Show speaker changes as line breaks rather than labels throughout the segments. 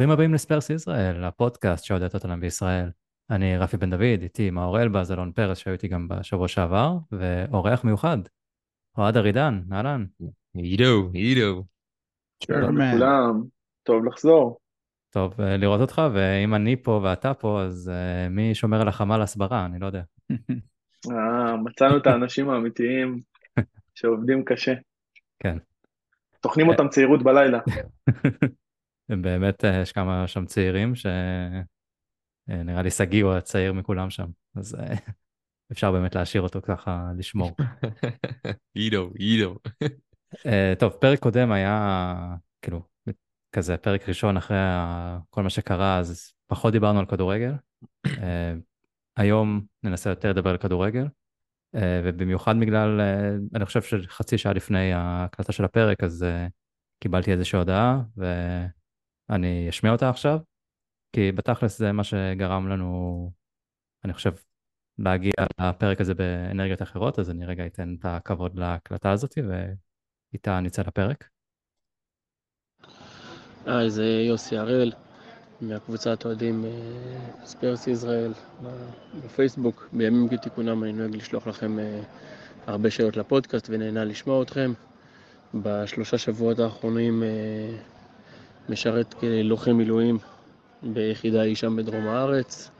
ברוכים הבאים לספרס ישראל, הפודקאסט שעודד אותנו בישראל. אני רפי בן דוד, איתי מאור אלבז, אלון פרס, שהיו איתי גם בשבוע שעבר, ואורח מיוחד, אוהד ארידן, אהלן.
עידו, עידו.
שלום לכולם, טוב לחזור.
טוב אה, לראות אותך, ואם אני פה ואתה פה, אז uh, מי שומר על החמ"ל הסברה? אני לא יודע.
אה, מצאנו את האנשים האמיתיים שעובדים קשה.
כן.
טוחנים אותם צעירות בלילה.
באמת יש כמה שם צעירים שנראה לי שגיא הוא הצעיר מכולם שם, אז אפשר באמת להשאיר אותו ככה לשמור.
עידו, עידו.
טוב, פרק קודם היה כאילו כזה פרק ראשון אחרי כל מה שקרה, אז פחות דיברנו על כדורגל. היום ננסה יותר לדבר על כדורגל, ובמיוחד בגלל, אני חושב שחצי שעה לפני ההקלטה של הפרק, אז קיבלתי איזושהי הודעה, ואני אשמיע אותה עכשיו, כי בתכלס זה מה שגרם לנו, אני חושב, להגיע לפרק הזה באנרגיות אחרות, אז אני רגע אתן את הכבוד להקלטה הזאת, ואיתה נצא לפרק.
היי, זה יוסי הראל, מהקבוצת אוהדים ספרס ישראל בפייסבוק. בימים כתיקונם אני נוהג לשלוח לכם הרבה שאלות לפודקאסט ונהנה לשמוע אתכם. בשלושה שבועות האחרונים משרת כלוחם מילואים ביחידה אי שם בדרום הארץ.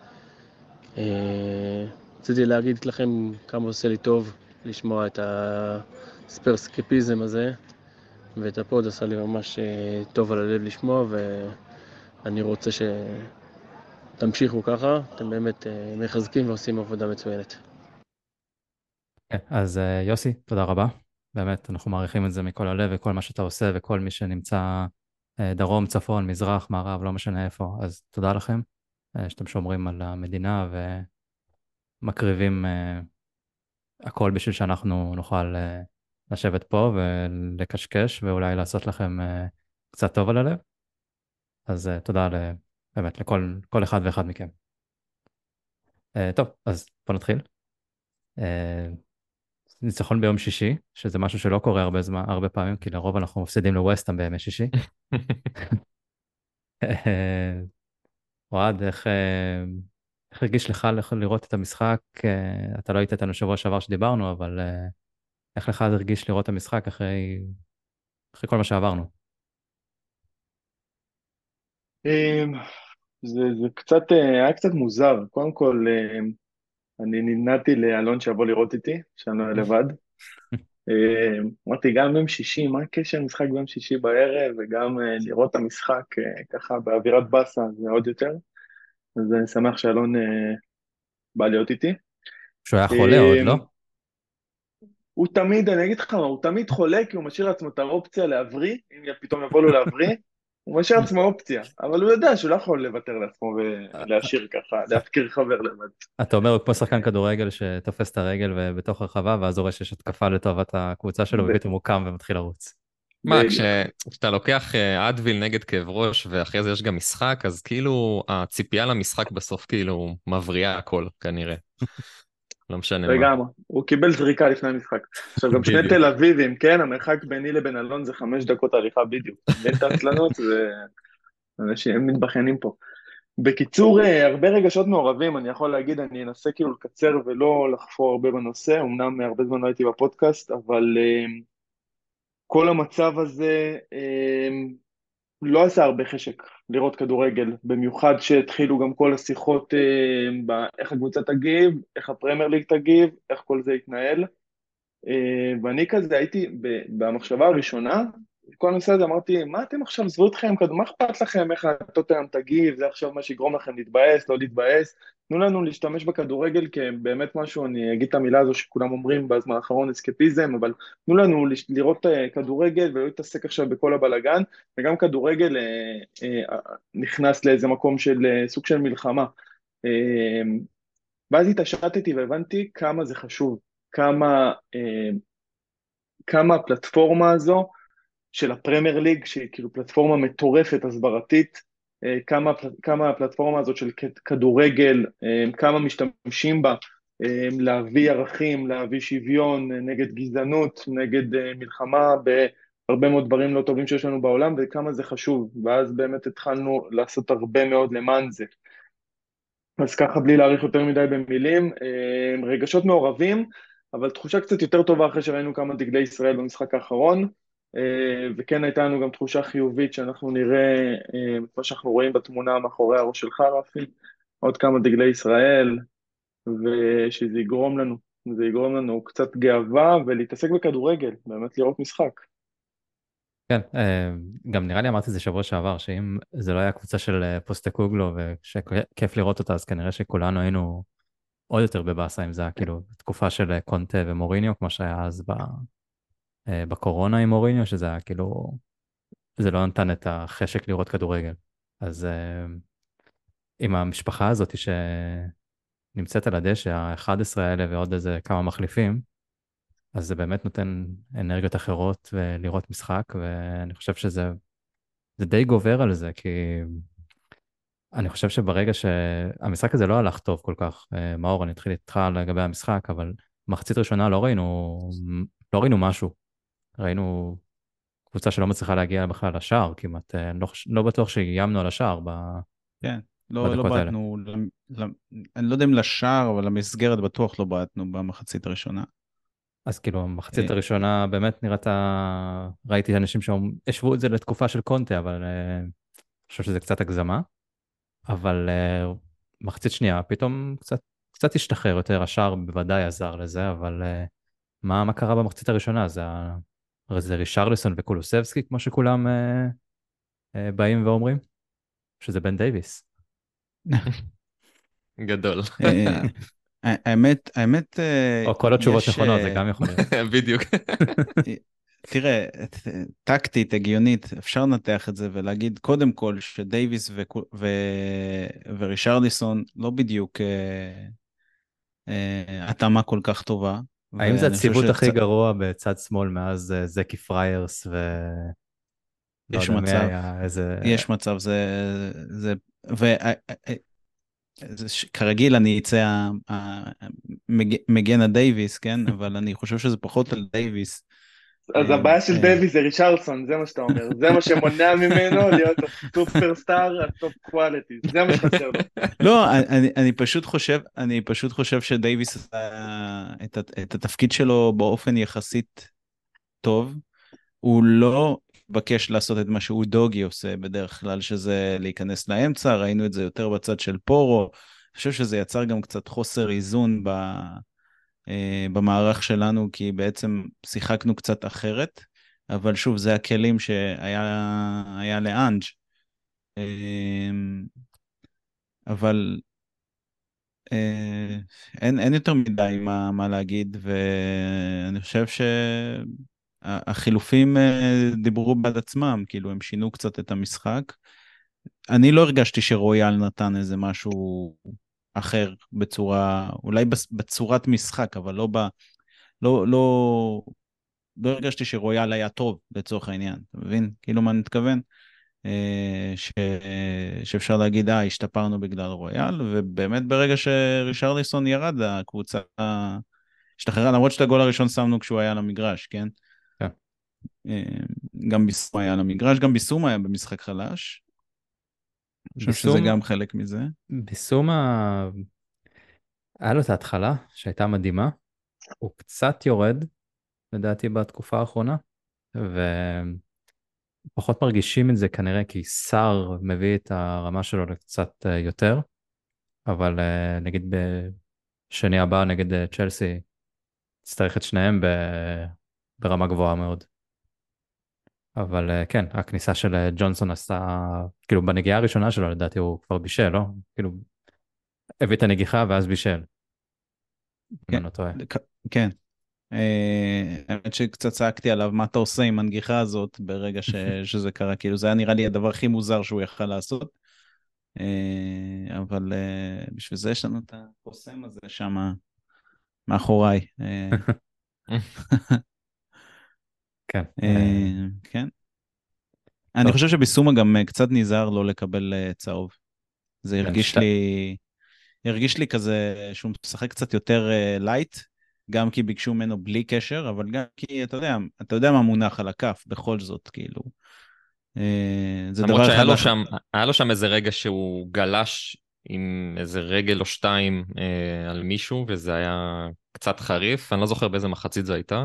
רציתי להגיד לכם כמה עושה לי טוב לשמוע את הספרסקפיזם הזה, ואת הפוד עשה לי ממש טוב על הלב לשמוע, ואני רוצה שתמשיכו ככה, אתם באמת מחזקים ועושים עבודה מצוינת.
אז יוסי, תודה רבה. באמת, אנחנו מעריכים את זה מכל הלב וכל מה שאתה עושה וכל מי שנמצא דרום, צפון, מזרח, מערב, לא משנה איפה, אז תודה לכם שאתם שומרים על המדינה ומקריבים הכל בשביל שאנחנו נוכל לשבת פה ולקשקש ואולי לעשות לכם קצת טוב על הלב. אז תודה באמת לכל אחד ואחד מכם. טוב, אז בוא נתחיל. ניצחון ביום שישי, שזה משהו שלא קורה הרבה זמן, הרבה פעמים, כי לרוב אנחנו מפסידים לווסטהאם בימי שישי. אוהד, איך, איך הרגיש לך לראות את המשחק? אתה לא היית איתנו שבוע שעבר שדיברנו, אבל איך לך הרגיש לראות את המשחק אחרי, אחרי כל מה שעברנו?
זה, זה קצת, היה קצת מוזר. קודם כל, אני נמנעתי לאלון שיבוא לראות איתי, שאני לא לבד. אמרתי, גם ביום שישי, מה הקשר משחק ביום שישי בערב, וגם לראות את המשחק ככה באווירת באסה, זה עוד יותר. אז אני שמח שאלון בא להיות איתי.
שהוא היה חולה עוד, לא?
הוא תמיד, אני אגיד לך מה, הוא תמיד חולה כי הוא משאיר לעצמו את האופציה להבריא, אם פתאום יבוא לו להבריא, הוא משאיר לעצמו אופציה, אבל הוא יודע שהוא לא יכול לוותר לעצמו ולהשאיר ככה, להפקיר חבר לבד.
אתה אומר, הוא כמו שחקן כדורגל שתופס את הרגל בתוך הרחבה, ואז הוא רואה שיש התקפה לטובת הקבוצה שלו, ופתאום הוא קם ומתחיל לרוץ.
מה, כשאתה לוקח אדוויל נגד כאב ראש, ואחרי זה יש גם משחק, אז כאילו הציפייה למשחק בסוף כאילו מבריאה הכל, כנראה. לא משנה מה.
לגמרי, הוא קיבל זריקה לפני המשחק. עכשיו גם שני תל אביבים, כן, המרחק ביני לבין אלון זה חמש דקות הליכה בדיוק. בין את העצלנות זה... אנשים מתבכיינים פה. בקיצור, הרבה רגשות מעורבים, אני יכול להגיד, אני אנסה כאילו לקצר ולא לחפור הרבה בנושא, אמנם הרבה זמן לא הייתי בפודקאסט, אבל כל המצב הזה לא עשה הרבה חשק לראות כדורגל, במיוחד שהתחילו גם כל השיחות אה, איך הקבוצה תגיב, איך הפרמייר ליג תגיב, איך כל זה יתנהל. אה, ואני כזה הייתי במחשבה הראשונה, כל הנושא הזה אמרתי, מה אתם עכשיו, עזבו אתכם, מה אכפת לכם, איך הטוטנאם תגיב, זה עכשיו מה שיגרום לכם להתבאס, לא להתבאס, תנו לנו להשתמש בכדורגל כבאמת משהו, אני אגיד את המילה הזו שכולם אומרים בזמן האחרון, אסקפיזם, אבל תנו לנו לראות כדורגל ולא להתעסק עכשיו בכל הבלגן, וגם כדורגל אה, אה, נכנס לאיזה מקום של אה, סוג של מלחמה. אה, ואז התעשתתי והבנתי כמה זה חשוב, כמה, אה, כמה הפלטפורמה הזו, של הפרמייר ליג, שהיא כאילו פלטפורמה מטורפת הסברתית, אה, כמה, כמה הפלטפורמה הזאת של כדורגל, אה, כמה משתמשים בה אה, להביא ערכים, להביא שוויון נגד גזענות, נגד מלחמה הרבה מאוד דברים לא טובים שיש לנו בעולם וכמה זה חשוב, ואז באמת התחלנו לעשות הרבה מאוד למען זה. אז ככה בלי להאריך יותר מדי במילים, אה, רגשות מעורבים, אבל תחושה קצת יותר טובה אחרי שראינו כמה דגלי ישראל במשחק האחרון, אה, וכן הייתה לנו גם תחושה חיובית שאנחנו נראה אה, את מה שאנחנו רואים בתמונה מאחורי הראש שלך, רפי, עוד כמה דגלי ישראל, ושזה יגרום לנו, זה יגרום לנו קצת גאווה ולהתעסק בכדורגל, באמת לראות משחק.
כן, אה, גם נראה לי אמרתי את זה שבוע שעבר, שאם זה לא היה קבוצה של אה, פוסטקוגלו ושכיף לראות אותה, אז כנראה שכולנו היינו עוד יותר בבאסה אם זה היה כאילו תקופה של אה, קונטה ומוריניו, כמו שהיה אז. בקורונה עם מוריניו, שזה היה כאילו, זה לא נתן את החשק לראות כדורגל. אז עם המשפחה הזאת שנמצאת על הדשא, ה-11 האלה ועוד איזה כמה מחליפים, אז זה באמת נותן אנרגיות אחרות ולראות משחק, ואני חושב שזה זה די גובר על זה, כי אני חושב שברגע שהמשחק הזה לא הלך טוב כל כך, אה, מאור, אני אתחיל איתך לגבי המשחק, אבל מחצית ראשונה לא ראינו, לא ראינו משהו. ראינו קבוצה שלא מצליחה להגיע בכלל לשער כמעט, אה, לא, לא בטוח שאיימנו על השער. ב...
כן, לא, לא בעטנו, אני לא יודע אם לשער, אבל למסגרת בטוח לא בעטנו במחצית הראשונה.
אז כאילו, המחצית אה. הראשונה באמת נראתה, ראיתי אנשים שהשוו את זה לתקופה של קונטה, אבל אה, אני חושב שזה קצת הגזמה. אבל מחצית שנייה, פתאום קצת, קצת השתחרר יותר, השער בוודאי עזר לזה, אבל מה, מה קרה במחצית הראשונה? זה, זה רישרלסון וקולוסבסקי, כמו שכולם באים ואומרים? שזה בן דייוויס.
גדול.
האמת, האמת...
אה, או כל התשובות נכונות, זה אה, גם יכול להיות.
בדיוק.
תראה, טקטית, הגיונית, אפשר לנתח את זה ולהגיד קודם כל שדייוויס. ורישרליסון לא בדיוק אה, אה, התאמה כל כך טובה.
האם זה הציוות הכי שצ... גרוע בצד שמאל מאז uh, זקי פריירס ו...
לא יש לא מצב, איזה... יש מצב, זה... זה... ו... כרגיל אני אצא מגן הדייוויס, כן? אבל אני חושב שזה פחות על דייוויס.
אז הבעיה של אה, דייוויס זה ריצ'רלסון, זה מה שאתה אומר. זה מה שמונע ממנו להיות הסופרסטאר הטופ קואליטי, זה מה שחסר לו.
לא, אני פשוט חושב, אני פשוט חושב שדייוויס עשה את התפקיד שלו באופן יחסית טוב. הוא לא התבקש לעשות את מה שהוא דוגי עושה בדרך כלל, שזה להיכנס לאמצע, ראינו את זה יותר בצד של פורו. אני חושב שזה יצר גם קצת חוסר איזון ב, אה, במערך שלנו, כי בעצם שיחקנו קצת אחרת, אבל שוב, זה הכלים שהיה לאנג'. אה, אבל אה, אין, אין יותר מדי מה, מה להגיד, ואני חושב ש... החילופים אה, דיברו בעד עצמם, כאילו הם שינו קצת את המשחק. אני לא הרגשתי שרויאל נתן איזה משהו אחר בצורה, אולי בצורת משחק, אבל לא ב... לא, לא, לא הרגשתי שרויאל היה טוב לצורך העניין, אתה מבין? כאילו מה אני מתכוון? אה, ש... שאפשר להגיד, אה, השתפרנו בגלל רויאל, ובאמת ברגע שרישרליסון ירד, הקבוצה השתחררה, למרות שאת הגול הראשון שמנו כשהוא היה על המגרש, כן? אה, גם ביסום היה על המגרש, גם ביסום היה במשחק חלש. אני חושב שזה גם חלק מזה.
ביסום ה... היה לו את ההתחלה שהייתה מדהימה, הוא קצת יורד, לדעתי, בתקופה האחרונה, ופחות מרגישים את זה כנראה כי סער מביא את הרמה שלו לקצת אה, יותר, אבל אה, נגיד בשני הבא נגד צ'לסי, נצטרך את שניהם ברמה גבוהה מאוד. אבל אה, כן, הכניסה של אה, ג'ונסון עשתה, כאילו בנגיעה הראשונה שלו לדעתי הוא כבר בישל, לא? כאילו, הביא את הנגיחה ואז בישל.
כן, לא כן. אה, האמת שקצת צעקתי עליו, מה אתה עושה עם הנגיחה הזאת ברגע ש... שזה קרה, כאילו זה היה נראה לי הדבר הכי מוזר שהוא יכל לעשות. אבל בשביל זה יש לנו את הקוסם הזה שם מאחוריי.
כן.
אה, כן. אני חושב שבסומה גם אה, קצת נזהר לא לקבל אה, צהוב. זה הרגיש לי, הרגיש לי כזה שהוא משחק קצת יותר light, גם כי ביקשו ממנו בלי קשר, אבל גם כי אתה יודע, אתה יודע מה מונח על הכף, בכל זאת, כאילו. אה, זה דבר
למרות
אחד...
שהיה לו. שם, איזה רגע שהוא גלש עם איזה רגל או שתיים אה, על מישהו, וזה היה קצת חריף, אני לא זוכר באיזה מחצית זו הייתה, אה,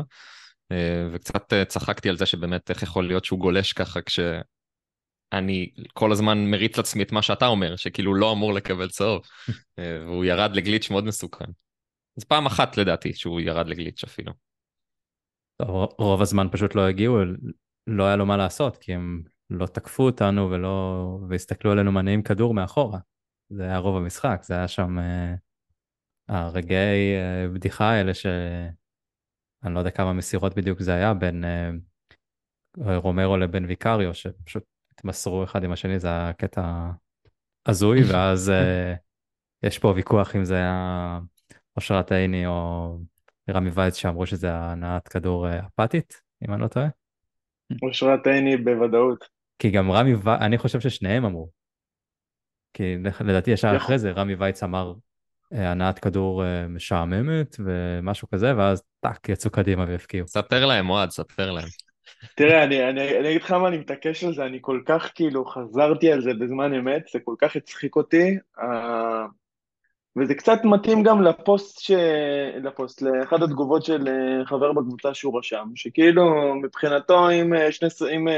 וקצת אה, צחקתי על זה שבאמת איך יכול להיות שהוא גולש ככה כשאני כל הזמן מריץ לעצמי את מה שאתה אומר, שכאילו לא אמור לקבל צהוב, אה, והוא ירד לגליץ' מאוד מסוכן. אז פעם אחת לדעתי שהוא ירד לגליץ' אפילו.
טוב, רוב הזמן פשוט לא הגיעו, לא היה לו מה לעשות, כי הם לא תקפו אותנו ולא... והסתכלו עלינו מניעים כדור מאחורה. זה היה רוב המשחק, זה היה שם אה, הרגעי אה, בדיחה האלה ש... אני לא יודע כמה מסירות בדיוק זה היה בין אה, רומרו לבין ויקריו, שפשוט התמסרו אחד עם השני, זה היה קטע הזוי, ואז אה, יש פה ויכוח אם זה היה אושרת עיני או רמי וייץ שאמרו שזה הנעת כדור אה, אפתית, אם אני לא טועה.
אושרת עיני בוודאות.
כי גם רמי וייץ, אני חושב ששניהם אמרו. כי לדעתי ישר. אחרי זה רמי וייץ אמר הנעת כדור אה, משעממת ומשהו כזה, ואז טאק, יצאו קדימה והפקיעו.
ספר להם, אוהד, ספר להם.
תראה, אני, אני, אני אגיד לך מה אני מתעקש על זה, אני כל כך כאילו חזרתי על זה בזמן אמת, זה כל כך הצחיק אותי, uh, וזה קצת מתאים גם לפוסט, ש... לפוסט, לאחד התגובות של חבר בקבוצה שהוא רשם, שכאילו מבחינתו אם, שני, אם uh,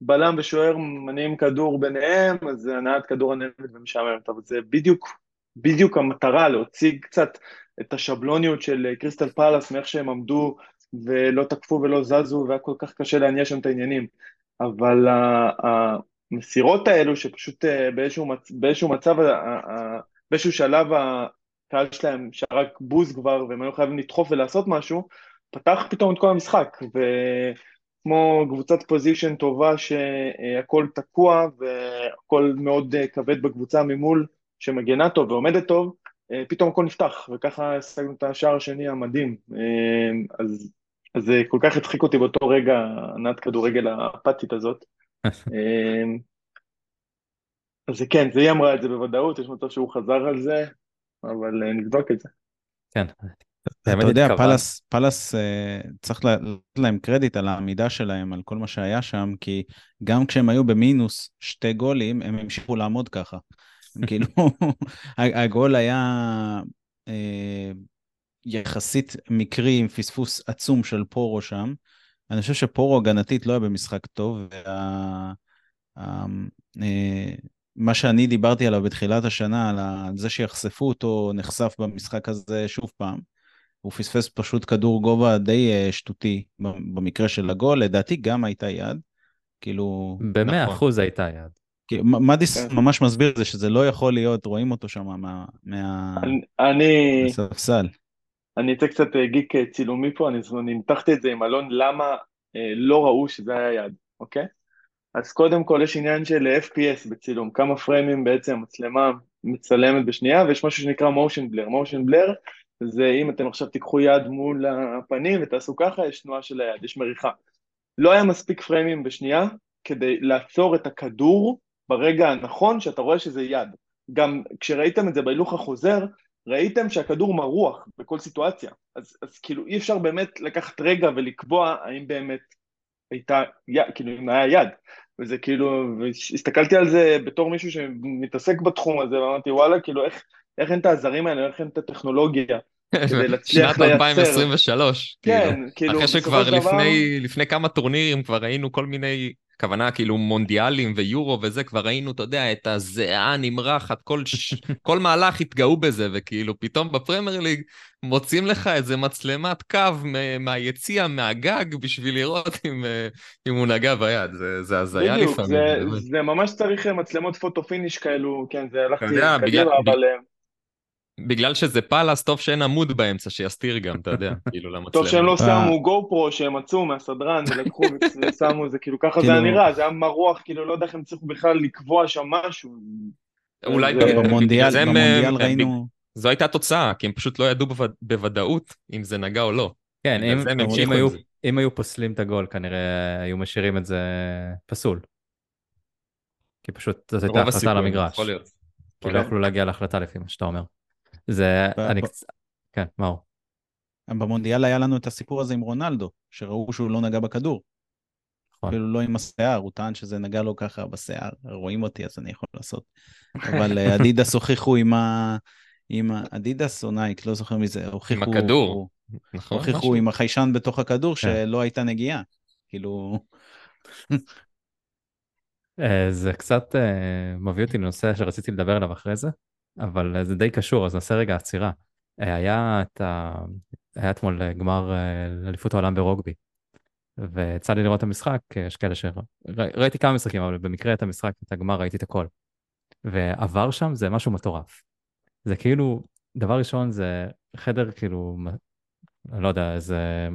בלם ושוער מניעים כדור ביניהם, אז זה הנעת כדור הנמת ומשעממת, אבל זה בדיוק, בדיוק המטרה, להוציא קצת את השבלוניות של קריסטל פלאס מאיך שהם עמדו ולא תקפו ולא זזו, והיה כל כך קשה להניע שם את העניינים. אבל המסירות האלו, שפשוט באיזשהו, מצ... באיזשהו מצב, באיזשהו שלב הקהל שלהם שרק בוז כבר, והם היו חייבים לדחוף ולעשות משהו, פתח פתאום את כל המשחק, וכמו קבוצת פוזיישן טובה שהכל תקוע והכל מאוד כבד בקבוצה ממול, שמגנה טוב ועומדת טוב, פתאום הכל נפתח, וככה השגנו את השער השני המדהים. אז אז זה כל כך הצחיק אותי באותו רגע, ענת כדורגל האפתית הזאת. אז זה כן, זה היא אמרה את זה בוודאות, יש מצב שהוא חזר על זה, אבל נבדוק את זה.
כן.
אתה יודע, פלס, פלס צריך לתת להם קרדיט על העמידה שלהם, על כל מה שהיה שם, כי גם כשהם היו במינוס שתי גולים, הם המשיכו לעמוד ככה. כאילו, הגול היה יחסית מקרי עם פספוס עצום של פורו שם. אני חושב שפורו הגנתית לא היה במשחק טוב, וה... מה שאני דיברתי עליו בתחילת השנה, על זה שיחשפו אותו, נחשף במשחק הזה שוב פעם. הוא פספס פשוט כדור גובה די שטותי במקרה של הגול, לדעתי גם הייתה יד. כאילו...
במאה נכון. אחוז הייתה יד.
מדיס כן. ממש מסביר את זה, שזה לא יכול להיות, רואים אותו שם מה...
אני...
מהספסל.
אני אצא קצת גיק צילומי פה, אני ניתחתי את זה עם אלון, למה אה, לא ראו שזה היה יד, אוקיי? אז קודם כל יש עניין של FPS בצילום, כמה פריימים בעצם המצלמה מצלמת בשנייה, ויש משהו שנקרא motion blur. motion blur זה אם אתם עכשיו תיקחו יד מול הפנים ותעשו ככה, יש תנועה של היד, יש מריחה. לא היה מספיק פריימים בשנייה כדי לעצור את הכדור ברגע הנכון שאתה רואה שזה יד. גם כשראיתם את זה בהילוך החוזר, ראיתם שהכדור מרוח בכל סיטואציה, אז, אז כאילו אי אפשר באמת לקחת רגע ולקבוע האם באמת הייתה, כאילו אם היה יד, וזה כאילו, והסתכלתי על זה בתור מישהו שמתעסק בתחום הזה, ואמרתי וואלה, כאילו איך, איך אין את העזרים האלה, איך אין את הטכנולוגיה כדי להצליח
לייצר. שנת 2023,
כן, כאילו,
כאילו אחרי שכבר דבר... לפני, לפני כמה טורנירים כבר ראינו כל מיני הכוונה כאילו מונדיאלים ויורו וזה, כבר ראינו, אתה יודע, את הזיעה הנמרחת, כל, ש... כל מהלך התגאו בזה, וכאילו פתאום בפרמייר ליג מוצאים לך איזה מצלמת קו מהיציע, מהגג, בשביל לראות אם, אה, אם הוא נגע ביד, זה, זה הזיה לפעמים. בדיוק,
זה, זה ממש צריך מצלמות photo finish כאלו, כן, זה הלכתי קדימה, אבל... אה,
בגלל שזה פאלאס, טוב שאין עמוד באמצע שיסתיר גם, אתה יודע, כאילו למצלמה.
טוב שהם לא שמו גו פרו שהם מצאו מהסדרן ולקחו ושמו זה, כאילו ככה זה היה נראה, זה היה מרוח, כאילו לא יודע איך הם צריכו בכלל לקבוע שם משהו.
אולי
במונדיאל ראינו...
זו הייתה תוצאה, כי הם פשוט לא ידעו בוודאות אם זה נגע או לא.
כן, אם היו פוסלים את הגול, כנראה היו משאירים את זה פסול. כי פשוט זאת הייתה החלטה למגרש. כי לא יכלו להגיע להחלטה לפי מה שאתה אומר. זה, אני קצת, כן, הוא?
במונדיאל היה לנו את הסיפור הזה עם רונלדו, שראו שהוא לא נגע בכדור.
נכון.
אפילו לא עם השיער, הוא טען שזה נגע לו ככה בשיער, רואים אותי אז אני יכול לעשות. אבל אה, אדידס הוכיחו עם ה... עם אדידס או נייק, לא זוכר מי זה, הוכיחו...
הכדור. נכון?
הוכיחו? עם החיישן בתוך הכדור
כן.
שלא הייתה נגיעה. כאילו,
אה, זה קצת אה, מביא אותי לנושא שרציתי לדבר עליו אחרי זה, אבל אה, זה די קשור, אז נעשה רגע עצירה. אה, היה את ה... היה אתמול אה, גמר אליפות העולם ברוגבי, ויצא לי לראות את המשחק, יש כאלה ש... ראיתי כמה משחקים, אבל במקרה את המשחק, את הגמר, ראיתי את הכל. ועבר שם זה משהו מטורף. זה כאילו, דבר ראשון זה חדר כאילו, אני לא יודע, איזה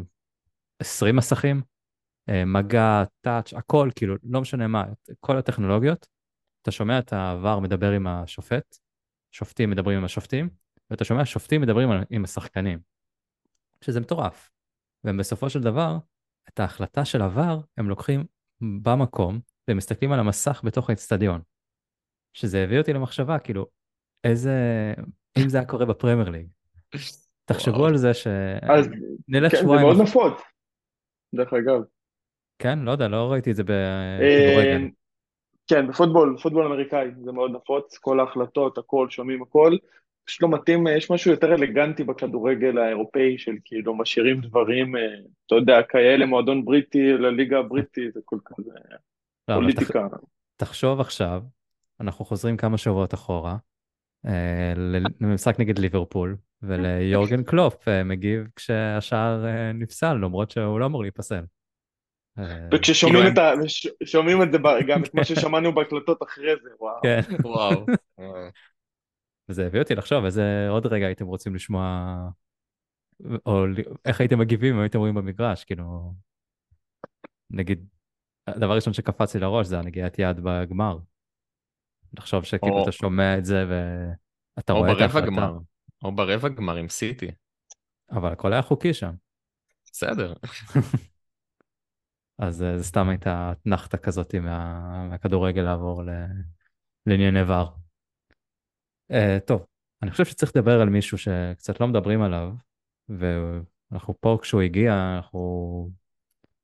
20 מסכים, מגע, טאץ', הכל, כאילו, לא משנה מה, כל הטכנולוגיות. אתה שומע את העבר מדבר עם השופט, שופטים מדברים עם השופטים, ואתה שומע שופטים מדברים עם השחקנים, שזה מטורף. והם בסופו של דבר, את ההחלטה של עבר, הם לוקחים במקום, והם מסתכלים על המסך בתוך האצטדיון. שזה הביא אותי למחשבה, כאילו, איזה... אם זה היה קורה בפרמייר ליג. תחשבו. על זה ש...
אז
נלך
כן, זה
שבועיים...
מאוד
אח-
נפוץ, דרך אגב.
כן, לא יודע, לא ראיתי את זה
אה,
בכדורגל.
כן, בפוטבול, פוטבול אמריקאי, זה מאוד נפוץ, כל ההחלטות, הכל, שומעים הכל. פשוט לא מתאים, יש משהו יותר אלגנטי בכדורגל האירופאי של כאילו משאירים דברים, אה, אתה יודע, כאלה, מועדון בריטי לליגה הבריטית, זה כל כזה
לא, אבל תח-
פוליטיקה.
תחשוב עכשיו, אנחנו חוזרים כמה שבועות אחורה, אה, למשחק נגד ליברפול, וליורגן קלופ אה, מגיב כשהשער אה, נפסל, למרות שהוא לא אמור להיפסל. אה,
וכששומעים את ה... וש- שומעים את זה, גם את מה ששמענו בהקלטות אחרי זה, וואו.
כן,
וואו.
וזה הביא אותי לחשוב איזה עוד רגע הייתם רוצים לשמוע, או איך הייתם מגיבים אם הייתם רואים במגרש, כאילו, נגיד, הדבר הראשון שקפץ לי לראש זה הנגיעת יד בגמר. לחשוב שכאילו
או-
אתה שומע את זה ואתה
או
רואה את
ברבע
ההחלטה,
גמר. או ברבע גמר עם סיטי.
אבל הכל היה חוקי שם.
בסדר.
אז אה, זה סתם הייתה אתנחתה כזאת מה, מהכדורגל לעבור ל, לענייני ור. Uh, טוב, אני חושב שצריך לדבר על מישהו שקצת לא מדברים עליו, ואנחנו פה כשהוא הגיע, אנחנו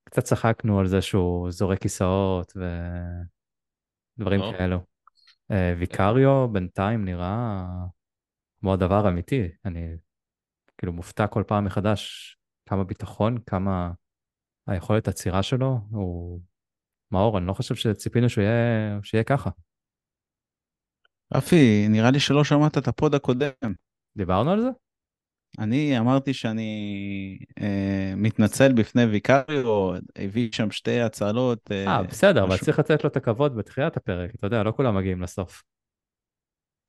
קצת צחקנו על זה שהוא זורק כיסאות ודברים
או.
כאלו. Uh, ויקריו בינתיים נראה כמו הדבר האמיתי, אני כאילו מופתע כל פעם מחדש כמה ביטחון, כמה היכולת עצירה שלו, הוא... מאור, אני לא חושב שציפינו שהוא יהיה, שיהיה ככה.
רפי, נראה לי שלא שמעת את הפוד הקודם.
דיברנו על זה?
אני אמרתי שאני אה, מתנצל בפני ויקריו, הביא שם שתי הצלות.
אה, בסדר, אבל
משהו-
צריך לתת לו את הכבוד בתחילת הפרק, אתה יודע, לא כולם מגיעים לסוף.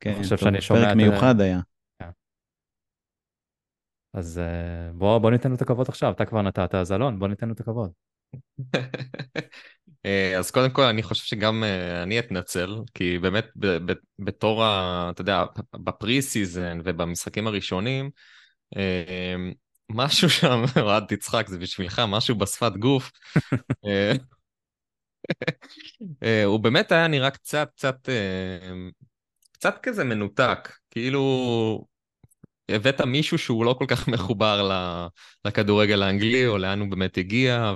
כן,
חושב
טוב,
שאני שומע
פרק
את-
מיוחד היה.
אז אה, בוא, בוא ניתן לו את הכבוד עכשיו, אתה כבר נתת, אז אלון, בוא ניתן לו את הכבוד.
אה, אז קודם כל אני חושב שגם אה, אני אתנצל, כי באמת ב- ב- בתור, ה- אתה יודע, ב pre-season ובמשחקים הראשונים, משהו שם, אוהד תצחק, זה בשבילך, משהו בשפת גוף. הוא באמת היה נראה קצת, קצת, קצת כזה מנותק, כאילו הבאת מישהו שהוא לא כל כך מחובר לכדורגל האנגלי, או לאן הוא באמת הגיע,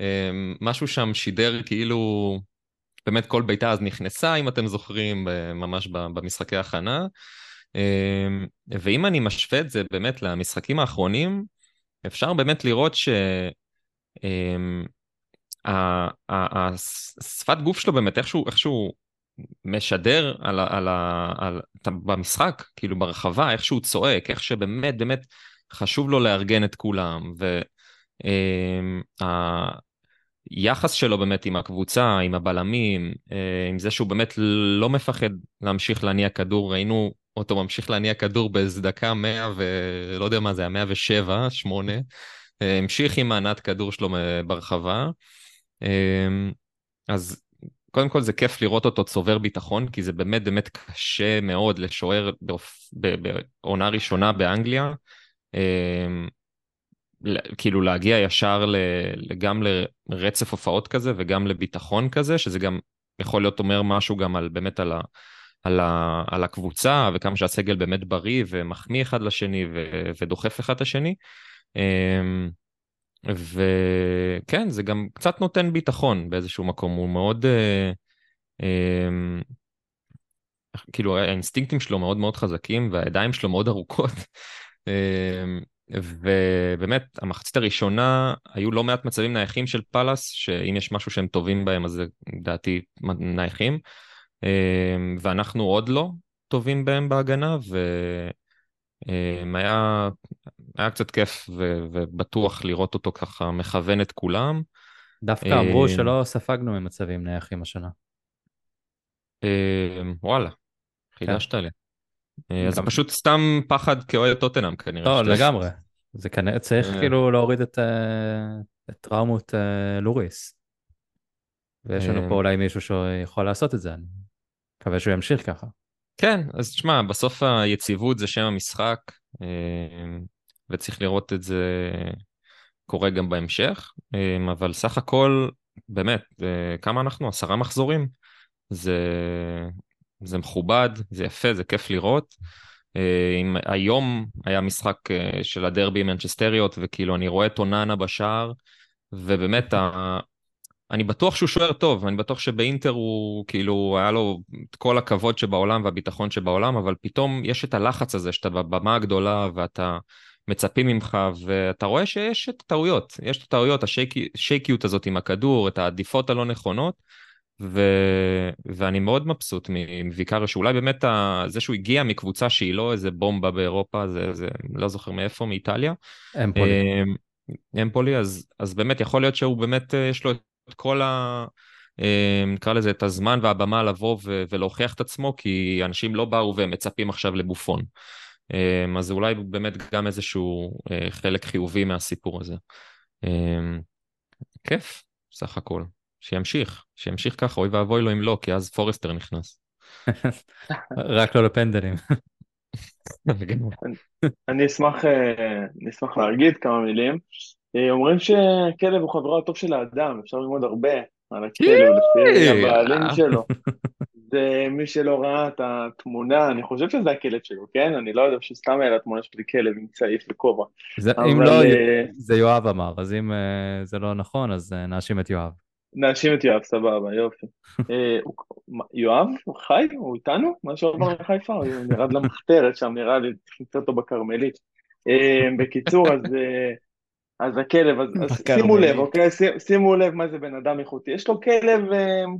ומשהו שם שידר כאילו, באמת כל בעיטה אז נכנסה, אם אתם זוכרים, ממש במשחקי הכנה. אה, ואם אני משווה את זה באמת למשחקים האחרונים, אפשר באמת לראות ש... אמ, השפת גוף שלו באמת איכשהו, איכשהו משדר על, על, ה- על, במשחק, כאילו ברחבה, איך שהוא צועק, איך שבאמת באמת חשוב לו לארגן את כולם, והיחס שלו באמת עם הקבוצה, עם הבלמים, אה, עם זה שהוא באמת לא מפחד להמשיך להניע כדור, ראינו אותו ממשיך להניע כדור באיזה דקה 100 ולא יודע מה זה היה, 107, 8. אה, המשיך עם הענת כדור שלו אה, ברחבה. אה, אז קודם כל זה כיף לראות אותו צובר ביטחון, כי זה באמת באמת קשה מאוד לשוער בעונה ראשונה באנגליה. ל- כאילו להגיע ישר גם לרצף הופעות כזה וגם לביטחון כזה, שזה גם יכול להיות אומר משהו גם על באמת על על, ה, על הקבוצה וכמה שהסגל באמת בריא ומחמיא אחד לשני ו, ודוחף אחד את השני. אמ, וכן, זה גם קצת נותן ביטחון באיזשהו מקום, הוא מאוד... אה, אמ, כאילו האינסטינקטים שלו מאוד מאוד חזקים והידיים שלו מאוד ארוכות. אמ, ובאמת, המחצית הראשונה, היו לא מעט מצבים נייחים של פאלאס, שאם יש משהו שהם טובים בהם, אז לדעתי נייחים. אמ, ואנחנו עוד לא טובים בהם בהגנה, והיה היה קצת כיף ו... ובטוח לראות אותו ככה מכוון את כולם.
דווקא אמרו שלא ספגנו ממצבים נייחים השנה.
וואלה, חידשת לי. אה, אז זה פשוט סתם פחד כאוהד טוטנאם כנראה.
לא, לגמרי. זה כנראה צריך אה. כאילו להוריד את אה, טראומות לוריס. ויש לנו פה אולי מישהו שיכול לעשות את זה, אני מקווה שהוא ימשיך ככה.
כן, אז תשמע, בסוף היציבות זה שם המשחק, וצריך לראות את זה קורה גם בהמשך, אבל סך הכל, באמת, כמה אנחנו? עשרה מחזורים? זה, זה מכובד, זה יפה, זה כיף לראות. אה, אם היום היה משחק אה, של הדרבי מנצ'סטריות, וכאילו אני רואה את אוננה בשער, ובאמת, ה... אני בטוח שהוא שוער טוב, אני בטוח שבאינטר הוא כאילו, היה לו את כל הכבוד שבעולם והביטחון שבעולם, אבל פתאום יש את הלחץ הזה שאתה בבמה הגדולה ואתה מצפים ממך, ואתה רואה שיש את הטעויות, יש את הטעויות, השייקיות הזאת עם הכדור, את העדיפות הלא נכונות, ו... ואני מאוד מבסוט מוויקריו, שאולי באמת ה... זה שהוא הגיע מקבוצה שהיא לא איזה בומבה באירופה, זה, זה לא זוכר מאיפה, מאיטליה.
אמפולי.
אמ, אמפולי, אז, אז באמת יכול להיות שהוא באמת, אה, יש לו את כל ה... אמ, נקרא לזה את הזמן והבמה לבוא ו- ולהוכיח את עצמו, כי אנשים לא באו והם מצפים עכשיו לבופון. אמ, אז אולי באמת גם איזשהו אה, חלק חיובי מהסיפור הזה. כיף, סך הכל. שימשיך, שימשיך ככה, אוי ואבוי לו אם לא, כי אז פורסטר נכנס.
רק לא לפנדלים.
אני אשמח, אה, אשמח להגיד כמה מילים. אה, אומרים שכלב הוא חברו הטוב של האדם, אפשר ללמוד הרבה על הכלב לפי הבעלים שלו. זה מי שלא ראה את התמונה, אני חושב שזה הכלב שלו, כן? אני לא יודע שסתם היה תמונה שלי כלב עם צעיף וכובע.
אם לא, אה, זה יואב אמר, אז אם זה לא נכון, אז נאשים את יואב.
נאשים את יואב, סבבה, יופי. אה, יואב, הוא חי? הוא איתנו? מה שעבר לחיפה? הוא ירד למחתרת שם, נראה לי, למצוא אותו בכרמלית. אה, בקיצור, אז... אה, אז הכלב, אז, אז שימו לב, אוקיי? שימו לב מה זה בן אדם איכותי. יש לו כלב,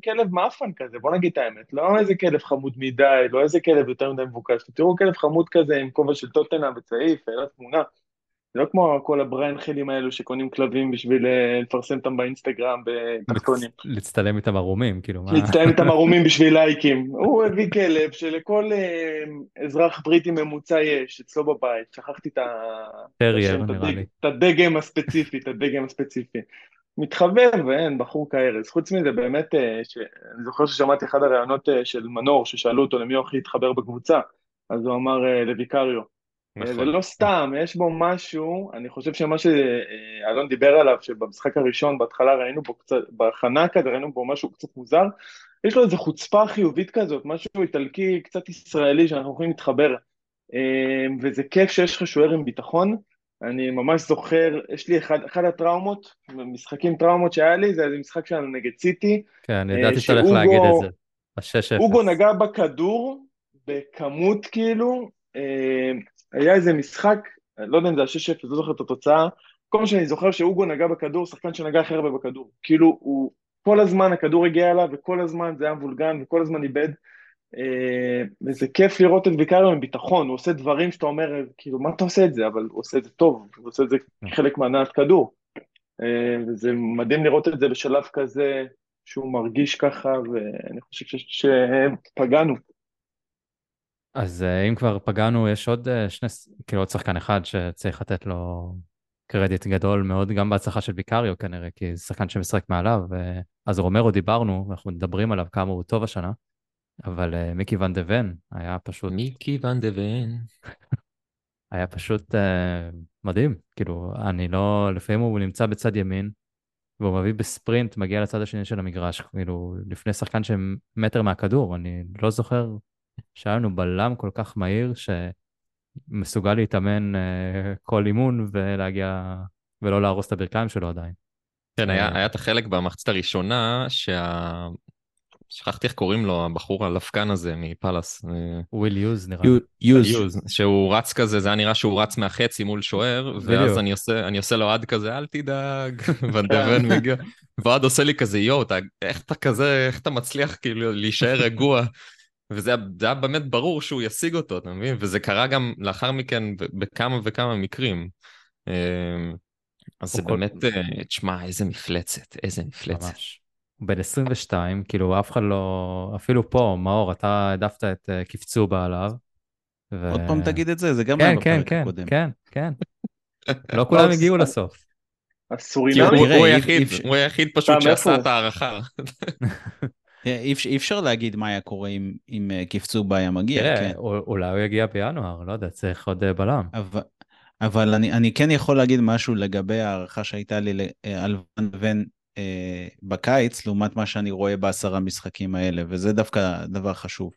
כלב מאפן כזה, בוא נגיד את האמת. לא איזה כלב חמוד מדי, לא איזה כלב יותר מדי מבוקש. תראו כלב חמוד כזה עם כובע של טוטנה וצעיף, העלה תמונה. זה לא כמו כל הבריין חילים האלו שקונים כלבים בשביל אה, לפרסם אותם באינסטגרם בתחתונים.
להצטלם איתם ערומים, כאילו מה...
להצטלם איתם ערומים בשביל לייקים. הוא הביא כלב שלכל אה, אזרח בריטי ממוצע יש, אצלו בבית, שכחתי את ה...
טרייר נראה לי.
את הדגם הספציפי, את הדגם הספציפי. מתחבר ואין, בחור כארז. חוץ מזה, באמת, אה, אני זוכר ששמעתי אחד הראיונות של מנור, ששאלו אותו למי הוא הכי התחבר בקבוצה, אז הוא אמר לוויקריו. נכון. זה לא סתם, יש בו משהו, אני חושב שמה שאלון דיבר עליו, שבמשחק הראשון, בהתחלה ראינו בו קצת, בהכנה כזה ראינו בו משהו קצת מוזר, יש לו איזו חוצפה חיובית כזאת, משהו איטלקי, קצת ישראלי, שאנחנו יכולים להתחבר. אמ, וזה כיף שיש לך שוער עם ביטחון. אני ממש זוכר, יש לי אחד, אחד הטראומות, משחקים טראומות שהיה לי, זה משחק שלנו נגד סיטי.
כן, אני ידעתי שאתה הולך להגיד את זה. ה-6-0.
אוגו נגע בכדור בכמות כאילו, אמ, היה איזה משחק, לא יודע אם זה ה-6-0, לא זוכר את התוצאה, כל מה שאני זוכר שאוגו נגע בכדור, שחקן שנגע הכי הרבה בכדור. כאילו, הוא, כל הזמן הכדור הגיע אליו, וכל הזמן זה היה מבולגן, וכל הזמן איבד. אה, וזה כיף לראות את ויקריו עם ביטחון, הוא עושה דברים שאתה אומר, כאילו, מה אתה עושה את זה? אבל הוא עושה את זה טוב, הוא עושה את זה כחלק מהנעת כדור. אה, וזה מדהים לראות את זה בשלב כזה, שהוא מרגיש ככה, ואני חושב שפגענו.
אז אה, אם כבר פגענו, יש עוד אה, שני, כאילו עוד שחקן אחד שצריך לתת לו קרדיט גדול מאוד, גם בהצלחה של ויקריו כנראה, כי זה שחקן שמשחק מעליו, אז רומרו דיברנו, אנחנו מדברים עליו כמה הוא טוב השנה, אבל אה, מיקי ואן דה ון היה פשוט...
מיקי ואן דה ון.
היה פשוט uh, מדהים, כאילו, אני לא, לפעמים הוא נמצא בצד ימין, והוא מביא בספרינט, מגיע לצד השני של המגרש, כאילו, לפני שחקן שמטר מהכדור, אני לא זוכר שהיה לנו בלם כל כך מהיר, שמסוגל להתאמן אה, כל אימון ולהגיע, ולא להרוס את הברכיים שלו עדיין.
כן, היה,
אה,
היה את החלק במחצית הראשונה, שה... שכחתי איך קוראים לו, הבחור הלפקן הזה מפאלאס. אה,
וויל יוז נראה לי.
יוז.
יוז, שהוא רץ כזה, זה היה נראה שהוא רץ מהחצי מול שוער, ואז. אני עושה, אני עושה לו עד כזה, אל תדאג, ונדבן מגיע, ועד עושה לי כזה, יואו, איך אתה כזה, איך אתה מצליח כאילו להישאר רגוע? וזה היה- באמת ברור שהוא ישיג אותו, אתה מבין? וזה קרה גם לאחר מכן בכמה וכמה מקרים. אה, אז זה
כל-
באמת, אה, תשמע, איזה מפלצת, איזה מפלצת.
ממש. בן 22, כאילו אף אחד לא, אפילו פה, מאור, אתה העדפת את אה, קפצובה עליו. ו-
עוד פעם תגיד את זה, זה גם
כן,
היה
כן,
בפרק
כן,
הקודם.
כן, כן. לא כולם הגיעו לסוף.
כי
הסורינמי,
הוא היחיד, הוא היחיד פשוט שעשה? את ההערכה.
אה, אי אפשר- להגיד מה היה קורה אם- אם אה, קפצובה היה מגיע,
תראה,
כן.
אולי הוא יגיע בינואר, לא יודע, צריך עוד אה, בלם.
אבל, אבל אני, אני כן יכול להגיד משהו לגבי ההערכה שהייתה לי על ון ון אה, בקיץ, לעומת מה שאני רואה בעשרה משחקים האלה, וזה דווקא דבר חשוב.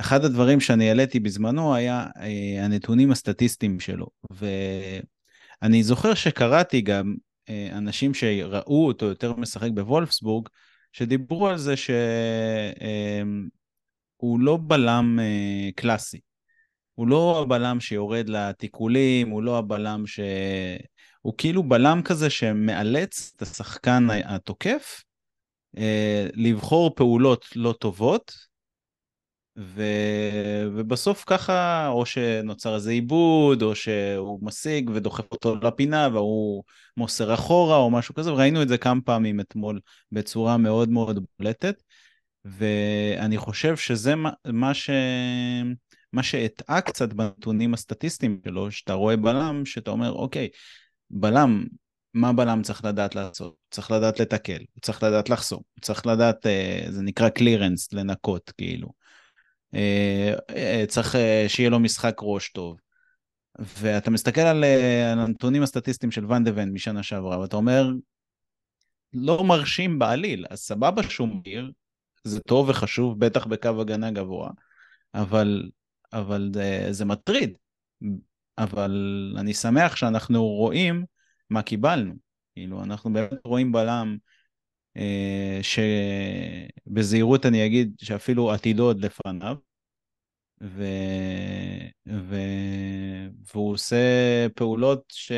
אחד הדברים שאני העליתי בזמנו היה אה, הנתונים הסטטיסטיים שלו, ואני זוכר שקראתי גם אה, אנשים שראו אותו יותר משחק בוולפסבורג, שדיברו על זה שהוא לא בלם אה, קלאסי. הוא לא הבלם שיורד לתיקולים, הוא לא הבלם ש... הוא כאילו בלם כזה שמאלץ את השחקן התוקף אה, לבחור פעולות לא טובות, ו... ובסוף ככה, או שנוצר איזה עיבוד, או שהוא משיג ודוחף אותו לפינה, והוא מוסר אחורה, או משהו כזה, וראינו את זה כמה פעמים אתמול בצורה מאוד מאוד בולטת, ואני חושב שזה מה, מה ש... מה שהטעה קצת בנתונים הסטטיסטיים שלו, שאתה רואה בלם, שאתה אומר, אוקיי, בלם, מה בלם צריך לדעת לעשות? צריך לדעת לתקל, צריך לדעת לחסום, צריך לדעת, אה, זה נקרא קלירנס, לנקות, כאילו. אה, אה, צריך אה, שיהיה לו משחק ראש טוב. ואתה מסתכל על, הנתונים הסטטיסטיים של ואן דה ון משנה שעברה, ואתה אומר, לא מרשים בעליל, אז סבבה שהוא מהיר, זה טוב וחשוב, בטח בקו הגנה גבוה, אבל, אבל זה, זה מטריד. אבל אני שמח שאנחנו רואים מה קיבלנו. כאילו, אנחנו באמת רואים בלם אה, שבזהירות אני אגיד שאפילו עתידו עוד לפניו, ו... ו... והוא עושה פעולות ש...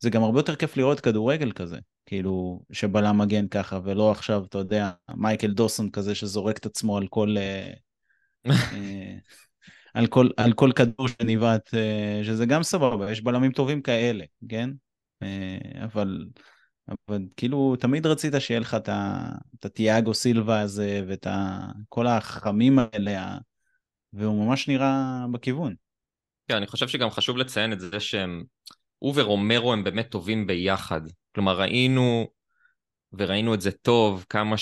זה גם הרבה יותר כיף לראות כדורגל כזה, כאילו, שבלם מגן ככה, ולא עכשיו, אתה יודע, מייקל דוסון כזה שזורק את עצמו על כל... אה, אה, על כל, על כל כדור שניבט, אה, שזה גם סבבה, יש בלמים טובים כאלה, כן? אבל, אבל כאילו, תמיד רצית שיהיה לך את ה- את התיאגו סילבה הזה, ואת כל החכמים האלה, והוא ממש נראה בכיוון.
כן, אני חושב שגם חשוב לציין את זה שהם, הוא ורומרו הם באמת טובים ביחד. כלומר, ראינו, וראינו את זה טוב, כמה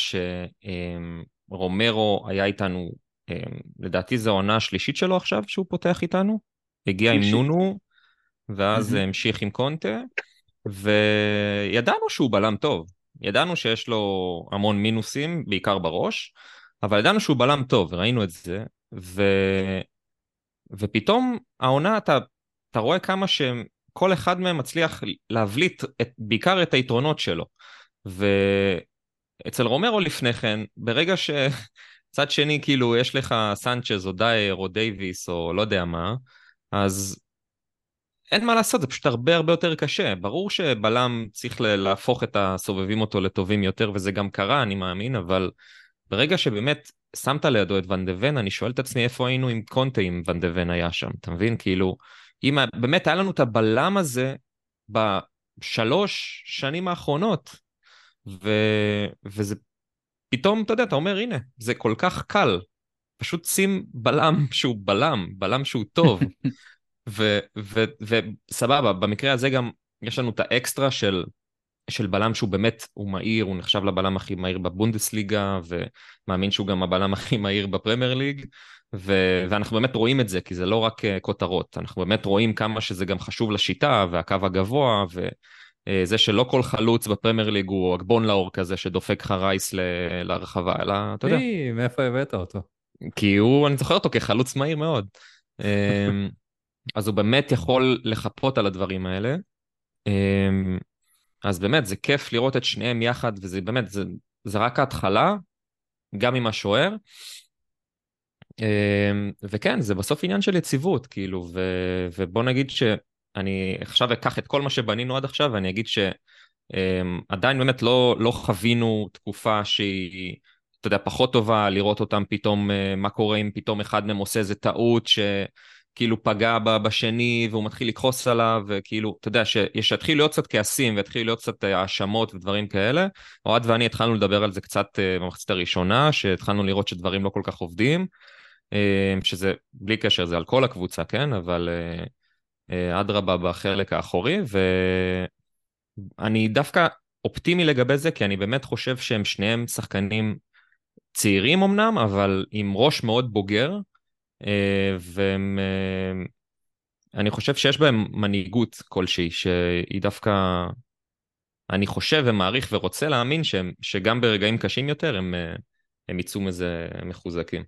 שרומרו היה איתנו, אמ, לדעתי זו העונה השלישית שלו עכשיו שהוא פותח איתנו. הגיע עם
שלישית.
נונו, ואז. המשיך עם קונטה, וידענו שהוא בלם טוב. ידענו שיש לו המון מינוסים, בעיקר בראש, אבל ידענו שהוא בלם טוב, וראינו את זה, ו... ופתאום העונה, אתה, אתה רואה כמה שכל אחד מהם מצליח להבליט את, בעיקר את היתרונות שלו. ואצל רומרו לפני כן, ברגע שצד שני, כאילו, יש לך סנצ'ז או דייר או דייוויס או לא יודע מה, אז אין מה לעשות, זה פשוט הרבה הרבה יותר קשה. ברור שבלם צריך להפוך את הסובבים אותו לטובים יותר, וזה גם קרה, אני מאמין, אבל ברגע שבאמת שמת לידו את ון, אני שואל את עצמי איפה היינו עם קונטה אם ון היה שם, אתה מבין? כאילו, אם באמת היה לנו את הבלם הזה בשלוש שנים האחרונות, ו... וזה פתאום, אתה יודע, אתה אומר, הנה, זה כל כך קל. פשוט שים בלם שהוא בלם, בלם שהוא טוב. ו- ו- וסבבה, במקרה הזה גם יש לנו את האקסטרה של, של בלם שהוא באמת, הוא מהיר, הוא נחשב לבלם הכי מהיר בבונדסליגה, ומאמין שהוא גם הבלם הכי מהיר בפרמייר ליג, ו- ואנחנו באמת רואים את זה, כי זה לא רק uh, כותרות, אנחנו באמת רואים כמה שזה גם חשוב לשיטה, והקו הגבוה, וזה שלא כל חלוץ בפרמייר ליג הוא אגבון לאור כזה שדופק לך רייס ל- להרחבה, אלא אתה יודע.
מי, מאיפה הבאת אותו?
כי הוא, אני זוכר אותו כחלוץ מהיר מאוד. אמ, אז הוא באמת יכול לחפות על הדברים האלה. אמ, אז באמת, זה כיף לראות את שניהם יחד, וזה באמת, זה, זה רק ההתחלה, גם עם השוער. אמ, וכן, זה בסוף עניין של יציבות, כאילו, ו, ובוא נגיד שאני עכשיו אקח את כל מה שבנינו עד עכשיו, ואני אגיד שעדיין באמת לא, לא חווינו תקופה שהיא... אתה יודע, פחות טובה, לראות אותם פתאום, אה, מה קורה אם פתאום אחד מהם עושה איזה טעות שכאילו פגע בשני והוא מתחיל לכעוס עליו, וכאילו, אתה יודע, שיתחילו להיות קצת כעסים ויתחילו להיות קצת אה, האשמות ודברים כאלה. אוהד ואני התחלנו לדבר על זה קצת אה, במחצית הראשונה, שהתחלנו לראות שדברים לא כל כך עובדים, שזה, בלי קשר, זה על כל הקבוצה, כן? אבל אדרבה בחלק האחורי, ואני דווקא אופטימי לגבי זה, כי אני באמת חושב שהם שניהם שחקנים צעירים אמנם, אבל עם ראש מאוד בוגר, אה, ואני אה, חושב שיש בהם מנהיגות כלשהי, שהיא דווקא, אני חושב ומעריך ורוצה להאמין שהם, שגם ברגעים קשים יותר הם, אה, הם יצאו מזה מחוזקים.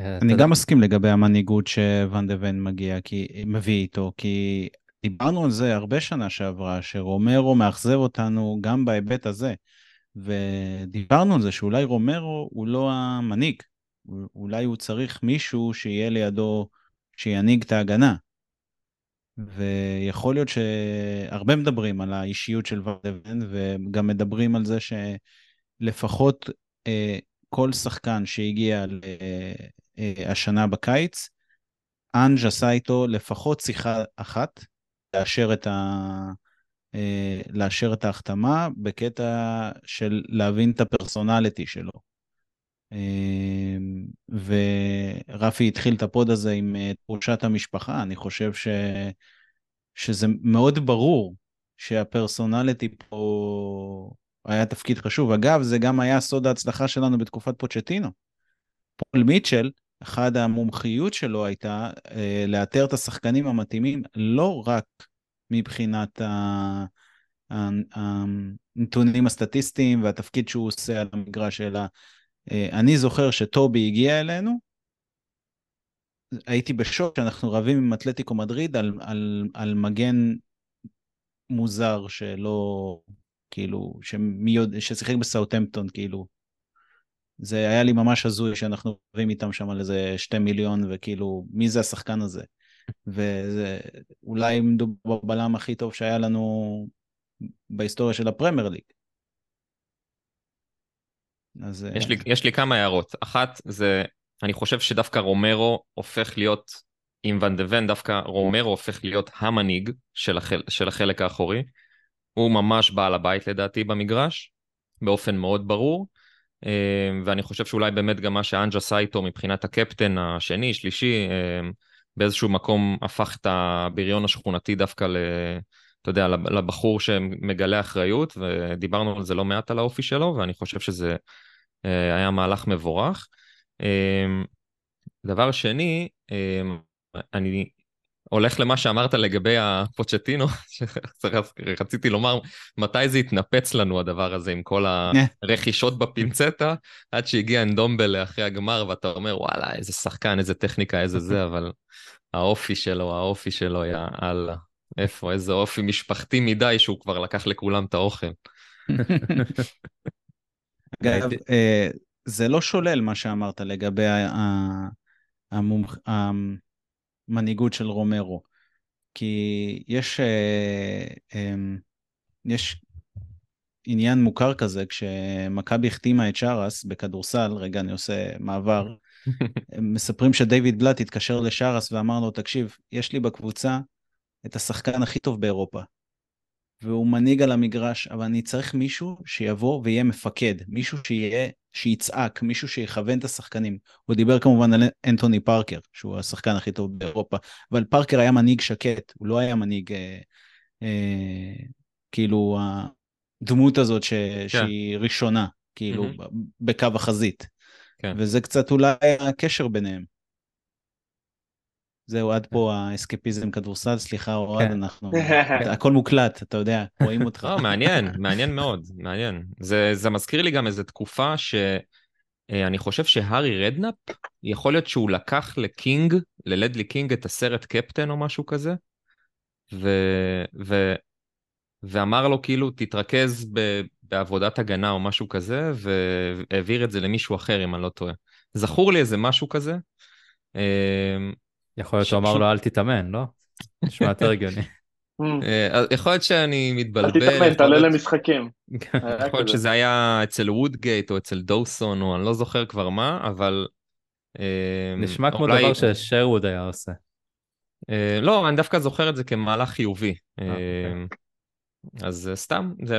אני גם מסכים לגבי המנהיגות שוואן דה ון מגיע, כי, מביא איתו, כי דיברנו על זה הרבה שנה שעברה, שרומרו מאכזב אותנו גם בהיבט הזה. ודיברנו על זה שאולי רומרו הוא לא המנהיג, אולי הוא צריך מישהו שיהיה לידו, שינהיג את ההגנה. ויכול להיות שהרבה מדברים על האישיות של ורדבן, וגם מדברים על זה שלפחות אה, כל שחקן שהגיע אה, השנה בקיץ, אנג' עשה איתו לפחות שיחה אחת, לאשר את, ה, אה, לאשר את ההחתמה בקטע של להבין את ה personality שלו. אה, ורפי התחיל את הפוד הזה עם אה, תחושת המשפחה, אני חושב ש... שזה מאוד ברור שה personality פה היה תפקיד חשוב. אגב, זה גם היה סוד ההצלחה שלנו בתקופת פוצ'טינו. פול מיטשל, אחד המומחיות שלו הייתה לאתר את השחקנים המתאימים לא רק מבחינת הנתונים הסטטיסטיים והתפקיד שהוא עושה על המגרש, אלא אה, אני זוכר שטובי הגיע אלינו, הייתי בשוק שאנחנו רבים עם אתלטיקו מדריד על, על, על מגן מוזר שלא, כאילו, שמיוד, ששיחק בסאוטהמפטון, כאילו. זה היה לי ממש הזוי שאנחנו רבים איתם שם על איזה שתי מיליון, וכאילו, מי זה השחקן הזה? וזה אולי מדובר בבלם הכי טוב שהיה לנו בהיסטוריה של הפרמייר ליג.
אז... יש לי, יש לי כמה הערות. אחת זה, אני חושב שדווקא רומרו הופך להיות, עם ואן דה ון, דווקא רומרו הופך להיות המנהיג של, החל, של החלק האחורי. הוא ממש בעל הבית לדעתי במגרש, באופן מאוד ברור. אה, ואני חושב שאולי באמת גם מה שאנג' עשה איתו מבחינת הקפטן השני, שלישי, אה, באיזשהו מקום הפך את הבריון השכונתי דווקא. אתה יודע, לבחור שמגלה אחריות, ודיברנו על זה לא מעט על האופי שלו, ואני חושב שזה אה, היה מהלך מבורך. אמ, דבר שני, אמ, אני הולך למה שאמרת לגבי הפוצ'טינו, שרציתי לומר, מתי זה התנפץ לנו הדבר הזה עם כל הרכישות בפינצטה, עד שהגיע אנדומבל אחרי הגמר, ואתה אומר, וואלה, איזה שחקן, איזה טכניקה, איזה זה, אבל האופי שלו, האופי שלו, יא אללה. איפה, איזה אופי משפחתי מדי שהוא כבר לקח לכולם את האוכל.
אגב, אה, זה לא שולל מה שאמרת לגבי המנהיגות של רומרו, כי יש, אה, אמ, יש עניין מוכר כזה, כשמכבי החתימה את שרס בכדורסל, רגע, אני עושה מעבר, מספרים שדייוויד בלאט התקשר לשרס ואמר לו, תקשיב, יש לי בקבוצה את השחקן הכי טוב באירופה. והוא מנהיג על המגרש, אבל אני צריך מישהו שיבוא ויהיה מפקד, מישהו שיהיה, שיצעק, מישהו שיכוון את השחקנים. הוא דיבר כמובן על אנטוני פארקר, שהוא השחקן הכי טוב באירופה, אבל פארקר היה מנהיג שקט, הוא לא היה מנהיג, אה, אה, כאילו, הדמות הזאת ש, כן. שהיא ראשונה, כאילו, mm-hmm. בקו החזית. כן. וזה קצת אולי הקשר ביניהם. זהו, עד פה האסקפיזם כדורסל, סליחה אוהד, כן. אנחנו... הכל מוקלט, אתה יודע, רואים אותך.
לא, מעניין, מעניין מאוד, מעניין. זה, זה מזכיר לי גם איזו תקופה ש... אה, אני חושב שהארי רדנאפ, יכול להיות שהוא לקח לקינג, ללדלי קינג, את הסרט קפטן או משהו כזה, ו... ו... ואמר לו כאילו, תתרכז ב... בעבודת הגנה או משהו כזה, והעביר את זה למישהו אחר, אם אני לא טועה. זכור לי איזה משהו כזה. אה,
יכול להיות שהוא אמר לו, אל תתאמן, לא? נשמע יותר הגיוני.
אה, יכול להיות שאני מתבלבל.
אל תתאמן, תעלה למשחקים.
יכול להיות שזה היה אצל וודגייט או אצל דוסון או אני לא זוכר כבר מה, אבל...
אה, נשמע כמו דבר ששרווד היה עושה.
אה, לא, אני דווקא זוכר את זה כמהלך חיובי. אוקיי. אז סתם, זה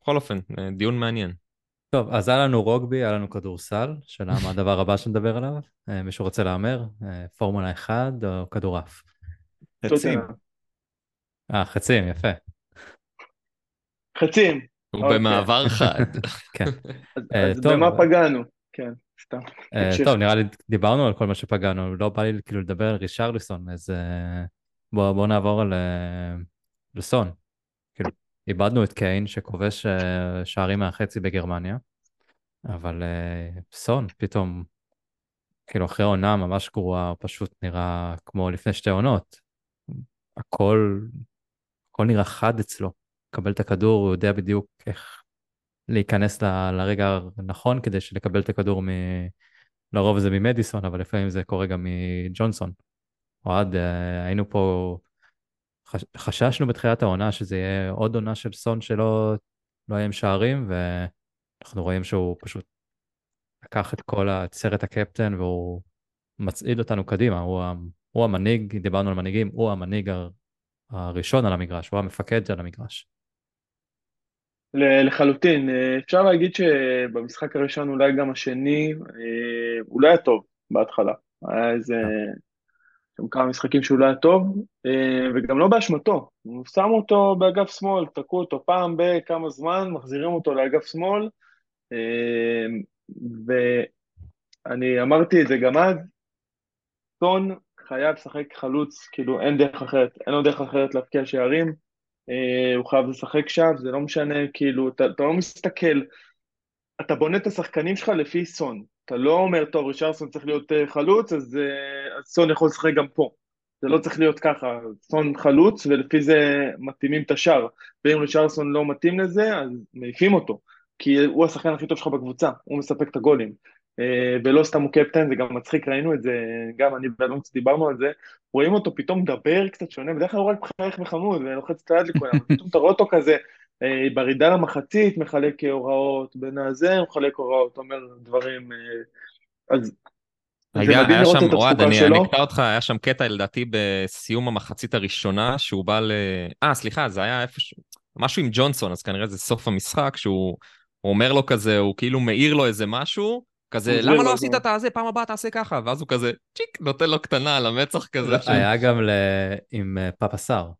בכל אופן, דיון מעניין.
טוב, אז היה לנו רוגבי, היה לנו כדורסל, שאלה מה הדבר הבא שנדבר עליו? מישהו רוצה להמר? פורמולה 1 או כדורעף?
חצים.
אה, חצים, יפה.
חצים.
הוא אוקיי. במעבר חד.
כן.
אז במה פגענו? כן, סתם.
אה, טוב, נראה לי דיברנו על כל מה שפגענו, לא בא לי כאילו לדבר על רישרליסון, אז אה, בואו נעבור על לסון. איבדנו את קיין שכובש שערים מהחצי בגרמניה, אבל סון פתאום, כאילו אחרי עונה ממש גרועה, הוא פשוט נראה כמו לפני שתי עונות. הכל, הכל נראה חד אצלו. מקבל את הכדור, הוא יודע בדיוק איך להיכנס ל, לרגע הנכון כדי לקבל את הכדור מ... לרוב זה ממדיסון, אבל לפעמים זה קורה גם מג'ונסון. אוהד, אה, היינו פה, חש... חששנו בתחילת העונה שזה יהיה עוד עונה של סון שלא לא יהיה עם שערים, ואנחנו רואים שהוא פשוט לקח את כל סרט הקפטן והוא מצעיד אותנו קדימה, הוא הוא המנהיג, דיברנו על מנהיגים, הוא המנהיג הראשון על המגרש, הוא המפקד על המגרש.
לחלוטין, אפשר להגיד שבמשחק הראשון, אולי גם השני, הוא לא היה טוב בהתחלה. היה איזה... שם כמה משחקים שהוא לא היה טוב, וגם לא באשמתו. שם אותו באגף שמאל, תקעו אותו פעם בכמה זמן, מחזירים אותו לאגף שמאל, ואני אמרתי את זה גם אז, טון חייב לשחק חלוץ, כאילו אין דרך אחרת, אין לו דרך אחרת להפקיע שערים, אה, הוא חייב לשחק שם, זה לא משנה, כאילו, אתה, אתה לא מסתכל, אתה בונה את השחקנים שלך לפי סון, אתה לא אומר, טוב, רישרסון צריך להיות uh, חלוץ, אז, uh, אז סון יכול לשחק גם פה. זה לא צריך להיות ככה, סון חלוץ, ולפי זה מתאימים את השאר. ואם רישרסון לא מתאים לזה, אז מעיפים אותו. כי הוא השחקן הכי טוב שלך בקבוצה, הוא מספק את הגולים. אה, ולא סתם הוא קפטן, זה גם מצחיק, ראינו את זה, גם אני ואלונס דיברנו על זה, רואים אותו פתאום מדבר קצת שונה, בדרך כלל הוא רק מחייך וחמוד ולוחץ את היד לכולם, פתאום אתה רואה אותו כזה, אה, ברידה למחצית מחלק הוראות, בין הזה הוא מחלק הוראות, אומר דברים, אה, אז
היה, היה שם, אוהד, אני, אני אקטע אותך, היה שם קטע לדעתי בסיום המחצית הראשונה, שהוא בא ל... אה, סליחה, זה היה איפשהו, משהו עם ג'ונסון, אז כנראה זה סוף המשחק, שהוא אומר לו כזה, הוא כאילו מעיר לו איזה משהו, כזה, למה לא עשית את הזה, פעם הבאה תעשה ככה, ואז הוא כזה, צ'יק, נותן לו קטנה על המצח כזה.
לא, היה גם עם אה, פאפה סאר,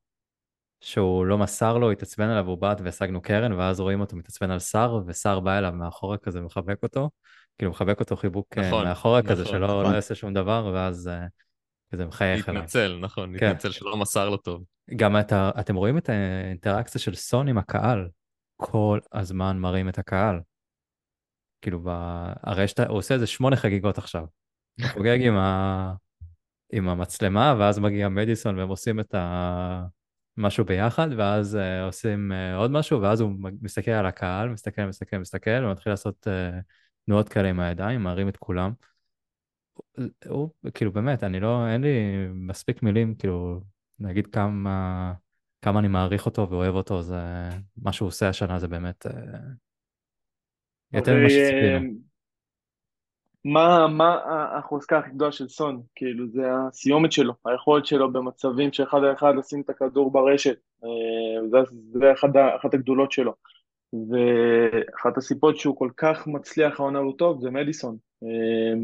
שהוא לא מסר לו, התעצבן עליו, הוא בעט והשגנו קרן, ואז רואים אותו מתעצבן על סאר, וסאר בא אליו מאחורה כזה, מחבק אותו, כאילו מחבק אותו חיבוק אה, נכון, מאחורה כזה, נכון, שלא נכון. לא יעשה שום דבר, ואז אה, כזה מחייך
אליו. התנצל, נכון, כן. התנצל שלא מסר לו טוב.
גם אתם רואים את האינטראקציה של סון עם הקהל, כל הזמן מראים את הקהל. כאילו, ב... הרי שאתה, הוא עושה איזה שמונה חגיגות עכשיו. חוגג עם, ה... עם המצלמה, ואז מגיע מדיסון והם עושים את ה... משהו ביחד, ואז uh, עושים uh, עוד משהו, ואז הוא מסתכל על הקהל, מסתכל, מסתכל, מסתכל, ומתחיל לעשות uh, תנועות כאלה עם הידיים, מרים את כולם. הוא, הוא, כאילו, באמת, אני לא, אין לי מספיק מילים, כאילו, להגיד כמה, כמה אני מעריך אותו ואוהב אותו, זה, מה שהוא עושה השנה זה באמת... Uh, יותר ממה שציפינו.
מה, מה החוזקה הכי גדולה של סון? כאילו, זה הסיומת שלו, היכולת שלו במצבים שאחד על אחד לשים את הכדור ברשת. אה, זה, זה אחד, אחת הגדולות שלו. ואחת הסיבות שהוא כל כך מצליח העונה לא טוב זה מדיסון. אה,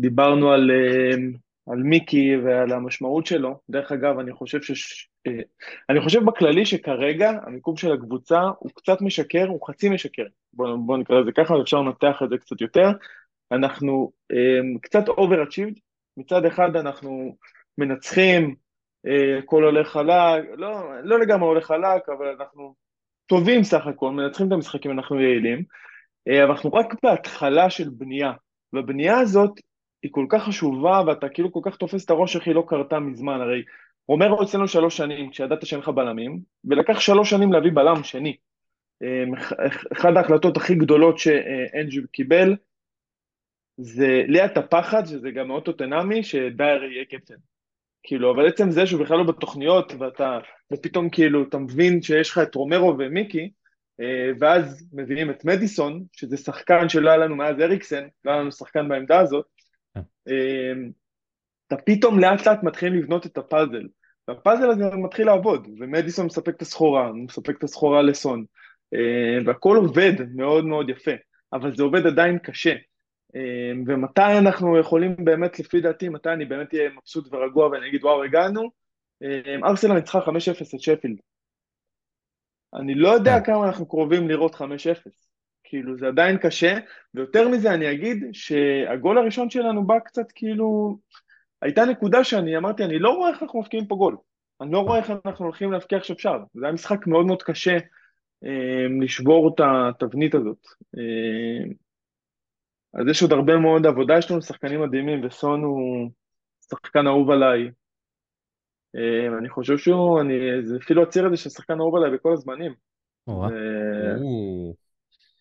דיברנו על, אה, על מיקי ועל המשמעות שלו. דרך אגב, אני חושב ש... אני חושב בכללי שכרגע המיקום של הקבוצה הוא קצת משקר, הוא חצי משקר. בואו בוא נקרא לזה ככה, אפשר לנתח את זה קצת יותר. אנחנו um, קצת overachieved, מצד אחד אנחנו מנצחים, uh, הכל הולך חלק, לא, לא לגמרי הולך חלק, אבל אנחנו טובים סך הכל, מנצחים את המשחקים, אנחנו יעילים. אה, אבל אנחנו רק בהתחלה של בנייה, והבנייה הזאת היא כל כך חשובה, ואתה כאילו כל כך תופס את הראש איך היא לא קרתה מזמן, הרי רומרו אצלנו שלוש שנים כשידעת שאין לך בלמים, ולקח שלוש שנים להביא בלם שני. אה, אחת ההחלטות הכי גדולות שאנג'י קיבל, זה לי את הפחד, שזה גם מאוד טוטנאמי, שדייר יהיה קפטן. כאילו, אבל עצם זה שהוא בכלל לא בתוכניות, ואתה, ופתאום כאילו, אתה מבין שיש לך את רומרו ומיקי, אה, ואז מביאים את מדיסון, שזה שחקן שלא היה לנו מאז אריקסן, לא היה לנו שחקן בעמדה הזאת, כן. אה, אתה פתאום לאט לאט מתחיל לבנות את הפאזל. והפאזל הזה מתחיל לעבוד, ומדיסון מספק את הסחורה, הוא מספק את הסחורה לסון, אה, והכל עובד מאוד מאוד יפה, אבל זה עובד עדיין קשה. ומתי אנחנו יכולים באמת, לפי דעתי, מתי אני באמת אהיה מבסוט ורגוע ואני אגיד וואו הגענו, ארסנל ניצחה 5-0 את שפילד. אני לא יודע כן. כמה אנחנו קרובים לראות 5-0. כאילו, זה עדיין קשה, ויותר מזה אני אגיד שהגול הראשון שלנו בא קצת כאילו... הייתה נקודה שאני אמרתי, אני לא רואה איך אנחנו מפקיעים פה גול. אני לא רואה איך אנחנו הולכים להפקיע עכשיו שער. זה היה משחק מאוד מאוד קשה אה, לשבור את התבנית הזאת. אה, אז יש עוד הרבה מאוד עבודה, יש לנו שחקנים מדהימים, וסון הוא שחקן אהוב עליי. אה, אני חושב שהוא, אני, זה אפילו הציר הזה של שחקן אהוב עליי בכל הזמנים.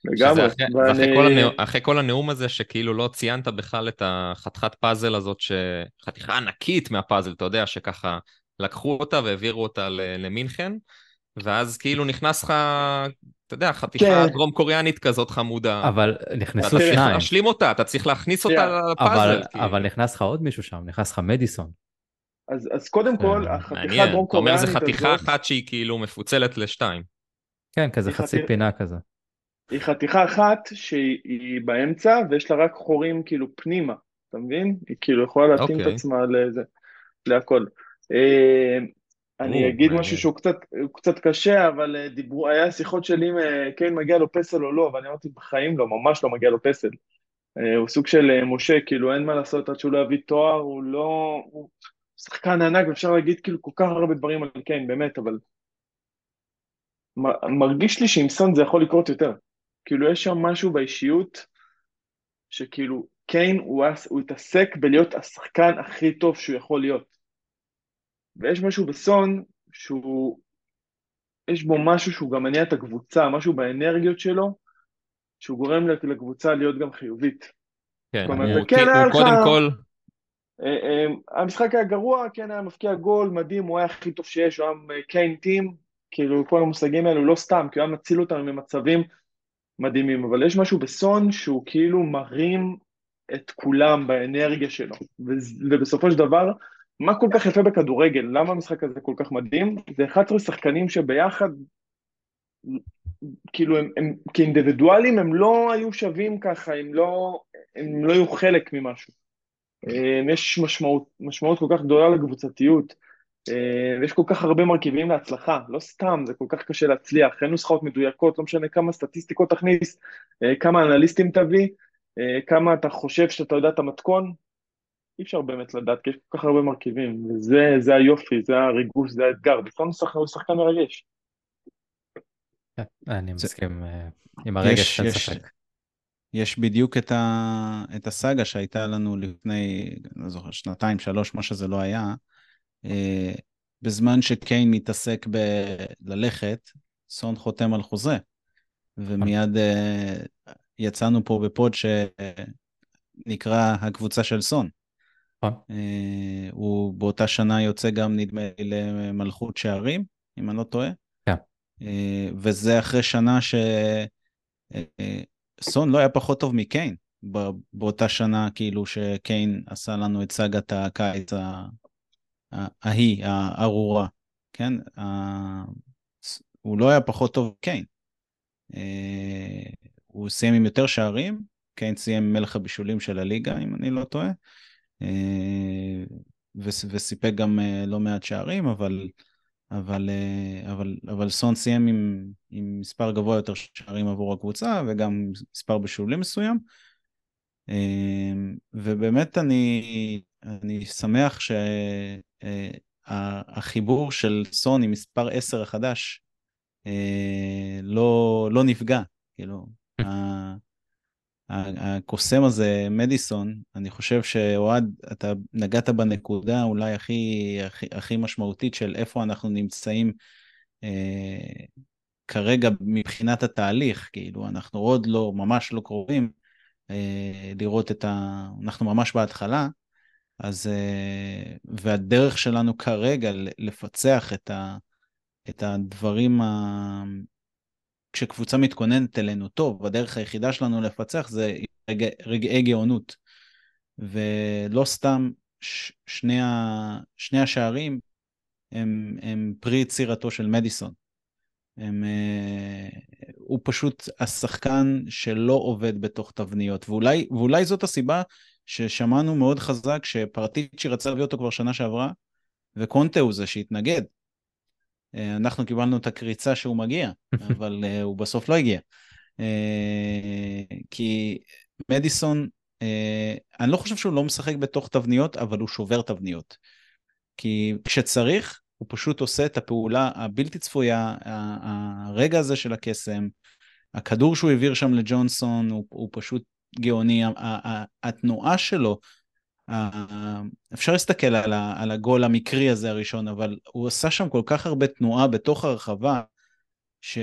לגמרי. ואני... אחרי כל הנאום הזה שכאילו לא ציינת בכלל את החתיכת פאזל הזאת, חתיכה ענקית מהפאזל, אתה יודע, שככה לקחו אותה והעבירו אותה למינכן, ואז כאילו נכנס לך, אתה יודע, חתיכה כן. דרום קוריאנית כזאת חמודה.
אבל נכנסו שניים. אתה צריך
להשלים אותה, אתה צריך להכניס אותה לפאזל.
אבל נכנס לך עוד מישהו שם, נכנס לך מדיסון.
אז, אז קודם כל, אה, החתיכה הדרום קוריאנית
הזאת... אתה אומר, זו חתיכה אחת שהיא כאילו מפוצלת לשתיים.
כן, כזה חצי חתיך... פינה כזה.
היא חתיכה אחת שהיא באמצע, ויש לה רק חורים כאילו פנימה, אתה מבין? היא כאילו יכולה להתאים okay. את אוקיי. עצמה לזה, להכל. אה, אני אגיד משהו שהוא קצת, קצת קשה, אבל אה, דיברו, היה שיחות שלי אם כן מגיע לו פסל או לא, ואני אמרתי בחיים לא, ממש לא מגיע לו פסל. הוא סוג של משה, כאילו אין מה לעשות עד שהוא לא יביא תואר, הוא לא... הוא... שחקן ענק, ואפשר להגיד כאילו כל כך הרבה דברים על קיין, באמת, אבל מרגיש לי שעם סון זה יכול לקרות יותר. כאילו יש שם משהו באישיות, שכאילו קיין הוא, הוא התעסק בלהיות השחקן הכי טוב שהוא יכול להיות. ויש משהו בסון שהוא, יש בו משהו שהוא גם מניע את הקבוצה, משהו באנרגיות שלו, שהוא גורם לקבוצה להיות גם חיובית.
כן, הוא, הוא, כן הוא קודם כל...
אה, אה, המשחק היה גרוע, כן היה מפקיע גול, מדהים, הוא היה הכי טוב שיש, הוא היה קיין טים, כאילו כל המושגים האלו לא סתם, כי הוא היה מציל אותנו ממצבים מדהימים, אבל יש משהו בסון שהוא כאילו מרים את כולם באנרגיה שלו, ובסופו של דבר, מה כל כך יפה בכדורגל, למה המשחק הזה כל כך מדהים? זה 11 שחקנים שביחד, כאילו הם, הם כאינדיבידואלים הם לא היו שווים ככה, הם לא, הם לא היו חלק ממשהו. אה, יש משמעות, משמעות כל כך גדולה לקבוצתיות, אה, ויש כל כך הרבה מרכיבים להצלחה, לא סתם, זה כל כך קשה להצליח, אין נוסחאות מדויקות, לא משנה כמה סטטיסטיקות תכניס, אה, כמה אנליסטים תביא, כמה אתה חושב שאתה יודע את המתכון, אי אפשר באמת לדעת, כי יש כל כך הרבה מרכיבים, וזה היופי, זה הריגוש, זה האתגר, בכל הוא שחקן מרגש.
אני מסכים עם הרגש, אין ספק.
יש בדיוק את, ה... את הסאגה שהייתה לנו לפני, לא זוכר, שנתיים, שלוש, מה שזה לא היה, אה, בזמן שקיין מתעסק בללכת, סון חותם על חוזה. ומיד אה, יצאנו פה בפוד שנקרא הקבוצה של סון. אה. הוא באותה שנה יוצא גם, נדמה לי, למלכות שערים, אם אני לא טועה.
כן.
וזה אחרי שנה ש... סון לא היה פחות טוב מקיין באותה שנה, כאילו שקיין עשה לנו את סאגת הקיץ ההיא, הארורה, כן? הוא לא היה פחות טוב מקיין. אה, הוא סיים עם יותר שערים, קיין סיים מלך הבישולים של הליגה, אם אני לא טועה, אה, וסיפק גם אה, לא מעט שערים, אבל... אבל, אה, אבל, אבל סון סיים עם, עם מספר גבוה יותר שערים עבור הקבוצה וגם מספר בשולים מסוים. אה, ובאמת אני, אני שמח שהחיבור אה, של סון עם מספר 10 החדש לא, לא נפגע. כאילו, הקוסם הזה, מדיסון, אני חושב שאוהד, אתה נגעת בנקודה אולי הכי, הכי, הכי משמעותית של איפה אנחנו נמצאים אה, כרגע מבחינת התהליך, כאילו אנחנו עוד לא, ממש לא קרובים אה, לראות את ה... אנחנו ממש בהתחלה, אז... אה, והדרך שלנו כרגע לפצח את, ה, את הדברים ה... כשקבוצה מתכוננת אלינו טוב, הדרך היחידה שלנו לפצח זה רגע, רגעי גאונות. ולא סתם ש, שני, ה, שני השערים הם, הם פרי יצירתו של מדיסון. הם, uh, הוא פשוט השחקן שלא עובד בתוך תבניות, ואולי, ואולי זאת הסיבה ששמענו מאוד חזק שפרטיצ'י רצה להביא אותו כבר שנה שעברה, וקונטה הוא זה שהתנגד. Uh, אנחנו קיבלנו את הקריצה שהוא מגיע, אבל uh, הוא בסוף לא הגיע. Uh, כי מדיסון, אני לא חושב שהוא לא משחק בתוך תבניות, אבל הוא שובר תבניות. כי כשצריך, הוא פשוט עושה את הפעולה הבלתי צפויה, הרגע הזה של הקסם, הכדור שהוא העביר שם לג'ונסון הוא, הוא פשוט גאוני, התנועה שלו, אפשר להסתכל על, על הגול המקרי הזה הראשון, אבל הוא עשה שם כל כך הרבה תנועה בתוך הרחבה, ש...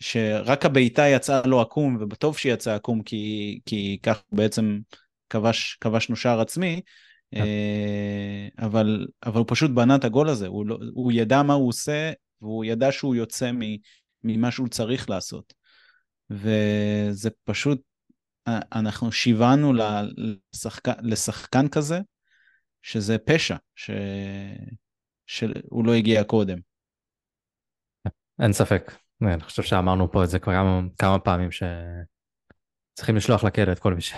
שרק הבעיטה יצאה לו עקום, ובטוב שהיא יצאה עקום, כי, כי כך בעצם כבש, כבשנו שער עצמי, כן. אה, אבל, אבל הוא פשוט בנה את הגול הזה, הוא, לא, הוא ידע מה הוא עושה, והוא ידע שהוא יוצא ממה שהוא צריך לעשות. וזה פשוט, אנחנו שיוונו לשחק, לשחקן כזה, שזה פשע, ש... שהוא לא הגיע קודם.
אין ספק. אני חושב שאמרנו פה את זה כבר כמה, כמה פעמים, שצריכים לשלוח לכלא את כל מי ש...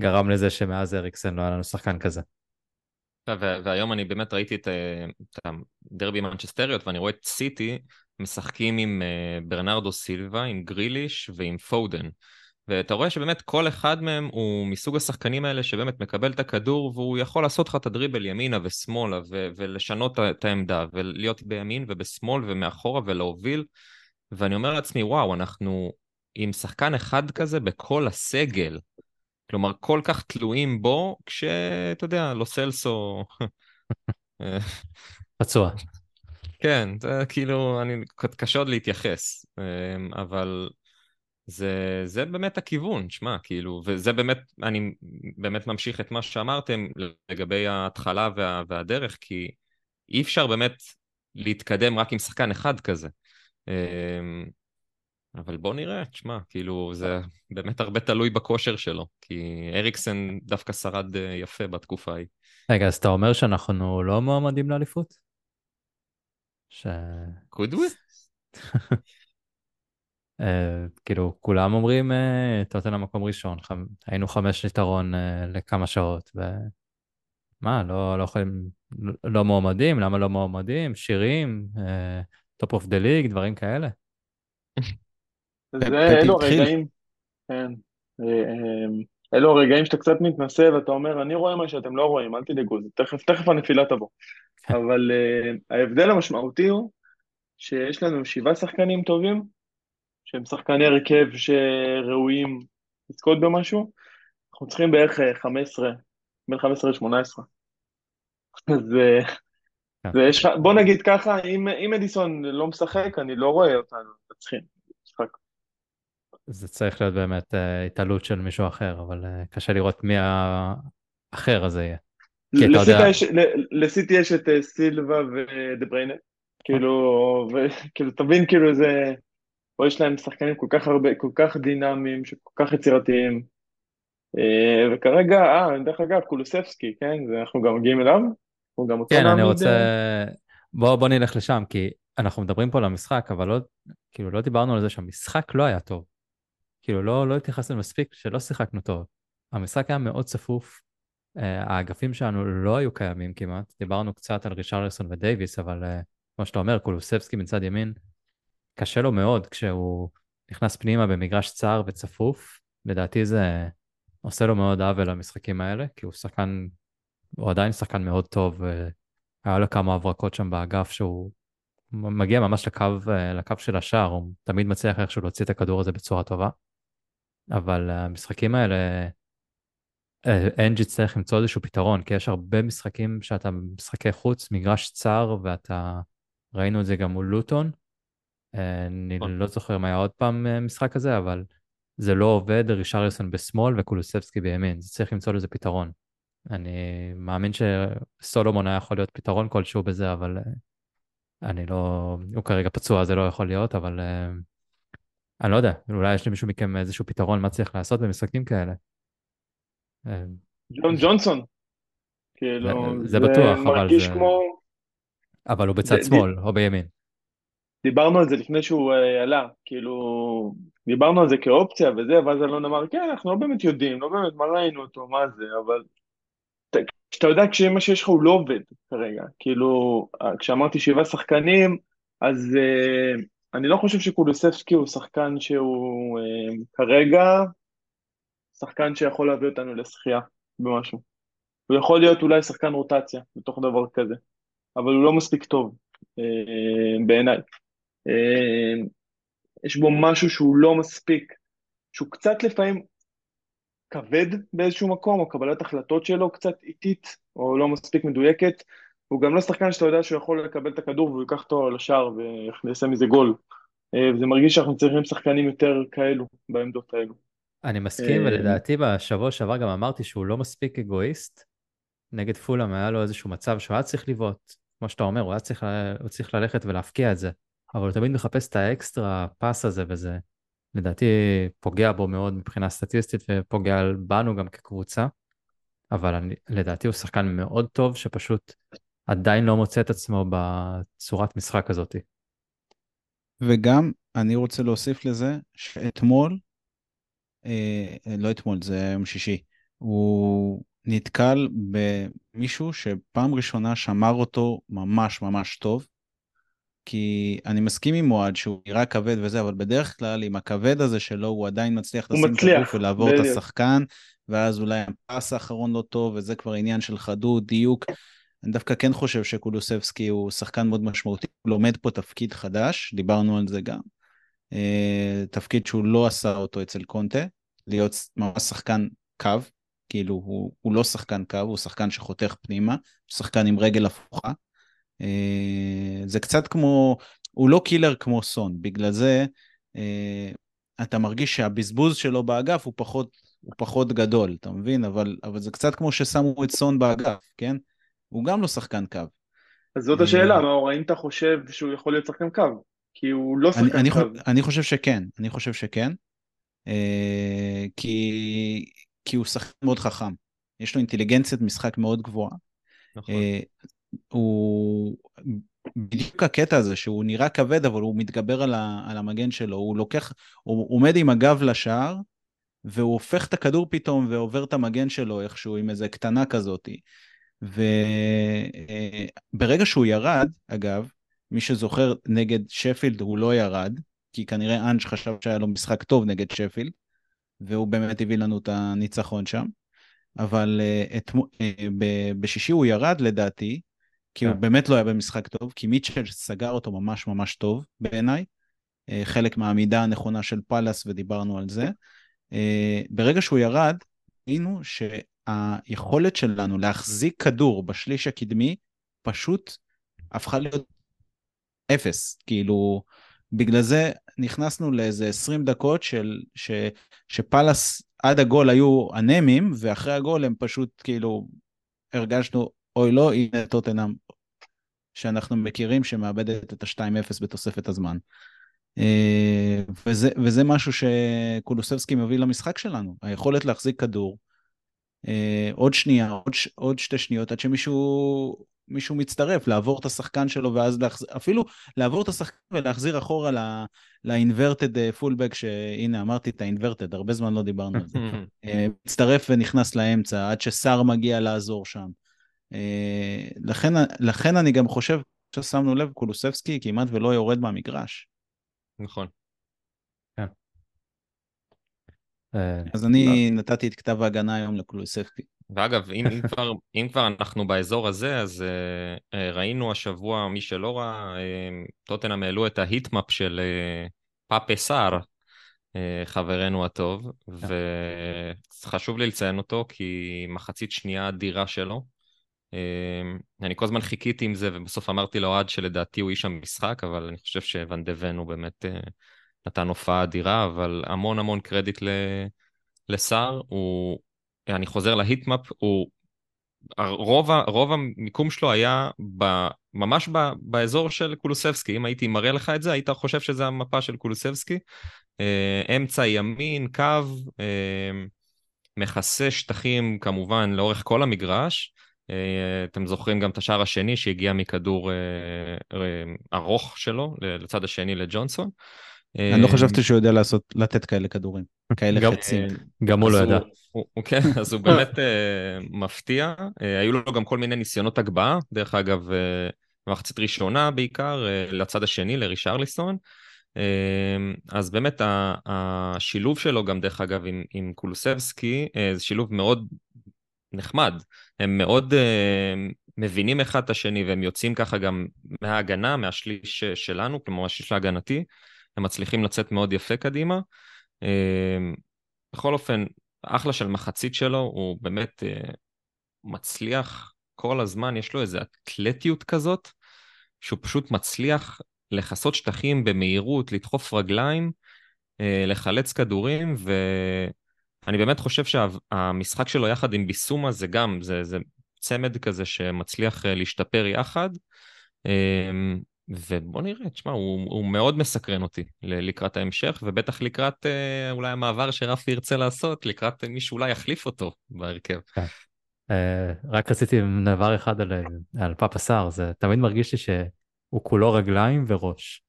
גרם לזה שמאז אריקסן לא היה לנו שחקן כזה.
והיום אני באמת ראיתי את, את הדרבי מנצ'סטריות ואני רואה את סיטי משחקים עם אה, ברנרדו סילבה, עם גריליש ועם פודן. ואתה רואה שבאמת כל אחד מהם הוא מסוג השחקנים האלה שבאמת מקבל את הכדור והוא יכול לעשות לך את הדריבל ימינה ושמאלה ו- ולשנות את העמדה ולהיות בימין ובשמאל ומאחורה ולהוביל. ואני אומר לעצמי, וואו, אנחנו עם שחקן אחד כזה בכל הסגל, כלומר, כל כך תלויים בו, כשאתה יודע, לא סלסו...
פצוע.
כן, זה כאילו, אני, קשה עוד להתייחס, אמ, אבל זה, זה באמת הכיוון, שמע, כאילו, וזה באמת, אני באמת ממשיך את מה שאמרתם לגבי ההתחלה וה, והדרך, כי אי אפשר באמת להתקדם רק עם שחקן אחד כזה. אמ, אבל בוא נראה, תשמע, כאילו, זה באמת הרבה תלוי בכושר שלו, כי אריקסן דווקא שרד אה, יפה בתקופה ההיא.
רגע, אז אתה אומר שאנחנו לא מועמדים לאליפות? ש...
could we?
uh, כאילו, כולם אומרים, אתה נותן למקום ראשון, ח... היינו חמש יתרון uh, לכמה שעות, ו... מה, לא, לא יכולים, לא מועמדים? למה לא מועמדים? שירים, top of the league, דברים כאלה?
זה, אלו הרגעים, כן, אה, אה, אלו הרגעים שאתה קצת מתנשא ואתה אומר, אני רואה מה שאתם לא רואים, אל תדאגו, תכף, תכף הנפילה תבוא. אבל אה, ההבדל המשמעותי הוא שיש לנו שבעה שחקנים טובים, שהם שחקני הרכב שראויים לזכות במשהו, אנחנו צריכים בערך 15, בין 15 ל-18. אז כן. בוא נגיד ככה, אם, אם אדיסון לא משחק, אני לא רואה אותנו מנצחים.
זה צריך להיות באמת uh, התעלות של מישהו אחר, אבל uh, קשה לראות מי האחר הזה יהיה.
לסיטי יש את סילבה ודה בריינה, כאילו, כאילו, תבין כאילו זה, פה יש להם שחקנים כל כך הרבה, כל כך דינמיים, כל כך יצירתיים, uh, וכרגע, אה, דרך אגב, קולוספסקי, כן, אנחנו גם מגיעים אליו, הוא גם
כן, אני רוצה, בוא, בוא נלך לשם, כי אנחנו מדברים פה על המשחק, אבל לא, כאילו, לא דיברנו על זה שהמשחק לא היה טוב. כאילו לא, לא התייחסנו מספיק שלא שיחקנו טוב. המשחק היה מאוד צפוף, uh, האגפים שלנו לא היו קיימים כמעט, דיברנו קצת על רישרלסון ודייוויס, אבל uh, כמו שאתה אומר, קולוסבסקי מצד ימין, קשה לו מאוד כשהוא נכנס פנימה במגרש צר וצפוף, לדעתי זה עושה לו מאוד עוול למשחקים האלה, כי הוא שחקן, הוא עדיין שחקן מאוד טוב, היה לו כמה הברקות שם באגף שהוא מגיע ממש לקו, לקו של השער, הוא תמיד מצליח איכשהו להוציא את הכדור הזה בצורה טובה. אבל המשחקים האלה, אנג'י צריך למצוא איזשהו פתרון, כי יש הרבה משחקים שאתה משחקי חוץ, מגרש צר, ואתה, ראינו את זה גם מול לוטון. אני
נכון.
לא זוכר אם היה עוד פעם אה, משחק כזה, אבל זה לא עובד, רישריוסון בשמאל וקולוסבסקי בימין, זה צריך למצוא לזה פתרון. אני מאמין שסולומון היה יכול להיות פתרון כלשהו בזה, אבל אה, אני לא, הוא כרגע פצוע, זה לא יכול להיות, אבל אה, אני לא יודע, אולי יש למישהו מכם איזשהו פתרון מה צריך לעשות במשחקים כאלה. אה,
ג'ון ג'ונסון. כאילו,
זה- זה בטוח, אבל
מרגיש
זה-
כמו...
אבל הוא בצד שמאל או בימין.
דיברנו על זה לפני שהוא אה, עלה, כאילו, דיברנו על זה כאופציה וזה, ואז אלון אמר, כן, אנחנו לא באמת יודעים, לא באמת, מה ראינו אותו, מה זה, אבל כשאתה יודע כשמה שיש לך הוא לא עובד כרגע, כאילו, אה, כשאמרתי שבעה שחקנים, אז אה, אני לא חושב שקולוספסקי הוא שחקן שהוא אה, כרגע שחקן שיכול להביא אותנו לשחייה במשהו. הוא יכול להיות אולי שחקן רוטציה בתוך דבר כזה, אבל הוא לא מספיק טוב אה, בעיניי. אה, יש בו משהו שהוא לא מספיק, שהוא קצת לפעמים כבד באיזשהו מקום, או קבלת החלטות שלו קצת איטית, או לא מספיק מדויקת. הוא גם לא שחקן שאתה יודע שהוא יכול לקבל את הכדור והוא ייקח אותו לשער ויעשה מזה גול. אה, וזה מרגיש שאנחנו צריכים שחקנים יותר כאלו בעמדות האלו.
אני מסכים,
אה,
ולדעתי בשבוע שעבר גם אמרתי שהוא לא מספיק אגואיסט. נגד פולאם היה לו איזשהו מצב שהוא היה צריך לבעוט, כמו שאתה אומר, הוא היה צריך, ל- הוא צריך ללכת ולהפקיע את זה, אבל הוא תמיד מחפש את האקסטרה פס הזה, וזה לדעתי פוגע בו מאוד מבחינה סטטיסטית ופוגע בנו גם כקבוצה, אבל אני, לדעתי הוא שחקן מאוד טוב שפשוט עדיין לא מוצא את עצמו בצורת משחק הזאת.
וגם אני רוצה להוסיף לזה שאתמול, אה, לא אתמול, זה יום שישי, הוא נתקל במישהו שפעם ראשונה שמר אותו ממש ממש טוב. כי אני מסכים עם אוהד שהוא נראה כבד וזה, אבל בדרך כלל עם הכבד הזה שלו הוא עדיין מצליח לשים את הגוף ולעבור את. השחקן, ואז אולי הפס האחרון לא טוב, וזה כבר עניין של חדות, דיוק. אני דווקא כן חושב שקולוסבסקי הוא שחקן מאוד משמעותי, הוא לומד פה תפקיד חדש, דיברנו על זה גם. אה, תפקיד שהוא לא עשה אותו אצל קונטה, להיות ממש שחקן קו, כאילו הוא, הוא לא שחקן קו, הוא שחקן שחותך פנימה, הוא שחקן עם רגל הפוכה. אה, זה קצת כמו, הוא לא קילר כמו סון, בגלל זה אה, אתה מרגיש שהבזבוז שלו באגף הוא פחות, הוא פחות גדול, אתה מבין? אבל, אבל זה קצת כמו ששמו את סון באגף, כן? הוא גם לא שחקן קו.
אז זאת
אה,
השאלה, מאור, האם אתה חושב שהוא יכול להיות שחקן קו? כי הוא לא
אני,
שחקן
אני,
קו.
חו- אני חושב שכן, אני חושב שכן, אה, כי, כי הוא שחקן מאוד חכם. יש לו אינטליגנציית משחק מאוד גבוהה.
נכון.
אה, הוא בדיוק הקטע הזה שהוא נראה כבד אבל הוא מתגבר על, ה, על המגן שלו. הוא לוקח הוא עומד עם הגב לשער והוא הופך את הכדור פתאום ועובר את המגן שלו איכשהו עם איזה קטנה כזאתי. וברגע שהוא ירד אגב מי שזוכר נגד שפילד הוא לא ירד כי כנראה אנג' חשב שהיה לו משחק טוב נגד שפילד והוא באמת הביא לנו את הניצחון שם. אבל uh, את, uh, בשישי הוא ירד לדעתי, כי הוא
כן.
באמת לא היה במשחק טוב, כי מיטשל סגר אותו ממש ממש טוב בעיניי, uh, חלק מהעמידה הנכונה של פאלאס ודיברנו על זה. Uh, ברגע שהוא ירד, ראינו שהיכולת שלנו להחזיק כדור בשליש הקדמי פשוט הפכה להיות אפס, כאילו בגלל זה נכנסנו לאיזה 20 דקות של, ש, שפאלאס עד הגול היו אנמים, ואחרי הגול הם פשוט כאילו הרגשנו, אוי לא, הנה טוטנאם שאנחנו מכירים שמאבדת את ה-2-0 בתוספת הזמן. אה, וזה, וזה משהו שקולוסבסקי מביא למשחק שלנו, היכולת להחזיק כדור. אה, עוד שנייה, עוד, ש- עוד שתי שניות עד שמישהו מישהו מצטרף, לעבור את השחקן שלו ואז להחזיר, אפילו לעבור את השחקן ולהחזיר אחורה לאינברטד פולבק, שהנה אמרתי את האינברטד, הרבה זמן לא דיברנו על זה. אה, מצטרף ונכנס לאמצע עד שסער מגיע לעזור שם. אה, לכן, לכן אני גם חושב, ששמנו לב, קולוסבסקי כמעט ולא יורד מהמגרש.
נכון.
אה,
אז אני נתתי את כתב ההגנה היום לקולוסבסקי.
ואגב, אם, אם, כבר, אם כבר אנחנו באזור הזה, אז uh, uh, ראינו השבוע, מי שלא ראה, uh, טוטנאם העלו את ההיטמאפ של uh, פאפה סער, uh, חברנו הטוב, וחשוב לי לציין אותו כי מחצית שנייה אדירה שלו. אני כל הזמן חיכיתי עם זה, ובסוף אמרתי לאוהד שלדעתי הוא איש המשחק, אבל אני חושב שוואן דה ון הוא באמת נתן הופעה אדירה, אבל המון המון קרדיט לסער. הוא, אני חוזר להיטמאפ, הוא רוב, רוב המיקום שלו היה ב, ממש ב, באזור של קולוסבסקי. אם הייתי מראה לך את זה, היית חושב שזה המפה של קולוסבסקי. אה, אמצע ימין, קו, אה, מכסה שטחים כמובן לאורך כל המגרש. אה, אתם זוכרים גם את השער השני שהגיע מכדור ארוך שלו לצד השני לג'ונסון.
אני לא חשבתי שהוא יודע לעשות, לתת כאלה כדורים, כאלה חצים.
גם הוא לא ידע.
כן, אז הוא באמת אה, מפתיע. אה, היו לו גם כל מיני ניסיונות הגבהה, דרך אגב, אה, במחצית ראשונה בעיקר, לצד השני, לרישרליסון. אז באמת השילוב שלו גם, דרך אגב, עם, עם קולוסבסקי, זה שילוב מאוד נחמד. הם מאוד מבינים אחד את השני, והם יוצאים ככה גם מההגנה, מהשליש שלנו, כלומר, השליש ההגנתי. הם מצליחים לצאת מאוד יפה קדימה. בכל אופן, אחלה של מחצית שלו, הוא באמת uh, מצליח כל הזמן, יש לו איזו אתלטיות כזאת, שהוא פשוט מצליח לכסות שטחים במהירות, לדחוף רגליים, uh, לחלץ כדורים, ואני באמת חושב שהמשחק שלו יחד עם ביסומה זה גם, זה, זה צמד כזה שמצליח uh, להשתפר יחד. Uh, ובוא נראה, תשמע, הוא, הוא מאוד מסקרן אותי לקראת ההמשך, ובטח לקראת אה, אולי המעבר שרפי ירצה לעשות, לקראת מי שאולי יחליף אותו בהרכב. כן.
אה, רק רציתי דבר אחד על, על פאפה סאר, זה תמיד מרגיש לי שהוא כולו רגליים וראש.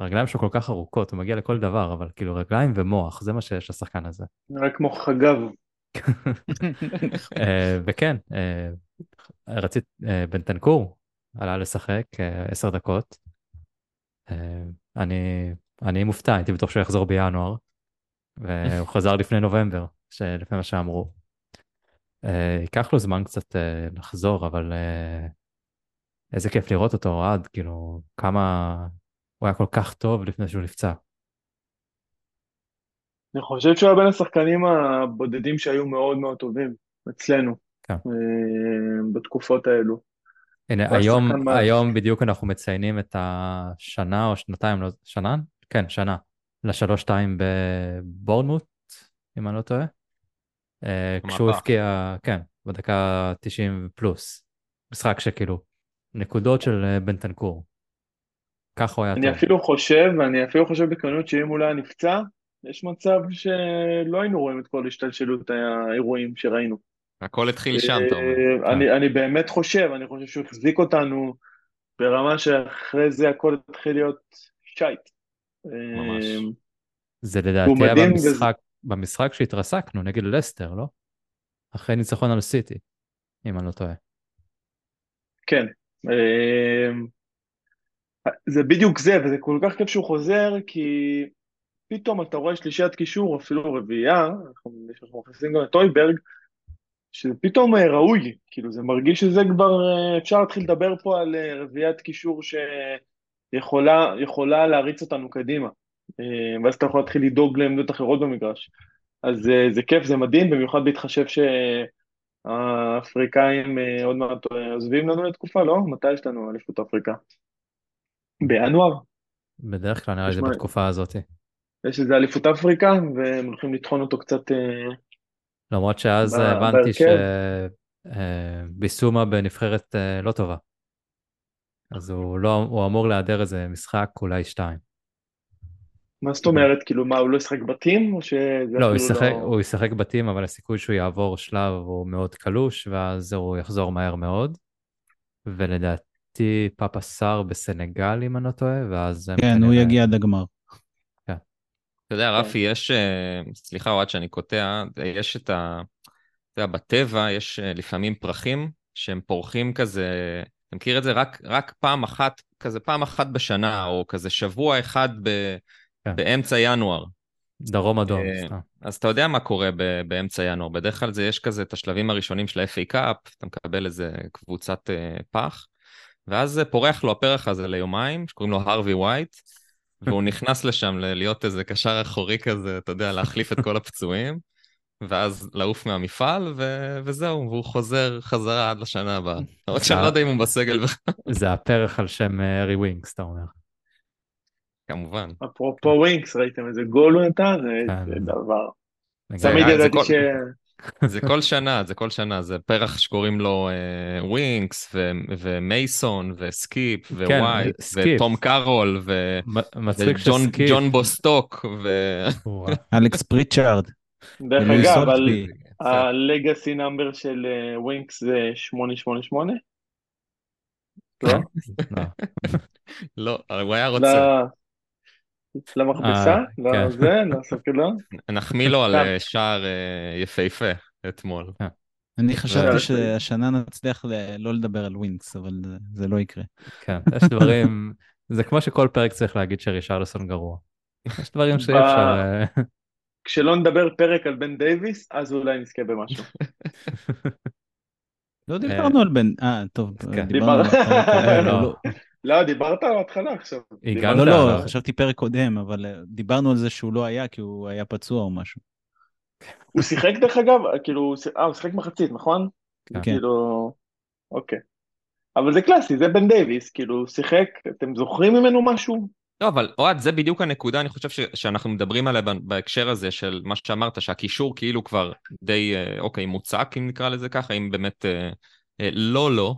הרגליים שלו כל כך ארוכות, הוא מגיע לכל דבר, אבל כאילו רגליים ומוח, זה מה שיש לשחקן הזה.
נראה כמו חגב.
אה, וכן, אה, רצית, אה, בנטנקור, עלה לשחק עשר דקות. אני, אני מופתע, הייתי בטוח שהוא יחזור בינואר, והוא חזר לפני נובמבר, לפני מה שאמרו. ייקח לו זמן קצת לחזור, אבל איזה כיף לראות אותו, אוהד, כאילו, כמה... הוא היה כל כך טוב לפני שהוא נפצע.
אני חושב שהוא היה בין השחקנים הבודדים שהיו מאוד מאוד טובים אצלנו, כן. בתקופות האלו.
הנה, היום, היום בדיוק אנחנו מציינים את השנה או שנתיים, לא, שנה? כן, שנה, לשלוש-שתיים בבורנמוט, אם אני לא טועה. אה, כשהוא הפקיע, כן, בדקה 90 פלוס. משחק שכאילו, נקודות של אה, בנטנקור. ככה הוא היה
אני
טוב.
אני אפילו חושב, ואני אפילו חושב בכנות שאם הוא לא היה נפצע, יש מצב שלא היינו רואים את כל השתלשלות האירועים שראינו.
הכל התחיל שם, אתה אומר.
אה, אני, אני באמת חושב, אני חושב שהוא החזיק אותנו ברמה שאחרי זה הכל התחיל להיות שייט.
ממש. אה,
זה לדעתי היה במשחק, וזה... במשחק שהתרסקנו נגד לסטר, לא? אחרי ניצחון על סיטי, אם אני לא טועה.
כן. זה בדיוק זה, וזה כל כך כיף שהוא חוזר, כי פתאום אתה רואה שלישיית קישור, אפילו רביעייה, אנחנו מכניסים גם את טויברג, שזה פתאום אה, ראוי, כאילו זה מרגיש שזה כבר, אה, אפשר להתחיל לדבר פה על אה, רביעיית קישור שיכולה להריץ אותנו קדימה, ואז אתה יכול להתחיל לדאוג לעמדות אחרות במגרש. אז זה כיף, זה מדהים, במיוחד בהתחשב שהאפריקאים עוד מעט עוזבים לנו לתקופה, לא? מתי יש לנו אליפות אפריקה? בינואר?
בדרך כלל נראה לי זה בתקופה הזאת.
יש איזה אליפות אפריקה, והם הולכים לטחון אותו קצת
למרות שאז הבנתי שביסומה בנבחרת אה, לא טובה. אז הוא, לא, הוא אמור להיעדר איזה משחק, אולי שתיים.
מה זאת אומרת? כאילו מה, הוא לא ישחק בתים? או שזה
לא, הוא ישחק, לא... הוא ישחק בתים, אבל הסיכוי שהוא יעבור שלב הוא מאוד קלוש, ואז הוא יחזור מהר מאוד. ולדעתי פאפה סאר בסנגל, אם אני לא טועה, ואז...
כן, הוא יגיע עד הגמר.
אתה יודע, רפי, כן. יש, אה, סליחה אוהד שאני קוטע, יש את ה... אתה יודע, בטבע יש אה, לפעמים פרחים שהם פורחים כזה, אתה מכיר את זה? רק, רק פעם אחת, כזה פעם אחת בשנה, או כזה שבוע אחד ב, כן. באמצע ינואר.
דרום אדום.
אה, אז אתה יודע מה קורה ב, באמצע ינואר, בדרך כלל זה יש כזה את השלבים הראשונים של ה-FA קאפ, אתה מקבל איזה קבוצת פח, ואז פורח לו הפרח הזה ליומיים, שקוראים לו הרווי ווייט, והוא נכנס לשם להיות איזה קשר אחורי כזה, אתה יודע, להחליף את כל הפצועים, ואז לעוף מהמפעל, ו... וזהו, והוא חוזר חזרה עד לשנה הבאה. למרות שאני לא יודע אם הוא בסגל בכלל.
זה הפרס על שם אה, הארי ווינקס, אתה אומר.
כמובן.
אפרופו ווינקס, ראיתם איזה גול הוא נתן?
כן.
זה דבר. תמיד
זה
ידעתי ש...
זה כל שנה, זה כל שנה, זה פרס שקוראים לו אה, ווינקס, ו- ומייסון, וסקיפ, ווייט. וטום קארול, וג'ון בוסטוק, ו...
אלכס פריצ'ארד.
דרך אגב.
ה
legacy number של אה, ווינקס זה 888? לא?
לא.
לא, אבל הוא היה רוצה.
למכבסה?
אה.
זה? לא ספקלון?
נחמיא לו על. אה, שער אה, יפהפה אתמול.
אני חשבתי שהשנה נצליח לא לדבר על ווינקס, אבל זה- לא יקרה.
כן, יש דברים, זה כמו שכל פרק צריך להגיד שרישרלסון גרוע. יש דברים שאי אפשר... אה,
כשלא נדבר פרק על בן דייוויס, אז אולי נזכה במשהו.
לא דיברנו על בן... אה, טוב,
כן.
דיברנו על
לא.
דיברת על ההתחלה עכשיו.
הגעת,
לא, לא, חשבתי פרק קודם, אבל אה, דיברנו על זה שהוא לא היה כי הוא היה פצוע או משהו.
הוא שיחק דרך אגב, כאילו, אה, הוא שיחק מחצית, נכון?
כן.
כאילו, אוקיי. אבל זה קלאסי, זה בן דייוויס, כאילו, שיחק, אתם זוכרים ממנו משהו?
לא, אבל אוהד, זה בדיוק הנקודה, אני חושב ש- שאנחנו מדברים עליה ב- בהקשר הזה של מה שאמרת, שהקישור כאילו כבר די, אה, אוקיי, מוצק, אם נקרא לזה ככה, אם באמת אה, אה, לא לא,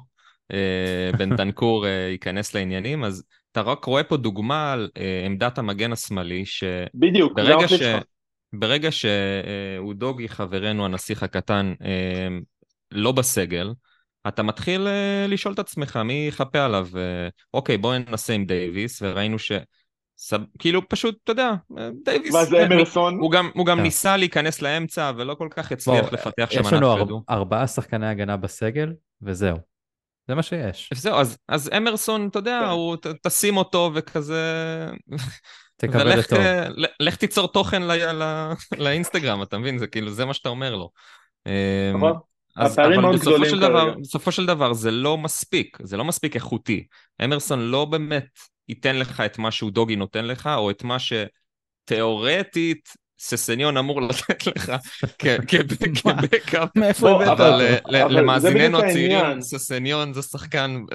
בנטנקור אה, ייכנס לעניינים, אז אתה רק רואה פה דוגמה על אה, עמדת המגן השמאלי, ש...
בדיוק,
ברגע, ש... ברגע שאודוגי, חברנו הנסיך הקטן, אה, לא בסגל, אתה מתחיל אה, לשאול את עצמך מי יכפה עליו. אה, אוקיי, בואו ננסה עם דייוויס, וראינו ש... סב... כאילו פשוט, אתה יודע, אה, דייוויס,
מה זה
אה,
אמרסון?
הוא גם, הוא גם
כן.
ניסה להיכנס לאמצע, ולא כל כך הצליח
בוא,
לפתח שם
יש לנו
ענף כדור.
ארבעה שחקני הגנה בסגל, וזהו. זה מה שיש.
זהו, אז, אז אמרסון, אתה יודע,
כן.
הוא, ת, תשים אותו וכזה...
תקבל
ולך,
טוב.
אה, ל- לך תיצור תוכן ל, ל, לאינסטגרם, אתה מבין? זה כאילו, זה מה שאתה אומר לו. אה,
נכון?
אז,
הפערים
אבל
מאוד גדולים
של, דבר,
כרגע.
בסופו של דבר זה לא מספיק, זה לא מספיק איכותי. אמרסון לא באמת ייתן לך את מה שהוא דוגי נותן לך, או את מה שתיאורטית ססניון אמור לתת לך כ- כ-
מה?
כבקאפ.
מאיפה הבאת
אבל? אה, למאזיננו הצעירים. ססניון זה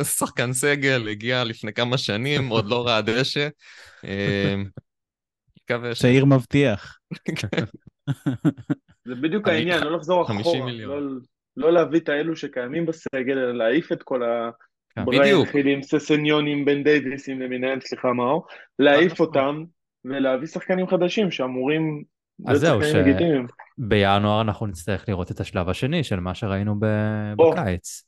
שחקן, סגל, הגיע לפני כמה שנים, עוד לא ראה דשא. אה.
צעיר מבטיח.
זה בדיוק העניין, לא לחזור
50
אחורה. לא- לא להביא את האלו שקיימים בסגל, אלא להעיף את כל
כן.
הבריין
בדיוק.
חילים, ססניונים, בן דייוויסים למיניהם, סליחה מאור, להעיף. אותם ולהביא שחקנים חדשים שאמורים
אז זהו,
שחקנים
ש-
לגיטימיים.
בינואר אנחנו נצטרך לראות את השלב השני של מה שראינו ב...
או.
בקיץ.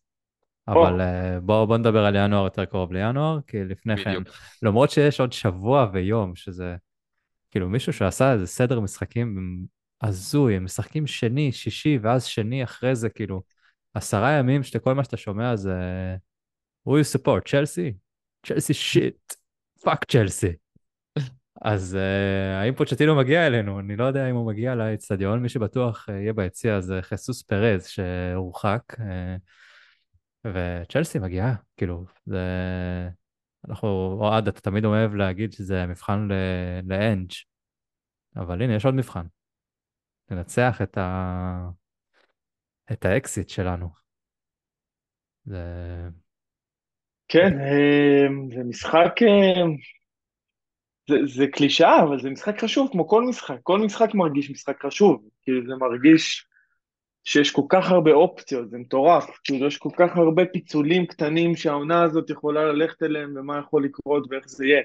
אבל אה, בואו בוא נדבר על ינואר יותר קרוב לינואר, כי לפני כן,
בדיוק.
למרות שיש עוד שבוע ויום, שזה כאילו מישהו שעשה איזה סדר משחקים הזוי, הם משחקים שני, שישי, ואז שני אחרי זה, כאילו, עשרה ימים שכל מה שאתה שומע זה who you support, צ'לסי? צ'לסי shit, fuck צ'לסי. אז אה, האם פוצ'טינו מגיע אלינו? אני לא יודע אם הוא מגיע לאצטדיון, מי שבטוח אה, יהיה ביציע זה חיסוס פרז שהורחק, אה, וצ'לסי מגיעה, כאילו, זה... אנחנו, אוהד, אתה תמיד אוהב להגיד שזה מבחן ל- לאנג', אבל הנה, יש עוד מבחן. לנצח את ה... את האקסיט שלנו. זה...
כן, אה, זה משחק, אה, זה, זה קלישאה, אבל זה משחק חשוב כמו כל משחק, כל משחק מרגיש משחק חשוב, כאילו זה מרגיש שיש כל כך הרבה אופציות, זה מטורף, כאילו יש כל כך הרבה פיצולים קטנים שהעונה הזאת יכולה ללכת אליהם ומה יכול לקרות ואיך זה יהיה,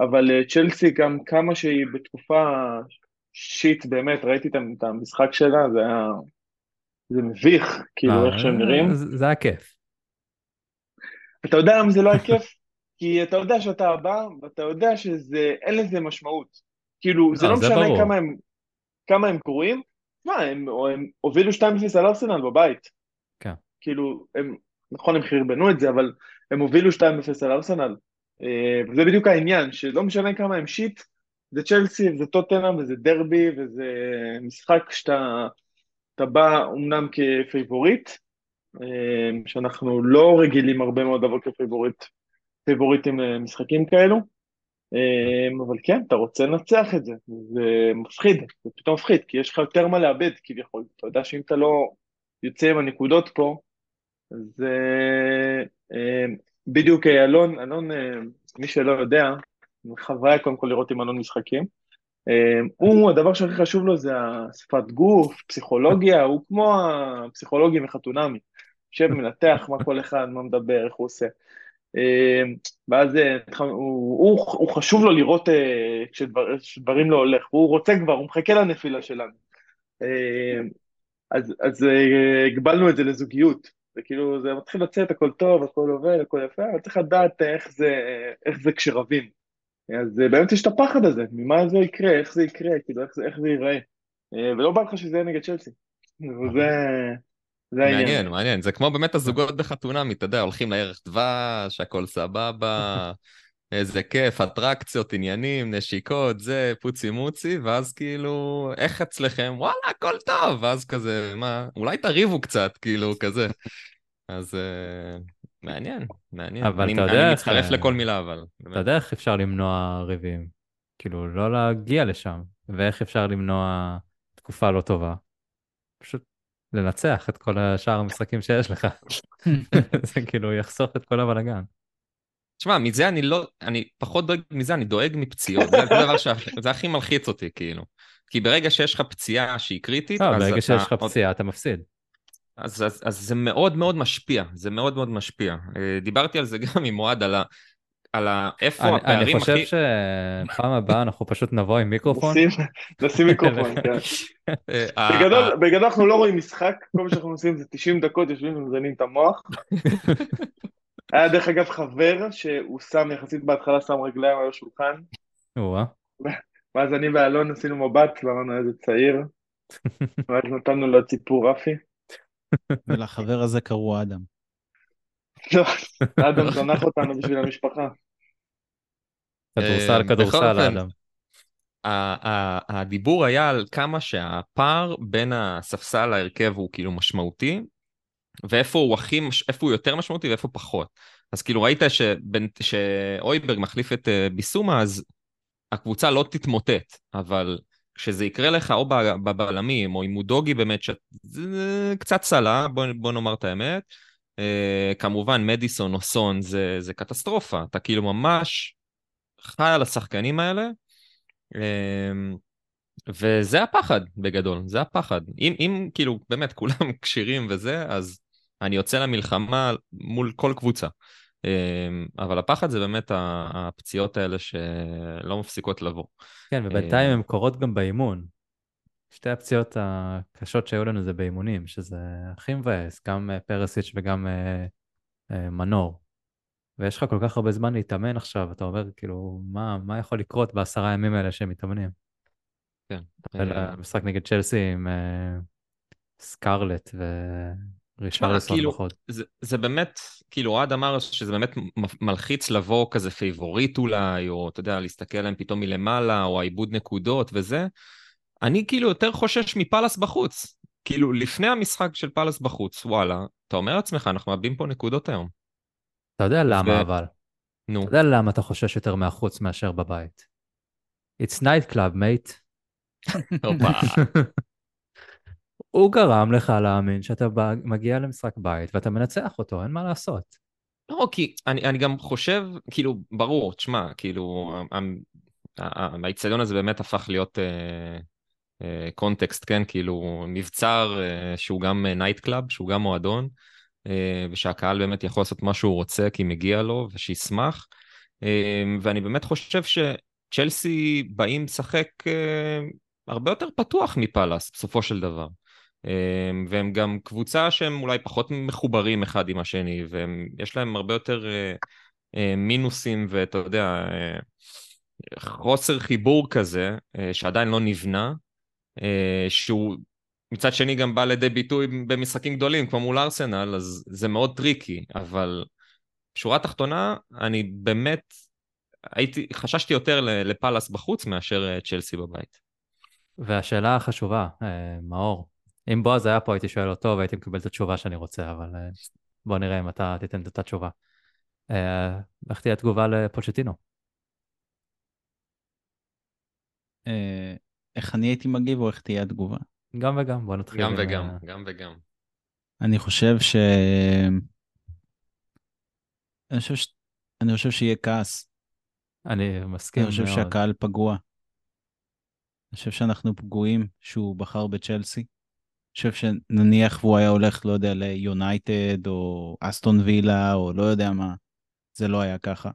אבל אה, צ'לסי גם כמה שהיא בתקופה שיט באמת, ראיתי את המשחק שלה, זה היה, זה מביך, כאילו
אה,
איך שהם נראים.
זה היה כיף.
אתה יודע למה זה לא היה כיף? כי אתה יודע שאתה הבא, ואתה יודע שזה, אין לזה משמעות. כאילו, זה
לא,
לא
זה
משנה. כמה הם, כמה הם גרועים, מה, הם, הם הובילו 2-0 על ארסנל בבית.
כן.
כאילו, הם, נכון, הם חרבנו את זה, אבל הם הובילו 2-0 על ארסנל. אה, וזה בדיוק העניין, שלא משנה כמה הם shit, זה צ'לסי, וזה טוטנאם, וזה דרבי, וזה משחק שאתה אתה בא אומנם כפייבוריט, אה, שאנחנו לא רגילים הרבה מאוד לבוא כפייבוריט, פייבוריטים למשחקים כאלו, אמ, אבל כן, אתה רוצה לנצח את זה, זה מפחיד, זה פתאום מפחיד, כי יש לך יותר מה לאבד כביכול, אתה יודע שאם אתה לא יוצא עם הנקודות פה, אז אה, בדיוק אלון, אלון, מי שלא יודע, חוויה קודם כל לראות עם אלון משחקים, הוא, הדבר שהכי חשוב לו זה השפת גוף, פסיכולוגיה, הוא כמו הפסיכולוגים מחתונמי, יושב, מנתח מה כל אחד, מה מדבר, איך הוא עושה. ואז הוא, הוא, הוא חשוב לו לראות כשדברים לא הולך, הוא רוצה כבר, הוא מחכה לנפילה שלנו. אז, אז הגבלנו את זה לזוגיות, זה כאילו, זה מתחיל לצאת, הכל טוב, הכל עובד, הכל יפה, אבל צריך לדעת איך זה, איך זה כשרבים. אז באמת יש את הפחד הזה, ממה זה יקרה, איך זה יקרה, כאילו, איך זה, איך זה ייראה. ולא בא לך שזה יהיה נגד צ'לסי. וזה... זה העניין.
מעניין, מעניין. זה כמו באמת הזוגות בחתונה, אתה יודע, הולכים לערך דבש, הכל סבבה, איזה כיף, אטרקציות, עניינים, נשיקות, זה, פוצי מוצי, ואז כאילו, איך אצלכם? וואלה, הכל טוב, ואז כזה, מה, אולי תריבו קצת, כאילו, כזה. אז uh, מעניין, מעניין.
אבל
אני,
אתה יודע
אני
איך...
מצטרף לכל מילה, אבל.
אתה יודע איך אפשר למנוע ריבים? כאילו, לא להגיע לשם, ואיך אפשר למנוע תקופה לא טובה? פשוט לנצח את כל השאר המשחקים שיש לך. זה כאילו יחסוך את כל הבלאגן.
תשמע, מזה אני לא, אני פחות דואג מזה, אני דואג מפציעות. זה הדבר שזה הכי מלחיץ אותי, כאילו. כי ברגע שיש לך פציעה שהיא קריטית,
לא,
אז
ברגע
אתה...
שיש לך פציעה אתה מפסיד.
אז, אז, אז זה מאוד מאוד משפיע, זה מאוד מאוד משפיע. אה, דיברתי על זה גם עם אוהד, על, ה, על ה, איפה
אני,
הפערים
אני חושב
הכי...
שפעם הבאה אנחנו פשוט נבוא עם מיקרופון.
נשים, נשים מיקרופון, כן.
אה,
בגדול,
אה,
בגדול אנחנו לא רואים משחק, כל מה שאנחנו עושים זה 90 דקות יושבים ומזיינים את המוח. היה דרך אגב חבר שהוא שם יחסית בהתחלה שם רגליים על השולחן. ואז אני ואלון עשינו מבט ואמרנו איזה צעיר. ואז נתנו לו את סיפור רפי.
ולחבר הזה קראו אדם.
לא, אדם זנח אותנו בשביל המשפחה.
כדורסל,
אה,
כדורסל, אדם.
הדיבור היה על כמה שהפער בין הספסל להרכב הוא כאילו משמעותי, ואיפה הוא הכי, איפה הוא יותר משמעותי ואיפה פחות. אז כאילו ראית שאויברג מחליף את אה, ביסומה, אז הקבוצה לא תתמוטט, אבל כשזה יקרה לך או בבלמים, או עם מודוגי באמת, שזה קצת סלה, בוא, בוא נאמר את האמת, כמובן מדיסון או סון זה, זה קטסטרופה, אתה כאילו ממש חי על השחקנים האלה, אמ, וזה הפחד בגדול, זה הפחד. אם, אם כאילו באמת כולם כשירים וזה, אז אני יוצא למלחמה מול כל קבוצה. אמ, אבל הפחד זה באמת הפציעות האלה שלא מפסיקות לבוא.
כן,
אה,
ובינתיים הן קורות גם באימון. שתי הפציעות הקשות שהיו לנו זה באימונים, שזה הכי מבאס, גם אה, פרסיץ' וגם אה, אה, מנור. ויש לך כל כך הרבה זמן להתאמן עכשיו, אתה אומר, כאילו, מה, מה יכול לקרות בעשרה ימים האלה שהם מתאמנים?
כן.
אה, משחק נגד צ'לסי עם אה, סקרלט ורישרלסון
כאילו,
בחוד.
זה, זה באמת, כאילו אוהד אמר שזה באמת מלחיץ לבוא כזה פייבוריט אולי, או אתה יודע, להסתכל עליהם פתאום מלמעלה, או העיבוד נקודות וזה. אני כאילו יותר חושש מפאלאס בחוץ. כאילו, לפני המשחק של פאלאס בחוץ, וואלה, אתה אומר לעצמך, אנחנו מאבדים פה נקודות היום.
אתה יודע למה
ו-
אבל?
נו,
אתה יודע למה אתה חושש יותר מהחוץ מאשר בבית? It's night club, mate. הוא גרם לך להאמין שאתה מגיע למשחק בית ואתה מנצח אותו, אין מה לעשות.
לא, כי אני, אני גם חושב, כאילו, ברור, תשמע, כאילו, האיצטדיון הזה באמת הפך להיות אה, קונטקסט, כן? כאילו, מבצר אה, שהוא גם night club, שהוא גם מועדון, אה, ושהקהל באמת יכול לעשות מה שהוא רוצה כי מגיע לו, ושישמח. אה, ואני באמת חושב שצ'לסי באים לשחק אה, הרבה יותר פתוח מפאלאס, בסופו של דבר. והם גם קבוצה שהם אולי פחות מחוברים אחד עם השני, ויש להם הרבה יותר אה, אה, מינוסים ואתה יודע, אה, חוסר חיבור כזה, אה, שעדיין לא נבנה, אה, שהוא מצד שני גם בא לידי ביטוי במשחקים גדולים, כמו מול ארסנל, אז זה מאוד טריקי, אבל שורה תחתונה, אני באמת הייתי, חששתי יותר לפאלאס בחוץ מאשר אה, צ'לסי בבית.
והשאלה החשובה, אה, מאור, אם בועז היה פה הייתי שואל אותו והייתי מקבל את התשובה שאני רוצה, אבל אה, בוא נראה אם אתה תיתן את אותה תשובה. אה, איך תהיה התגובה לפוצ'טינו?
איך אני הייתי מגיב או איך תהיה התגובה?
גם וגם, בוא נתחיל.
גם וגם,
אה,
גם וגם.
אני חושב ש... אני חושב, ש... אני חושב שיהיה כעס.
אני מסכים
אני חושב
מאוד.
שהקהל פגוע. אני חושב שאנחנו פגועים שהוא בחר בצ'לסי. אני חושב שנניח והוא היה הולך, לא יודע, ליונייטד או אסטון וילה או לא יודע מה, זה לא היה ככה.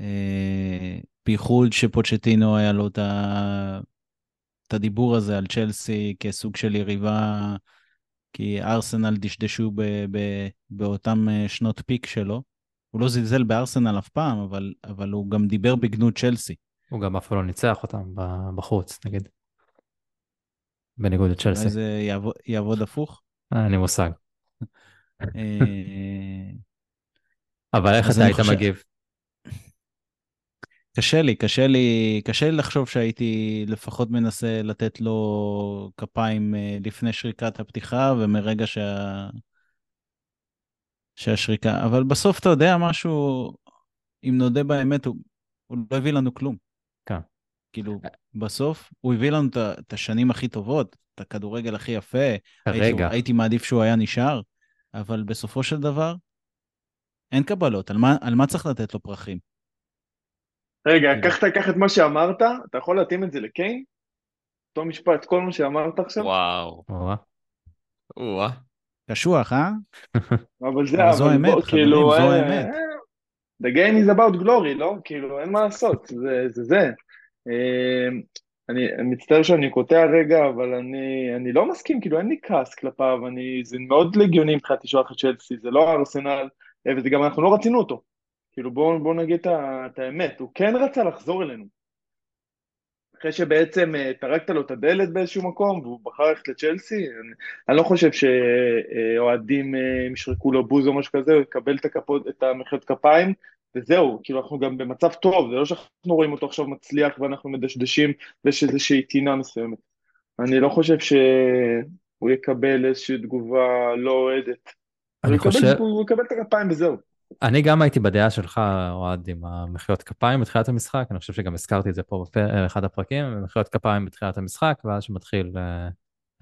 אה, בייחוד שפוצ'טינו היה לו את, ה... את הדיבור הזה על צ'לסי כסוג של יריבה, כי ארסנל דשדשו ב... ב... באותם אה, שנות פיק שלו. הוא לא זלזל בארסנל אף פעם, אבל, אבל הוא גם דיבר בגנות צ'לסי.
הוא גם אף פעם לא ניצח אותם בחוץ, נגיד. בניגוד לצ'לסי.
זה יעבוד, יעבוד הפוך.
אין לי מושג.
אה,
אבל איך אתה היית
חושב-
מגיב?
קשה לי, קשה לי, קשה לי לחשוב שהייתי לפחות מנסה לתת לו כפיים אה, לפני שריקת הפתיחה ומרגע שה... שהשריקה, אבל בסוף אתה יודע משהו, אם נודה באמת, הוא, הוא לא הביא לנו כלום.
כן.
כאילו, בסוף הוא הביא לנו את השנים הכי טובות, את הכדורגל הכי יפה, הייתי,
כרגע.
הייתי מעדיף שהוא היה נשאר, אבל בסופו של דבר, אין קבלות, על מה, על מה צריך לתת לו פרחים?
רגע,
כאילו.
קח את מה שאמרת, אתה יכול להתאים את זה לקיין? אותו משפט, כל מה שאמרת עכשיו?
וואו,
או-אה.
וואו.
קשוח, אה?
אבל זה,
אבל זו האמת,
בוא,
חברים,
כאילו,
זו
אה,
האמת.
The game is about glory, לא? כאילו, אין מה לעשות, זה זה. זה. אה, אני אני מצטער שאני קוטע רגע, אבל אני, אני לא מסכים, כאילו, אין לי כעס כלפיו, אני, זה מאוד לגיוני מבחינת לשלוח את צ'לסי, זה לא ארסנל, אה, וזה גם, אנחנו לא רצינו אותו. כאילו, בואו בוא נגיד את האמת, הוא כן רצה לחזור אלינו. אחרי שבעצם אה, טרקת לו את הדלת באיזשהו מקום, והוא בחר ללכת לצ'לסי, אני, אני לא חושב שאוהדים אה, ישרקו לו בוז או משהו כזה, הוא יקבל את, הכפות, את המחיאות כפיים, וזהו, כאילו אנחנו גם במצב טוב, זה לא שאנחנו רואים אותו עכשיו מצליח ואנחנו מדשדשים ויש איזושהי טינה מסוימת. אני לא חושב שהוא יקבל איזושהי תגובה לא אוהדת. הוא
אני
יקבל-
חושב,
הוא יקבל את הכפיים וזהו.
אני גם הייתי בדעה שלך, אוהד, עם המחיאות כפיים בתחילת המשחק, אני חושב שגם הזכרתי את זה פה באחד הפרקים, מחיאות כפיים בתחילת המשחק, ואז שמתחיל אה,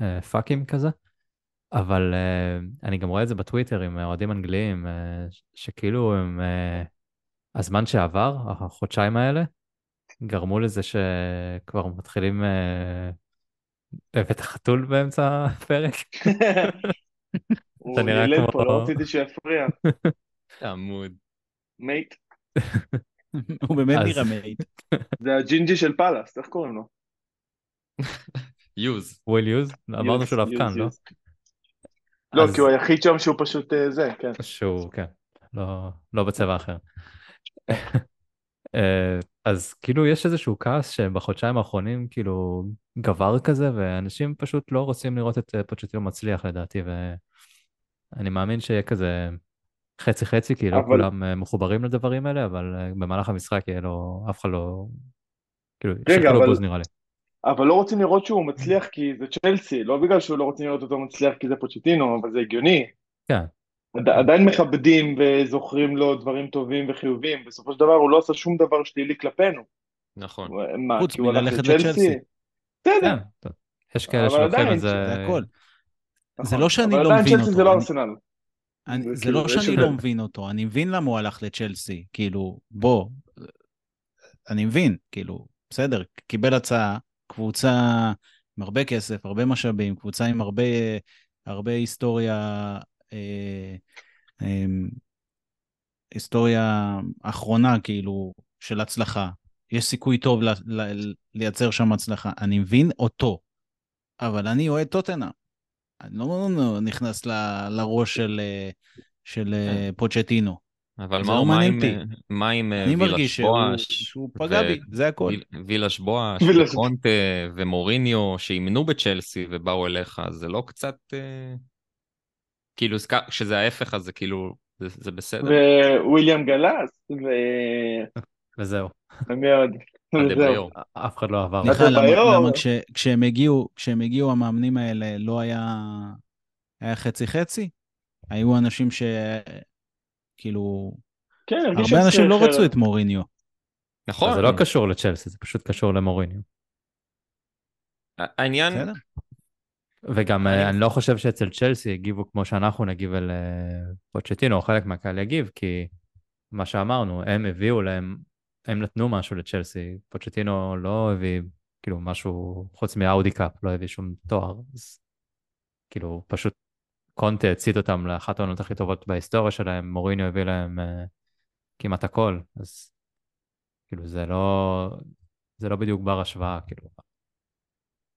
אה, פאקים כזה. אבל אה, אני גם רואה את זה בטוויטר עם אוהדים אנגליים, אה, ש- שכאילו הם, אה, הזמן שעבר, החודשיים האלה, גרמו לזה שכבר מתחילים אה, הבאת חתול באמצע הפרק?
הוא
נראה
ילד פה, לא רציתי שיפריע.
עמוד.
mate,
הוא באמת נראה mate.
זה הג'ינג'י של פאלאס, איך קוראים לו?
יוז.
וויל יוז? אמרנו שהוא לבקן, לא?
לא, כי הוא היחיד שם שהוא פשוט אה, זה, כן.
שהוא, כן, לא, לא בצבע אחר. אה, אז כאילו יש איזשהו כעס שבחודשיים האחרונים כאילו גבר כזה, ואנשים פשוט לא רוצים לראות את אה, פוצ'טינו מצליח לדעתי, ואני מאמין שיהיה כזה חצי חצי, כי לא
אבל-
כולם אה, מחוברים לדברים האלה, אבל אה, במהלך המשחק יהיה לו, אף אחד לא, כאילו,
רגע, אבל-
בוז נראה לי.
אבל לא רוצים לראות שהוא מצליח כי זה צ'לסי, לא בגלל שהוא לא רוצים לראות אותו מצליח כי זה פוצ'טינו, אבל זה הגיוני.
כן.
עד, עדיין מכבדים וזוכרים לו דברים טובים וחיובים, בסופו של דבר הוא לא עשה שום דבר שלילי כלפינו.
נכון.
הוא- מה,
חוץ מללכת
לצ'לסי? בסדר,
כן. יש כאלה
אבל
שלוקחים
עדיין,
את זה,
זה הכל.
נכון.
זה לא שאני
אבל
לא
עדיין
מבין
צ'לסי
אותו,
זה לא
אני-
ארסנל.
אני,
זה כאילו,
לא
יש
שאני
הבדל.
לא מבין אותו, אני מבין למה הוא הלך לצ'לסי, כאילו, בוא, אני מבין, כאילו, בסדר, קיבל הצעה, קבוצה עם הרבה כסף, הרבה משאבים, קבוצה עם הרבה, הרבה היסטוריה, אה, אה, היסטוריה אחרונה, כאילו, של הצלחה. יש סיכוי טוב ל, ל, לייצר שם הצלחה. אני מבין אותו, אבל אני אוהד טוטנה. אני לא נכנס ל- לראש של, של אה, פוצ'טינו.
אבל מה
לא
מה עם, מה עם
אני
וילש בואש,
שהוא פגע בי, זה הכל.
ויל- וילש בואש, וקונטה ומוריניו שאימנו בצ'לסי ובאו אליך, זה לא קצת... אה, כאילו, כשזה ההפך, אז זה כאילו, זה, זה בסדר.
וויליאם גלס, ו-
וזהו.
ומי עוד?
אף אחד לא עבר.
בכלל, למה,
ביור.
למה כש, כשהם הגיעו, כשהם הגיעו המאמנים האלה לא היה, היה חצי חצי? היו אנשים ש... כאילו,
כן,
הרבה
שזה
אנשים לא. רצו את מוריניו.
נכון.
זה לא קשור לצ'לסי, זה פשוט קשור למוריניו.
העניין.
וגם
אני-
אה, אני לא חושב שאצל צ'לסי הגיבו כמו שאנחנו נגיב אל אה, פוצ'טינו, או חלק מהקהל יגיב, כי מה שאמרנו, הם הביאו להם, הם נתנו משהו לצ'לסי, פוצ'טינו לא הביא כאילו משהו חוץ מאאודי קאפ, לא הביא שום תואר, אז כאילו פשוט קונטה הצית אותם לאחת העונות הכי טובות בהיסטוריה שלהם, מוריניו הביא להם אה, כמעט הכל, אז כאילו זה לא, זה לא בדיוק בר השוואה, כאילו,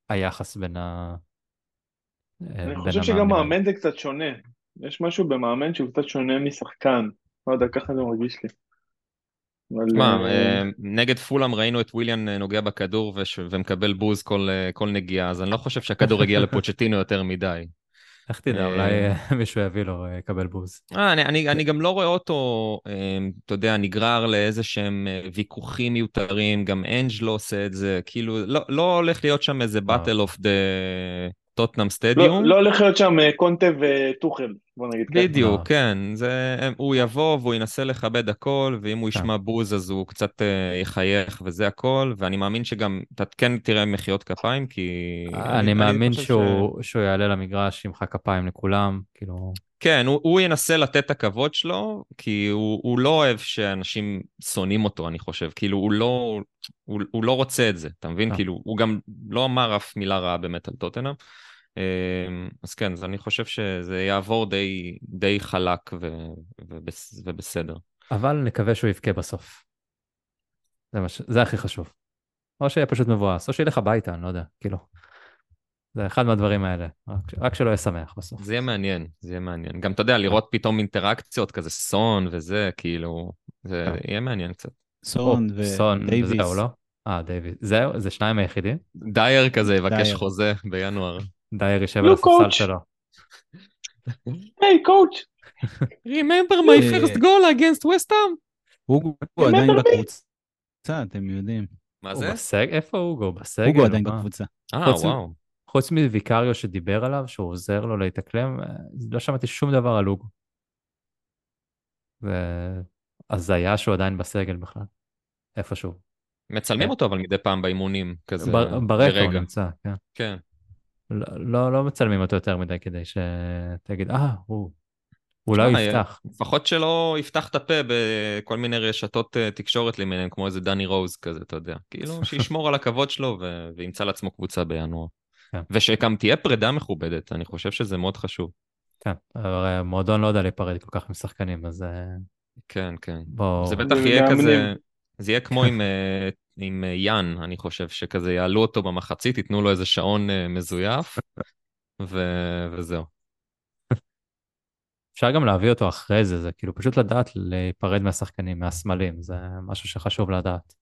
היחס בין ה... אה,
אני חושב שגם. מאמן זה קצת שונה. יש משהו במאמן שהוא קצת שונה משחקן. לא יודע, ככה זה מרגיש לי. אבל,
תשמע,
אה,
אה, נגד פולאם ראינו את וויליאן אה, נוגע בכדור וש- ומקבל בוז כל, כל נגיעה, אז אני לא חושב שהכדור הגיע לפוצ'טינו יותר מדי.
איך תדע, אולי מישהו יביא לו, יקבל בוז.
אני, אני, אני גם לא רואה אותו, אתה יודע, נגרר לאיזה שהם ויכוחים מיותרים, גם אנג' לא עושה את זה, כאילו, לא, לא הולך להיות שם איזה battle of the טוטנאם
לא
stadium.
לא הולך להיות שם קונטה וטוחל, בוא נגיד ככה.
בדיוק,
לא.
כן, זה, הוא יבוא והוא ינסה לכבד הכל, ואם הוא
כן.
ישמע בוז אז הוא קצת אה, יחייך וזה הכל, ואני מאמין שגם, אתה כן תראה מחיאות כפיים, כי...
אני מאמין
חושב ש-
שהוא שהוא יעלה למגרש, ימחא כפיים לכולם, כאילו,
כן, הוא, הוא ינסה לתת את הכבוד שלו, כי הוא, הוא לא אוהב שאנשים שונאים אותו, אני חושב. כאילו, הוא לא, הוא, הוא לא רוצה את זה, אתה מבין?
אה.
כאילו, הוא גם לא אמר אף מילה רעה באמת על טוטנאם. אמ, אז כן, אז אני חושב שזה יעבור די, די חלק ו, ובס, ובסדר.
אבל נקווה שהוא יבכה בסוף. זה, מה ש... זה הכי חשוב. או שיהיה פשוט מבואס, או שילך הביתה, אני לא יודע, כאילו. זה אחד מהדברים האלה, רק, רק שלא יהיה שמח בסוף.
זה יהיה מעניין, זה יהיה מעניין. גם, אתה יודע, לראות פתאום אינטראקציות, כזה סון וזה, כאילו, זה
כן.
יהיה מעניין קצת.
סון ודייוויס.
וזהו, לא? אה, דייוויס. זהו, זה שניים היחידים?
דייר כזה יבקש
דייר.
חוזה בינואר.
דייר
You
על הספסל
coach.
שלו.
היי, coach!
Remember
my first
goal against West Ham?
Remember
עדיין? בקבוצה, אתם יודעים.
מה
הוא
זה?
איפה אוגו? בסגל?
אוגו
או
עדיין? בקבוצה.
אה, וואו.
חוץ מוויקריו שדיבר עליו, שהוא עוזר לו להתאקלם, אה, לא שמעתי שום דבר על אוגו. והזיה שהוא עדיין בסגל בכלל. איפשהו.
מצלמים
כן.
אותו אבל מדי פעם באימונים, כזה,
בר- ברקע הוא. נמצא, כן.
כן.
לא, לא, לא מצלמים אותו יותר מדי כדי שתגיד, אה, הוא. אולי הוא
תשמע,
יפתח.
לפחות שלא יפתח את הפה בכל מיני רשתות אה, תקשורת למיניהם, כמו איזה דני רוז כזה, אתה יודע. כאילו, שישמור על הכבוד שלו ו- וימצא לעצמו קבוצה בינואר.
כן.
ושגם תהיה פרידה מכובדת, אני חושב שזה מאוד חשוב.
כן, הרי המועדון לא יודע להיפרד כל כך עם שחקנים, אז אה,
כן, כן.
בוא...
זה בטח
זה
יהיה. כזה, זה יהיה כמו עם, אה, עם אה, יאן, אני חושב, שכזה יעלו אותו במחצית, ייתנו לו איזה שעון אה, מזויף, ו- וזהו.
אפשר גם להביא אותו אחרי זה, זה כאילו פשוט לדעת להיפרד מהשחקנים, מהסמלים, זה משהו שחשוב לדעת.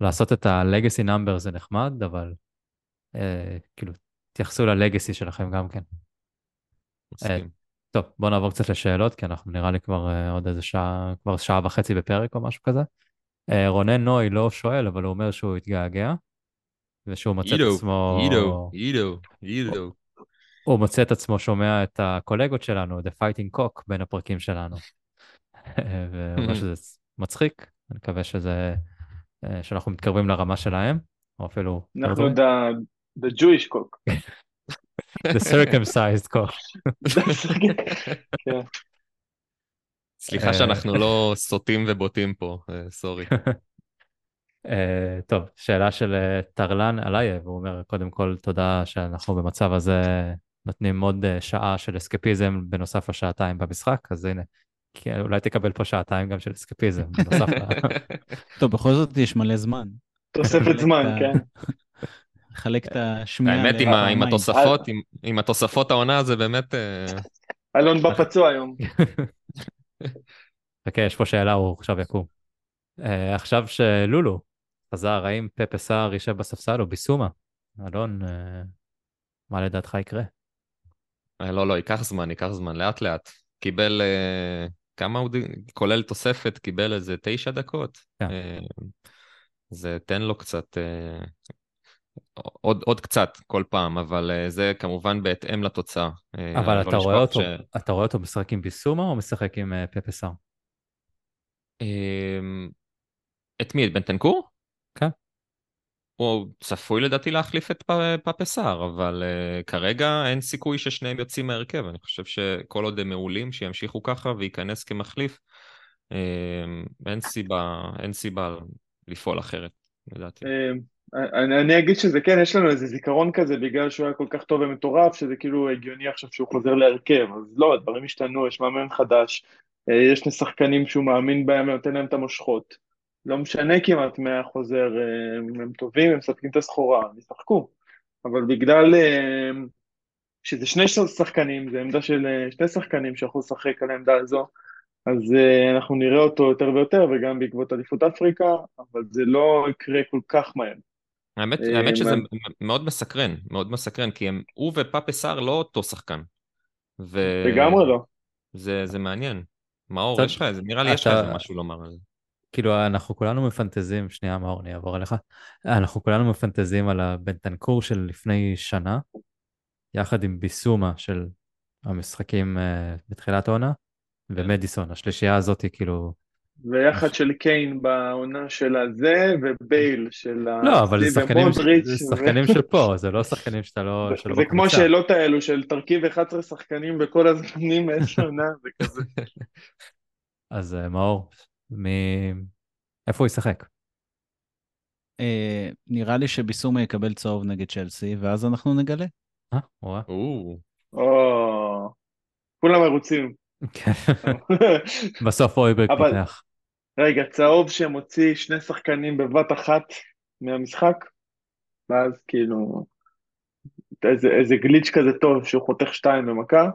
לעשות את ה-legacy number זה נחמד, אבל אה, כאילו, תייחסו ל-legacy שלכם גם כן.
מסכים.
טוב, בואו נעבור קצת לשאלות, כי אנחנו נראה לי כבר אה, עוד איזה שעה, כבר שעה וחצי בפרק או משהו כזה. אה, רונן נוי לא שואל, אבל הוא אומר שהוא התגעגע, ושהוא מוצא את עצמו...
אידו, אידו, אידו.
הוא מוצא את עצמו שומע את הקולגות שלנו, The Fighting Cock, בין הפרקים שלנו. והוא אומר שזה מצחיק, אני מקווה שזה, אה, שאנחנו מתקרבים לרמה שלהם, או אפילו...
אנחנו the- the Jewish cock.
The circumcised cock.
סליחה
אה,
שאנחנו לא סוטים ובוטים פה, אה, sorry.
אה, טוב, שאלה של אה, טרלן אלייב, הוא אומר, קודם כל, תודה שאנחנו במצב הזה נותנים עוד אה, שעה של אסקפיזם בנוסף לשעתיים במשחק, אז הנה, כי אולי תקבל פה שעתיים גם של אסקפיזם בנוסף ל...
טוב, בכל זאת יש מלא זמן.
תוספת זמן, כן.
לחלק את השמיעה.
האמת, עם עם. התוספות, עם- עם התוספות העונה זה באמת...
אלון בא פצוע היום.
חכה, יש פה שאלה, הוא עכשיו יקום. אה, עכשיו שלולו חזר, האם פפה סער יישב בספסל או ביסומה? אלון, אה, מה לדעתך יקרה?
אה, לא, לא, ייקח זמן, ייקח זמן, לאט לאט. קיבל, אה, כמה הוא, כולל תוספת, קיבל איזה תשע דקות.
כן.
זה תן לו קצת, עוד, עוד קצת כל פעם, אבל אה, זה כמובן בהתאם לתוצאה. אה,
אבל
לא
אתה רואה אותו,
ש-
אתה רואה אותו משחק עם ביסומה או משחק עם אה, פפה סער?
אה, את מי? את בנטנקור?
כן.
הוא צפוי לדעתי להחליף את פאפסר, אבל uh, כרגע אין סיכוי ששניהם יוצאים מהרכב. אני חושב שכל עוד הם מעולים, שימשיכו ככה וייכנס כמחליף, uh, אין סיבה, אין סיבה לפעול אחרת, לדעתי.
אני, אני אגיד שזה כן, יש לנו איזה זיכרון כזה בגלל שהוא היה כל כך טוב ומטורף, שזה כאילו הגיוני עכשיו שהוא חוזר להרכב, אז לא, הדברים השתנו, יש מאמן חדש, יש שני שחקנים שהוא מאמין בהם ונותן להם את המושכות. לא משנה כמעט מי החוזר, אה, הם טובים, הם מספקים את הסחורה, הם ישחקו. אבל בגלל אה, שזה שני שחקנים, זה עמדה של אה, שני שחקנים שיכולו לשחק על העמדה הזו, אז אנחנו נראה אותו יותר ויותר, וגם בעקבות אליפות אפריקה, אבל זה לא יקרה כל כך מהר.
האמת, האמת שזה מאוד מסקרן, מאוד מסקרן, כי הם, הוא ופאפה סאר לא אותו שחקן.
ו... לגמרי לא.
זה, זה מעניין. מאור, יש לך איזה, נראה לי יש לך איזה משהו לומר על זה.
כאילו, אנחנו כולנו מפנטזים, שנייה, מאור, אני אעבור אליך. אנחנו כולנו מפנטזים על הבנטנקור של לפני שנה, יחד עם ביסומה של המשחקים uh, בתחילת העונה, ומדיסון, השלישייה הזאת כאילו...
ויחד של קיין בעונה של הזה, ובייל של ה...
לא, אבל זה שחקנים, זה שחקנים של פה, זה לא שחקנים שאתה לא...
זה, זה כמו השאלות האלו של תרכיב 11 שחקנים בכל הזמנים מאיזה עונה, זה כזה.
אז אה, מאור, מ... איפה הוא ישחק?
אה, נראה לי שביסומה יקבל צהוב נגד צ'לסי, ואז אנחנו נגלה.
אה, וואו.
או, כולם מרוצים.
כן. בסוף אויברג פותח.
רגע, צהוב שמוציא שני שחקנים בבת אחת מהמשחק, ואז כאילו, איזה, איזה גליץ' כזה טוב שהוא חותך שתיים במכה.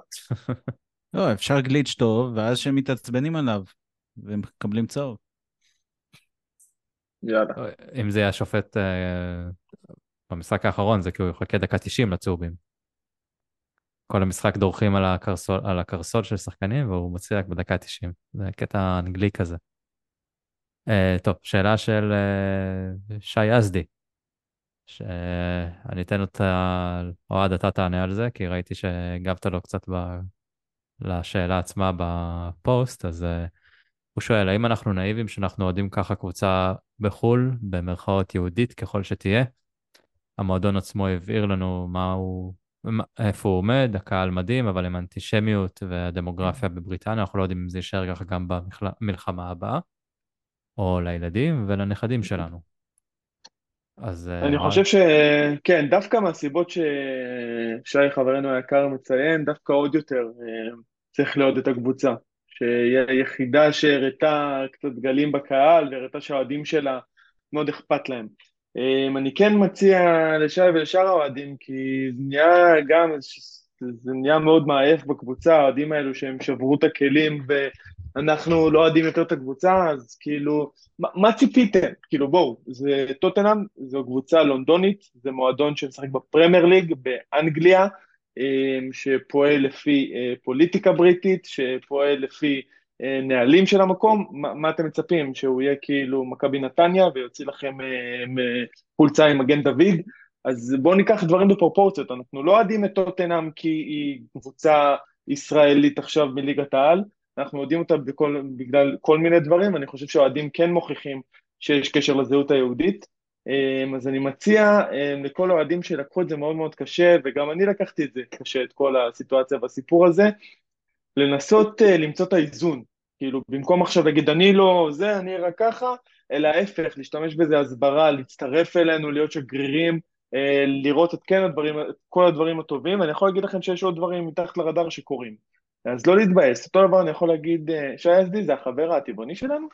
לא, אפשר גליץ' טוב, ואז שהם מתעצבנים עליו. והם מקבלים צהוב.
יאללה.
אם זה יהיה השופט אה, במשחק האחרון, זה כי הוא יחכה דקה 90 לצהובים. כל המשחק דורכים על הקרסול, על הקרסול של שחקנים, והוא מוציא רק בדקה 90. זה קטע אנגלי כזה. אה, טוב, שאלה של אה, שי יזדי, שאני אתן אותה, אוהד, אתה תענה על זה, כי ראיתי שהגבת לו קצת ב... לשאלה עצמה בפוסט, אז אה, הוא שואל, האם אנחנו נאיבים שאנחנו אוהדים ככה קבוצה בחו"ל, במרכאות יהודית ככל שתהיה? המועדון עצמו הבהיר לנו מה הוא, איפה הוא עומד, הקהל מדהים, אבל עם אנטישמיות והדמוגרפיה בבריטניה, אנחנו לא יודעים אם זה יישאר ככה גם במלחמה הבאה, או לילדים ולנכדים שלנו. אז...
אה, אני חושב שכן, דווקא מהסיבות ששי חברנו היקר מציין, דווקא עוד יותר אה, צריך לעוד את הקבוצה. שהיא היחידה שהראתה קצת גלים בקהל והראתה שהאוהדים שלה מאוד אכפת להם. אמ, אני כן מציע לשי ולשאר האוהדים, כי זה נהיה גם, זה נהיה מאוד מעייף בקבוצה, האוהדים האלו שהם שברו את הכלים ואנחנו לא אוהדים יותר את הקבוצה, אז כאילו, מה, מה ציפיתם? כאילו בואו, זה טוטנאם, זו קבוצה לונדונית, זה מועדון שמשחק בפרמייר ליג באנגליה, אמ, שפועל לפי אה, פוליטיקה בריטית, שפועל לפי נהלים של המקום, מה, אתם מצפים? שהוא יהיה כאילו מכבי נתניה ויוציא לכם אה, חולצה עם מגן דוד? אז בואו ניקח דברים בפרופורציות, אנחנו לא אוהדים את טוטנאם כי היא קבוצה ישראלית עכשיו מליגת העל, אנחנו יודעים אותה בכל, בגלל כל מיני דברים, אני חושב שהאוהדים כן מוכיחים שיש קשר לזהות היהודית, אמ, אז אני מציע אמ, לכל האוהדים שלקחו את זה מאוד מאוד קשה, וגם אני לקחתי את זה קשה, את כל הסיטואציה והסיפור הזה, לנסות אה, למצוא את האיזון. כאילו, במקום עכשיו להגיד, אני לא זה, אני רק ככה, אלא ההפך, להשתמש בזה הסברה, להצטרף אלינו, להיות שגרירים, אה, לראות את כן הדברים, את כל הדברים הטובים, ואני יכול להגיד לכם שיש עוד דברים מתחת לרדאר שקורים. אז לא להתבאס, אותו דבר אני יכול להגיד, אה, שי אסדי זה החבר הטבעוני שלנו,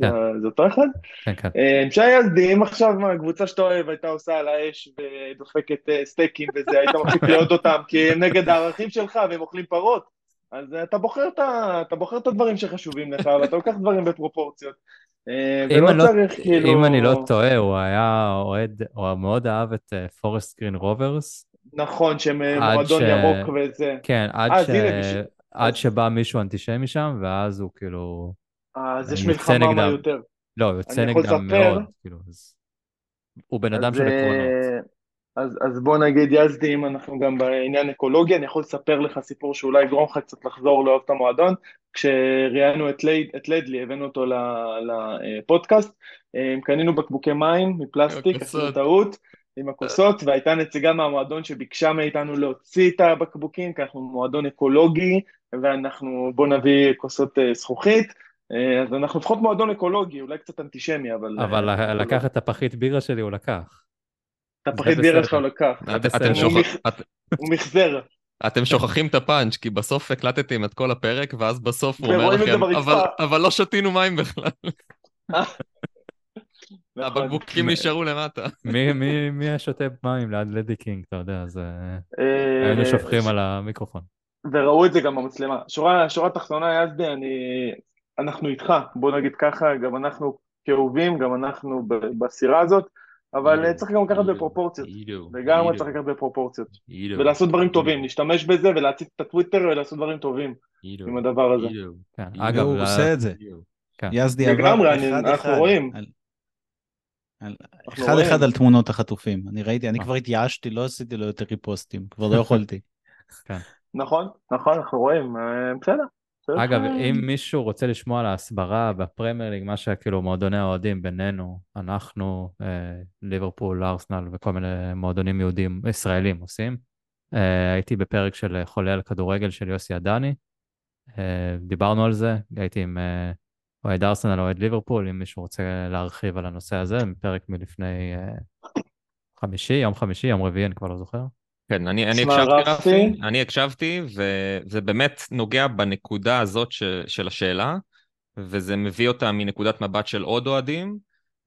כן. זה אותו אחד?
כן, כן.
שי יזדי, אם עכשיו הקבוצה שאתה אוהב הייתה עושה על האש ודופקת אה, סטייקים וזה, היית מפסיק להיות אותם כי הם נגד הערכים שלך והם אוכלים פרות, אז אתה בוחר את, אתה בוחר את הדברים שחשובים לך, ואתה לוקח דברים בפרופורציות.
אה, ולא לא, צריך כאילו... אם אני לא טועה, הוא היה אוהד, הוא מאוד אהב את פורסט גרין רוברס.
נכון, שהם אה, מועדון ש... ירוק וזה.
כן, עד, ש... עד שבא מישהו אנטישמי שם, ואז הוא כאילו...
אז יש מלחמה מה יותר.
לא, יוצא נגדם מאוד, כאילו, אז... הוא בן אדם של עקרונות.
אז, אז בוא נגיד יזדי, אם אנחנו גם בעניין אקולוגי, אני יכול לספר לך סיפור שאולי יגרום לך קצת לחזור לאהוב את המועדון. כשראיינו את, לד, את לדלי, הבאנו אותו לפודקאסט, קנינו בקבוקי מים מפלסטיק, עשינו טעות, עם הכוסות, והייתה נציגה מהמועדון שביקשה מאיתנו להוציא את הבקבוקים, כי אנחנו מועדון אקולוגי, ואנחנו, בוא נביא כוסות זכוכית. אז אנחנו לפחות מועדון אקולוגי, אולי קצת אנטישמי, אבל...
אבל לקח את הפחית בירה שלי, הוא לקח.
את הפחית בירה שלך הוא לקח. הוא מחזר.
אתם שוכחים את הפאנץ', כי בסוף הקלטתם את כל הפרק, ואז בסוף הוא אומר לכם, אבל לא שתינו מים בכלל. נכון. הבקבוקים נשארו למטה.
מי השותה מים ליד לדי קינג, אתה יודע, אז אה, היינו שופכים על המיקרופון.
וראו את זה גם במצלמה. שורה תחתונה, יזדי, אנחנו איתך, בוא נגיד ככה, גם אנחנו כאובים, גם אנחנו בסירה הזאת. אבל צריך גם לקחת בפרופורציות, לגמרי צריך לקחת בפרופורציות, ולעשות דברים טובים, להשתמש בזה ולהציץ את הטוויטר ולעשות דברים טובים עם הדבר הזה.
כן, אגב, הוא עושה את זה. כן. יזדי
עבר אנחנו רואים.
אחד אחד על תמונות החטופים, אני ראיתי, אני כבר התייאשתי, לא עשיתי לו יותר ריפוסטים, כבר לא יכולתי.
כן. נכון, נכון, אנחנו רואים, אה, בסדר.
אגב, אם מישהו רוצה לשמוע על ההסברה בפרמייר ליג, מה שכאילו מועדוני האוהדים בינינו, אנחנו, אה, ליברפול, ארסנל וכל מיני מועדונים יהודים, ישראלים עושים, אה, הייתי בפרק של חולה על כדורגל של יוסי עדני, אה, דיברנו על זה, הייתי עם אה, אוהד ארסנל, אוהד ליברפול, אם מישהו רוצה להרחיב על הנושא הזה, פרק מלפני אה, חמישי, יום חמישי, יום רביעי, אני כבר לא זוכר.
כן, אני, אני הקשבתי, רפי, אני הקשבתי, וזה באמת נוגע בנקודה הזאת ש, של השאלה, וזה מביא אותה מנקודת מבט של עוד אוהדים,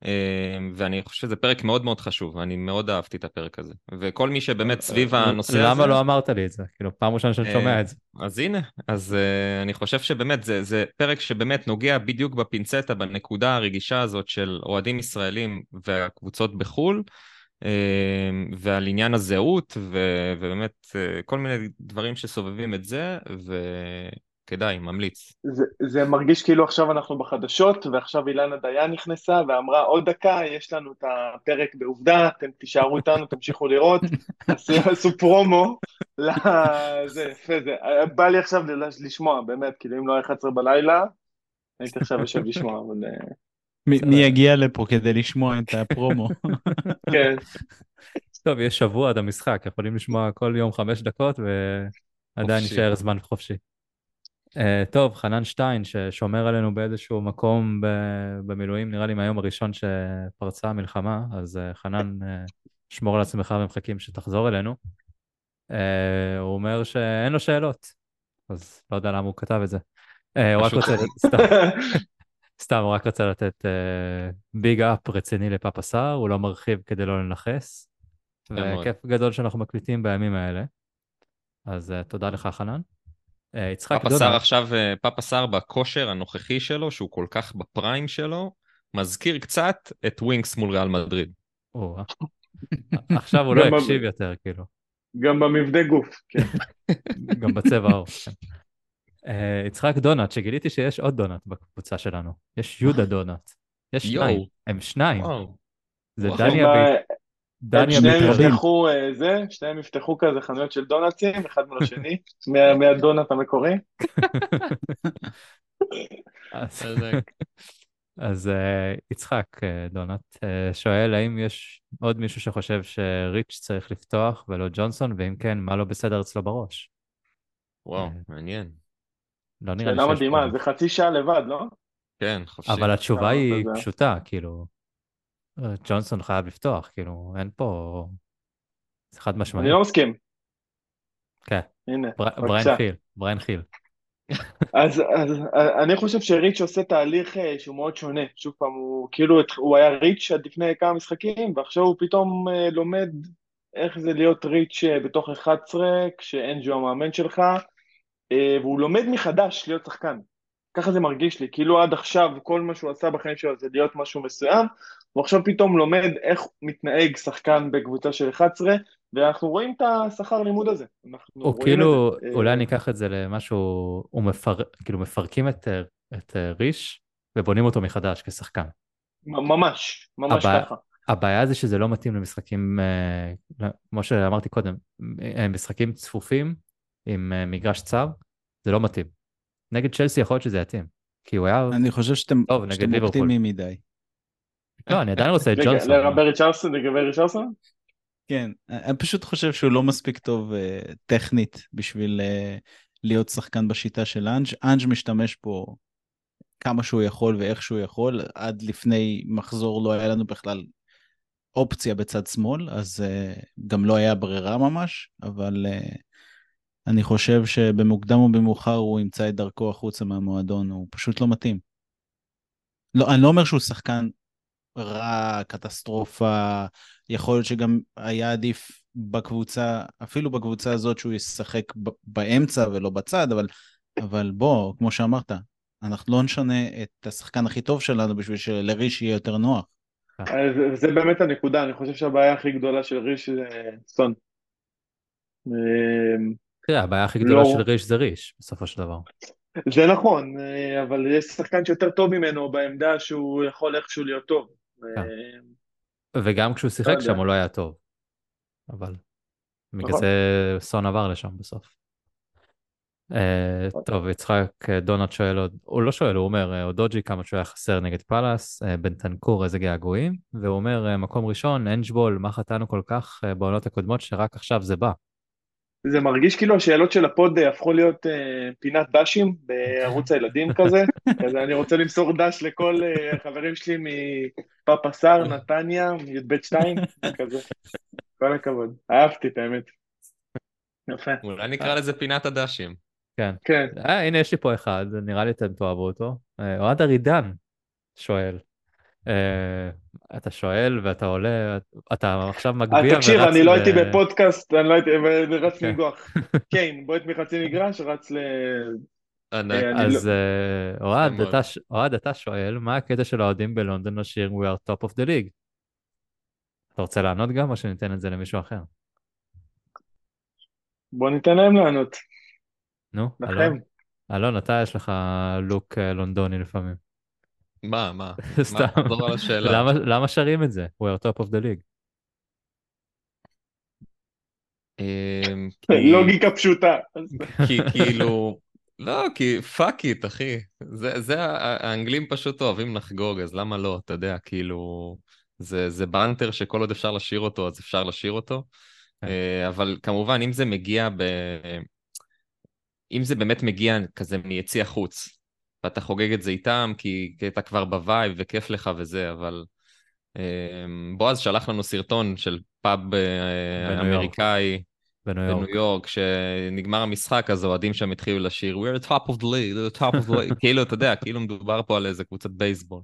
אה, ואני חושב שזה פרק מאוד מאוד חשוב, ואני מאוד אהבתי את הפרק הזה. וכל מי שבאמת סביב אה, הנושא
למה
הזה...
למה לא אמרת לי את זה? כאילו, פעם ראשונה שאני שומע אה, את זה.
אז הנה, אז אני חושב שבאמת זה, זה פרק שבאמת נוגע בדיוק בפינצטה, בנקודה הרגישה הזאת של אוהדים ישראלים והקבוצות בחו"ל. אמ, ועל עניין הזהות, ו- ובאמת אה, כל מיני דברים שסובבים את זה, וכדאי, ממליץ.
זה, זה מרגיש כאילו עכשיו אנחנו בחדשות, ועכשיו אילנה דיין נכנסה ואמרה עוד דקה, יש לנו את הפרק בעובדה, אתם תישארו איתנו, תמשיכו לראות, עשו, עשו פרומו, זה יפה, זה, בא לי עכשיו לשמוע, באמת, כאילו אם לא היה 11 בלילה, הייתי עכשיו יושב לשמוע, אבל... אה,
מי יגיע לפה כדי לשמוע את הפרומו?
כן.
טוב, יש שבוע עד המשחק, יכולים לשמוע כל יום חמש דקות ועדיין יישאר זמן חופשי. Uh, טוב, חנן שטיין, ששומר עלינו באיזשהו מקום במילואים, נראה לי מהיום הראשון שפרצה המלחמה, אז uh, חנן, uh, שמור על עצמך ומחכים שתחזור אלינו. Uh, הוא אומר שאין לו שאלות, אז לא יודע למה הוא כתב את זה. Uh, הוא רק רוצה, סתם, סתם, הוא רק רצה לתת ביג uh, אפ רציני לפאפה סער, הוא לא מרחיב כדי לא לנכס. וכיף גדול שאנחנו מקליטים בימים האלה. אז uh, תודה לך, חנן.
Uh, יצחק. פאפה סער עכשיו, uh, פאפה סער בכושר הנוכחי שלו, שהוא כל כך בפריים שלו, מזכיר קצת את ווינקס מול ריאל מדריד.
עכשיו הוא לא הקשיב יותר, כאילו.
גם במבנה גוף, כן.
גם בצבע העור, כן. יצחק דונט, שגיליתי שיש עוד דונט בקבוצה שלנו. יש יהודה דונט. יש שניים, הם שניים. זה דניה ב...
דניה שניהם יפתחו אה, זה, שניהם יפתחו כזה חנויות של דונטים, אחד מול השני, מהדונט המקורי.
אז אה, יצחק דונט שואל האם יש עוד מישהו שחושב שריץ' צריך לפתוח ולא ג'ונסון, ואם כן, מה לא בסדר אצלו בראש?
וואו, מעניין.
לא נראה לי שיש...
שאלה מדהימה, זה חצי שעה לבד, לא?
כן, חופשי.
אבל התשובה היא פשוטה, כאילו, ג'ונסון חייב לפתוח, כאילו, אין פה... זה חד משמעי.
אני לא מסכים.
כן. הנה, בריין חיל, בריין חיל.
אז, אז אני חושב שריץ' עושה תהליך אה, שהוא מאוד שונה. שוב פעם, הוא כאילו, הוא היה ריץ' עד לפני כמה משחקים, ועכשיו הוא פתאום אה, לומד איך זה להיות ריץ' אה, בתוך 11, כשאנג'ו המאמן שלך, אה, והוא לומד מחדש להיות שחקן. ככה זה מרגיש לי, כאילו עד עכשיו כל מה שהוא עשה בחיים שלו זה להיות משהו מסוים, הוא עכשיו פתאום לומד איך מתנהג שחקן בקבוצה של 11, ואנחנו רואים את השכר לימוד הזה.
הוא כאילו, את... אולי אני אקח את זה למשהו, הוא מפר... כאילו מפרקים את, את ריש ובונים אותו מחדש כשחקן.
ממש, ממש הבע... ככה.
הבעיה זה שזה לא מתאים למשחקים, אה, כמו שאמרתי קודם, משחקים צפופים עם אה, מגרש צר, זה לא מתאים. נגד צ'לסי יכול להיות שזה יתאים. כי הוא היה...
אני חושב שאתם
טוב,
שאתם. אופטימיים מדי.
לא, אני עדיין רוצה את
רגע,
ג'ונסון.
לגבי ריצ'רסון, לגבי ריצ'רסון?
כן, אני פשוט חושב שהוא לא מספיק טוב uh, טכנית בשביל uh, להיות שחקן בשיטה של אנג'. אנג' משתמש פה כמה שהוא יכול ואיך שהוא יכול. עד לפני מחזור לא היה לנו בכלל אופציה בצד שמאל, אז uh, גם לא היה ברירה ממש, אבל uh, אני חושב שבמוקדם או במאוחר הוא ימצא את דרכו החוצה מהמועדון, הוא פשוט לא מתאים. לא, אני לא אומר שהוא שחקן רע, קטסטרופה, יכול להיות שגם היה עדיף בקבוצה, אפילו בקבוצה הזאת שהוא ישחק באמצע ולא בצד, אבל, אבל בוא, כמו שאמרת, אנחנו לא נשנה את השחקן הכי טוב שלנו בשביל שלריש יהיה יותר נוח.
אז זה- באמת הנקודה, אני חושב שהבעיה הכי גדולה של ריש זה סון.
תראה, הבעיה הכי גדולה
לא.
של ריש זה ריש, בסופו של דבר.
זה נכון, אה, אבל יש שחקן שיותר טוב ממנו בעמדה שהוא יכול איכשהו להיות טוב.
כן.
אמ,
וגם כשהוא שיחק. שם הוא לא היה טוב. אבל בגלל
נכון.
זה סון עבר לשם בסוף. אה,
נכון.
טוב, יצחק אה, דונט שואל עוד, הוא לא שואל, הוא אומר, אה, אודוג'י כמה שהוא היה חסר נגד פאלאס, אה, בנטנקור איזה געגועים, והוא אומר, אה, מקום ראשון, Angeball, מה חטאנו כל כך אה, בעונות הקודמות שרק עכשיו זה בא.
זה מרגיש כאילו השאלות של ה pod אה, הפכו להיות אה, פינת דשים בערוץ הילדים כזה. אז אני רוצה למסור דש לכל אה, החברים שלי מפאפה סער, נתניה, י"ב 2, כזה. כל הכבוד. אהבתי את האמת. יפה.
אולי נקרא לזה פינת הדשים.
כן.
כן.
אה, הנה יש לי פה אחד, נראה לי אתם תאהבו אותו. אה, אוהד ארידן שואל. אה, אתה שואל ואתה עולה, אתה עכשיו מגביה
אז
ורץ...
אה, תקשיב, אני לא
ב-
הייתי בפודקאסט, אני לא הייתי, ורץ
אוקיי.
לנגוח. קיין, בועט מחצי מגרש, רץ ל... אה,
אז אה, אוהד. אתה ש- אוהד, אתה שואל, מה הקטע של האוהדים בלונדון לשיר We are top of the league? אתה רוצה לענות גם, או שניתן את זה למישהו אחר?
בוא ניתן להם לענות.
נו,
לכם.
אלון, אלון, אתה יש לך look אה, לונדוני לפעמים.
מה, מה?
סתם.
מה? תחזור על השאלה.
למה- למה שרים את זה? We are top of the league.
אמ, כי-
לוגיקה פשוטה.
כי כאילו, לא, כי fuck it, אחי. זה, זה, האנגלים פשוט אוהבים לחגוג, אז למה לא, אתה יודע, כאילו, זה, זה banter שכל עוד אפשר לשיר אותו, אז אפשר לשיר אותו.
כן.
אה, אבל כמובן, אם זה מגיע ב... אם זה באמת מגיע כזה מיציע חוץ, ואתה חוגג את זה איתם, כי, כי אתה כבר ב vibe וכיף לך וזה, אבל... אה, בועז שלח לנו סרטון של פאב אה,
בניו יורק.
אמריקאי.
בניו
בניו
יורק.
יורק, כשנגמר המשחק, אז האוהדים שם התחילו לשיר We are top of the league, the top of the league, כאילו, אתה יודע, כאילו מדובר פה על איזה קבוצת בייסבול.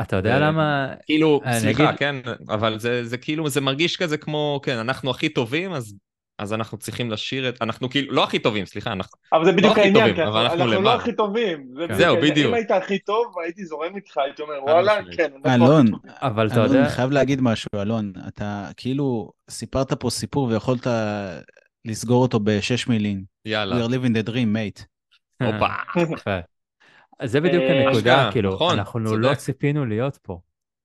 אתה יודע למה...
כאילו, סליחה, כן, אבל זה, זה כאילו, זה מרגיש כזה כמו, כן, אנחנו הכי טובים, אז, אז אנחנו צריכים לשיר את, אנחנו כאילו, לא הכי טובים, סליחה, אנחנו,
אבל זה בדיוק
הכי
העניין,
טובים, אבל אנחנו
אנחנו לא. הכי טובים. זה
כן.
זהו. בדיוק.
אם היית הכי טוב, הייתי זורם איתך, הייתי אומר, וואלה. כן. אנחנו
אלון,
הכי טובים."
אבל אתה יודע...
אני חייב להגיד משהו, אלון. אתה כאילו סיפרת פה סיפור ויכולת לסגור אותו בשש מילים. We
יאללה,
are living the dream, mate.
הופה.
זה בדיוק
אה,
הנקודה, כאילו,
נכון,
אנחנו. לא ציפינו להיות פה.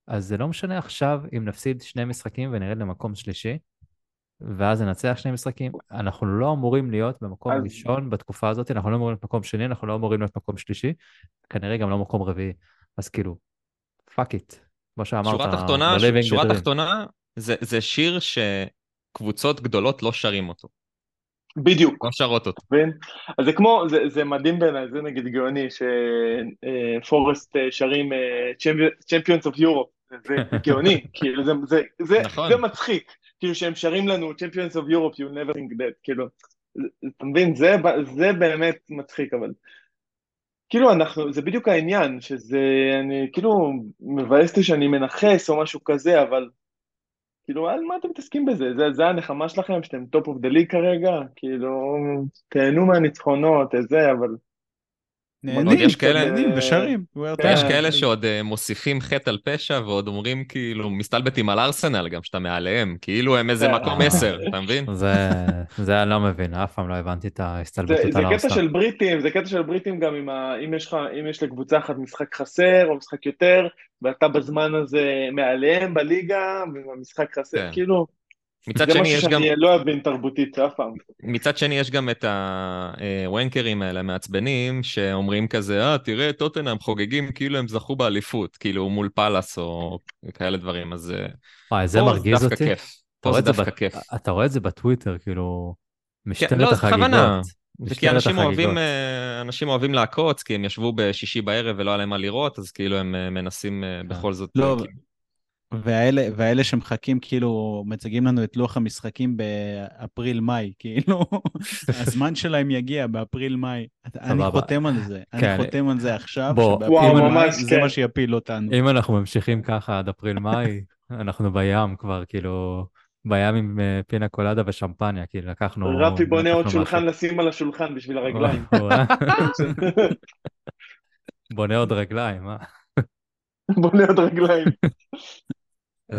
אז זה לא משנה עכשיו אם נפסיד שני משחקים ונרד למקום שלישי, ואז ננצח שני משחקים, אנחנו לא אמורים להיות במקום
אז-
ראשון בתקופה הזאת, אנחנו לא אמורים להיות מקום שני, אנחנו לא אמורים להיות מקום שלישי, כנראה גם לא מקום רביעי. אז כאילו, fuck it. כמו שאמרת,
שורה תחתונה, שורה. תחתונה, זה, זה שיר שקבוצות גדולות לא שרים אותו,
בדיוק.
לא שרות אותו.
מבין? אז זה כמו, זה, זה מדהים בעיניי, זה נגיד גאוני, שפורסט שרים אה, Champions of Europe, זה זה גאוני, כאילו זה, זה, זה,
נכון.
זה מצחיק, כאילו שהם שרים לנו Champions of Europe, you never think that, כאילו, אתה מבין, זה, זה באמת מצחיק, אבל כאילו אנחנו, זה בדיוק העניין, שזה, אני כאילו מבאס אותי שאני מנכס או משהו כזה, אבל כאילו, על מה אתם מתעסקים בזה? זה, זה הנחמה שלכם, שאתם top of the league כרגע? כאילו, תהנו מהניצחונות, זה, אבל...
נהנים,
יש כאלה-
נהנים ושרים.
כן.
יש
top.
כאלה שעוד אה, מוסיפים חטא על פשע ועוד אומרים כאילו, מסתלבטים על ארסנל גם, שאתה מעליהם, כאילו הם איזה
כן.
מקום. עשר, אתה מבין?
זה, זה אני לא מבין, אף פעם לא הבנתי את
זה,
ההסתלבטות
זה
על
קטע
ארסנל.
של בריטים, זה קטע של בריטים גם. אם יש לך, אם יש לקבוצה אחת משחק חסר או משחק יותר, ואתה בזמן הזה מעליהם בליגה, והמשחק חסר,
כן.
כאילו,
מצד
זה
שני
משהו
יש גם,
שאני לא אבין תרבותית אף פעם.
מצד שני יש גם את הוונקרים האלה המעצבנים שאומרים כזה, אה, תראה, טוטנאם חוגגים כאילו הם זכו באליפות, כאילו מול פאלאס או כאלה דברים, אז אה,
וואי, זה
פה
מרגיז
דווקא
אותי.
כיף.
אתה
פה
רואה
זה
זה
דווקא כיף.
אתה רואה את זה בטוויטר, כאילו, משטרת
לא, זה.
החגיגות.
זה כי אנשים אוהבים. אה, אנשים אוהבים לעקוץ, כי הם ישבו בשישי בערב ולא היה להם מה לראות, אז כאילו הם אה, מנסים אה, בכל זאת...
לא,
אה,
והאלה, והאלה שמחכים, כאילו, מציגים לנו את לוח המשחקים באפריל-מאי, כאילו, הזמן שלהם יגיע באפריל-מאי. אני. חותם על זה, אני
כן.
חותם על זה עכשיו, שבאפריל-מאי זה
כן.
מה שיפיל אותנו.
אם אנחנו ממשיכים ככה עד אפריל-מאי, אנחנו בים כבר, כאילו, בים עם אה, פינה קולדה ושמפניה, כאילו, לקחנו...
רפי בונה עוד שולחן. לשים על השולחן בשביל הרגליים.
בונה עוד רגליים, אה?
בונה עוד רגליים.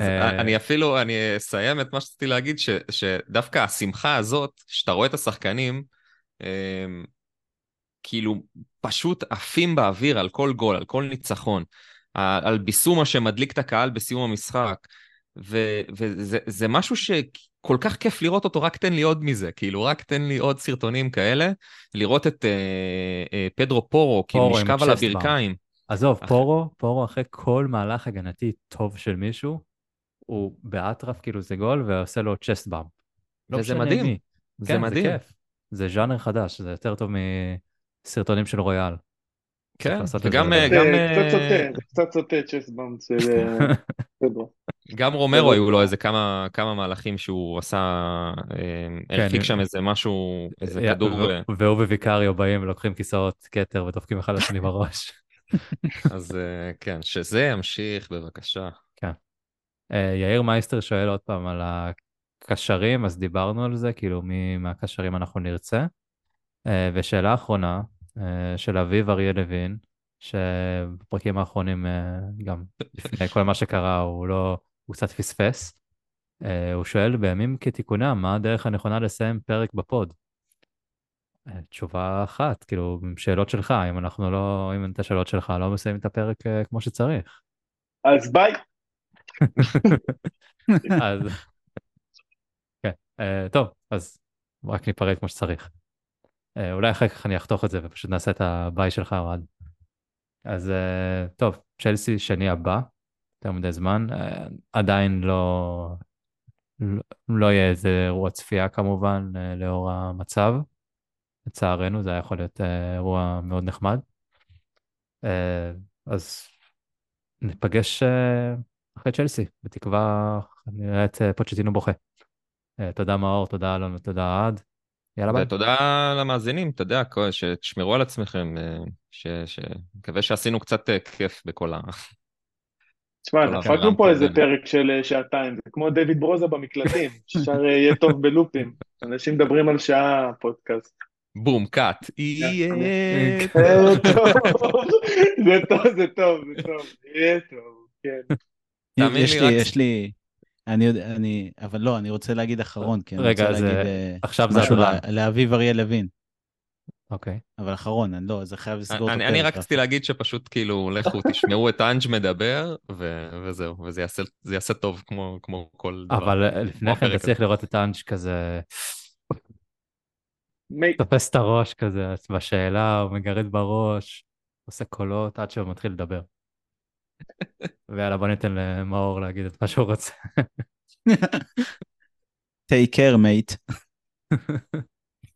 אה,
אני אפילו, אני אסיים את מה שרציתי להגיד, ש, שדווקא השמחה הזאת, שאתה רואה את השחקנים, אמ, כאילו פשוט עפים באוויר על כל גול, על כל ניצחון, על על ביסומה שמדליק את הקהל בסיום המשחק, ו, וזה זה משהו שכל כך כיף לראות אותו, רק תן לי עוד מזה, כאילו רק תן לי עוד סרטונים כאלה, לראות את אה, אה, פדרו פורו, כאילו נשכב על. הברכיים.
עזוב,
אחרי-
פורו, פורו אחרי כל מהלך הגנתי טוב של מישהו, הוא באטרף כאילו זה גול ועושה לו צ'סט באמפ. לא
וזה מדהים.
מי.
זה
כן,
מדהים.
זה כיף. זה ז'אנר חדש, זה יותר טוב מסרטונים של רויאל.
כן, וגם. אה,
זה
גם,
קצת
אה,
סוטה, סוטה צ'סבאם של אה.
גם רומרו היו לו איזה כמה, כמה מהלכים שהוא עשה, אה, הרחיק
כן.
שם איזה משהו, איזה
יה-
כדור,
ו- והוא וויקריו באים ולוקחים כיסאות כתר ודופקים אחד לשני בראש.
אז כן, שזה ימשיך בבקשה.
אה, יאיר מייסטר שואל עוד פעם על הקשרים, אז דיברנו על זה, כאילו מי מהקשרים אנחנו נרצה. אה, ושאלה אחרונה, אה, של אביב אריה לוין, שבפרקים האחרונים, גם לפני כל מה שקרה, הוא לא, הוא קצת פספס. הוא שואל, בימים כתיקונם, מה הדרך הנכונה לסיים פרק ב pod? תשובה אחת, כאילו, שאלות שלך, אם אנחנו לא, אם את השאלות שלך, לא מסיימים את הפרק כמו שצריך.
אז ביי.
אז... כן, אה, טוב, אז רק ניפרד כמו שצריך. אה, אולי אחר כך אני אחתוך את זה ופשוט נעשה את הביי שלך, אוהד. אז אה, טוב, צ'לסי שני הבא, יותר מדי זמן, אה, עדיין לא, לא, יהיה איזה אירוע צפייה כמובן, לאור המצב. לצערנו, זה היה יכול להיות אירוע מאוד נחמד. אז ניפגש אחרי צ'לסי, בתקווה נראה את אה, פוצ'טינו בוכה. אה, תודה מאור, תודה אלון ותודה אוהד. יאללה ביי.
ותודה למאזינים, אתה יודע, כל- שתשמרו על עצמכם, אה, ש- ש- מקווה שעשינו קצת כיף בכל ה...
תשמע, דפקנו
העולם
פה איזה פרק של שעתיים, זה כמו דויד ברוזה במקלטים, אה, יהיה טוב בלופים. אנשים מדברים על שעה פודקאסט.
בום, קאט. יהיה טוב.
טוב, זה טוב, זה טוב, זה טוב, יהיה טוב, כן.
תאמין
יש
לי,
לי,
רק-
יש לי, אני יודע, אני, אבל לא, אני רוצה להגיד אחרון, כי אני
רגע,
רוצה
אז,
להגיד
אה,
אה,
עכשיו זה.
ל- לאביב אריה לוין,
אוקיי.
אבל אחרון, אני לא, זה חייב לסגור את
אני,
הפרק.
אני רק רציתי להגיד שפשוט כאילו, לכו תשמעו את אנג' מדבר, ו- וזהו, וזה יעשה, זה יעשה טוב כמו, כמו כל דבר.
אבל אה, לפני כן אתה צריך לראות את האנץ' כזה, תופס את הראש כזה בשאלה, הוא מגרד בראש, עושה קולות עד שהוא מתחיל לדבר. ויאללה, בוא ניתן למאור להגיד את מה שהוא רוצה.
take care, mate.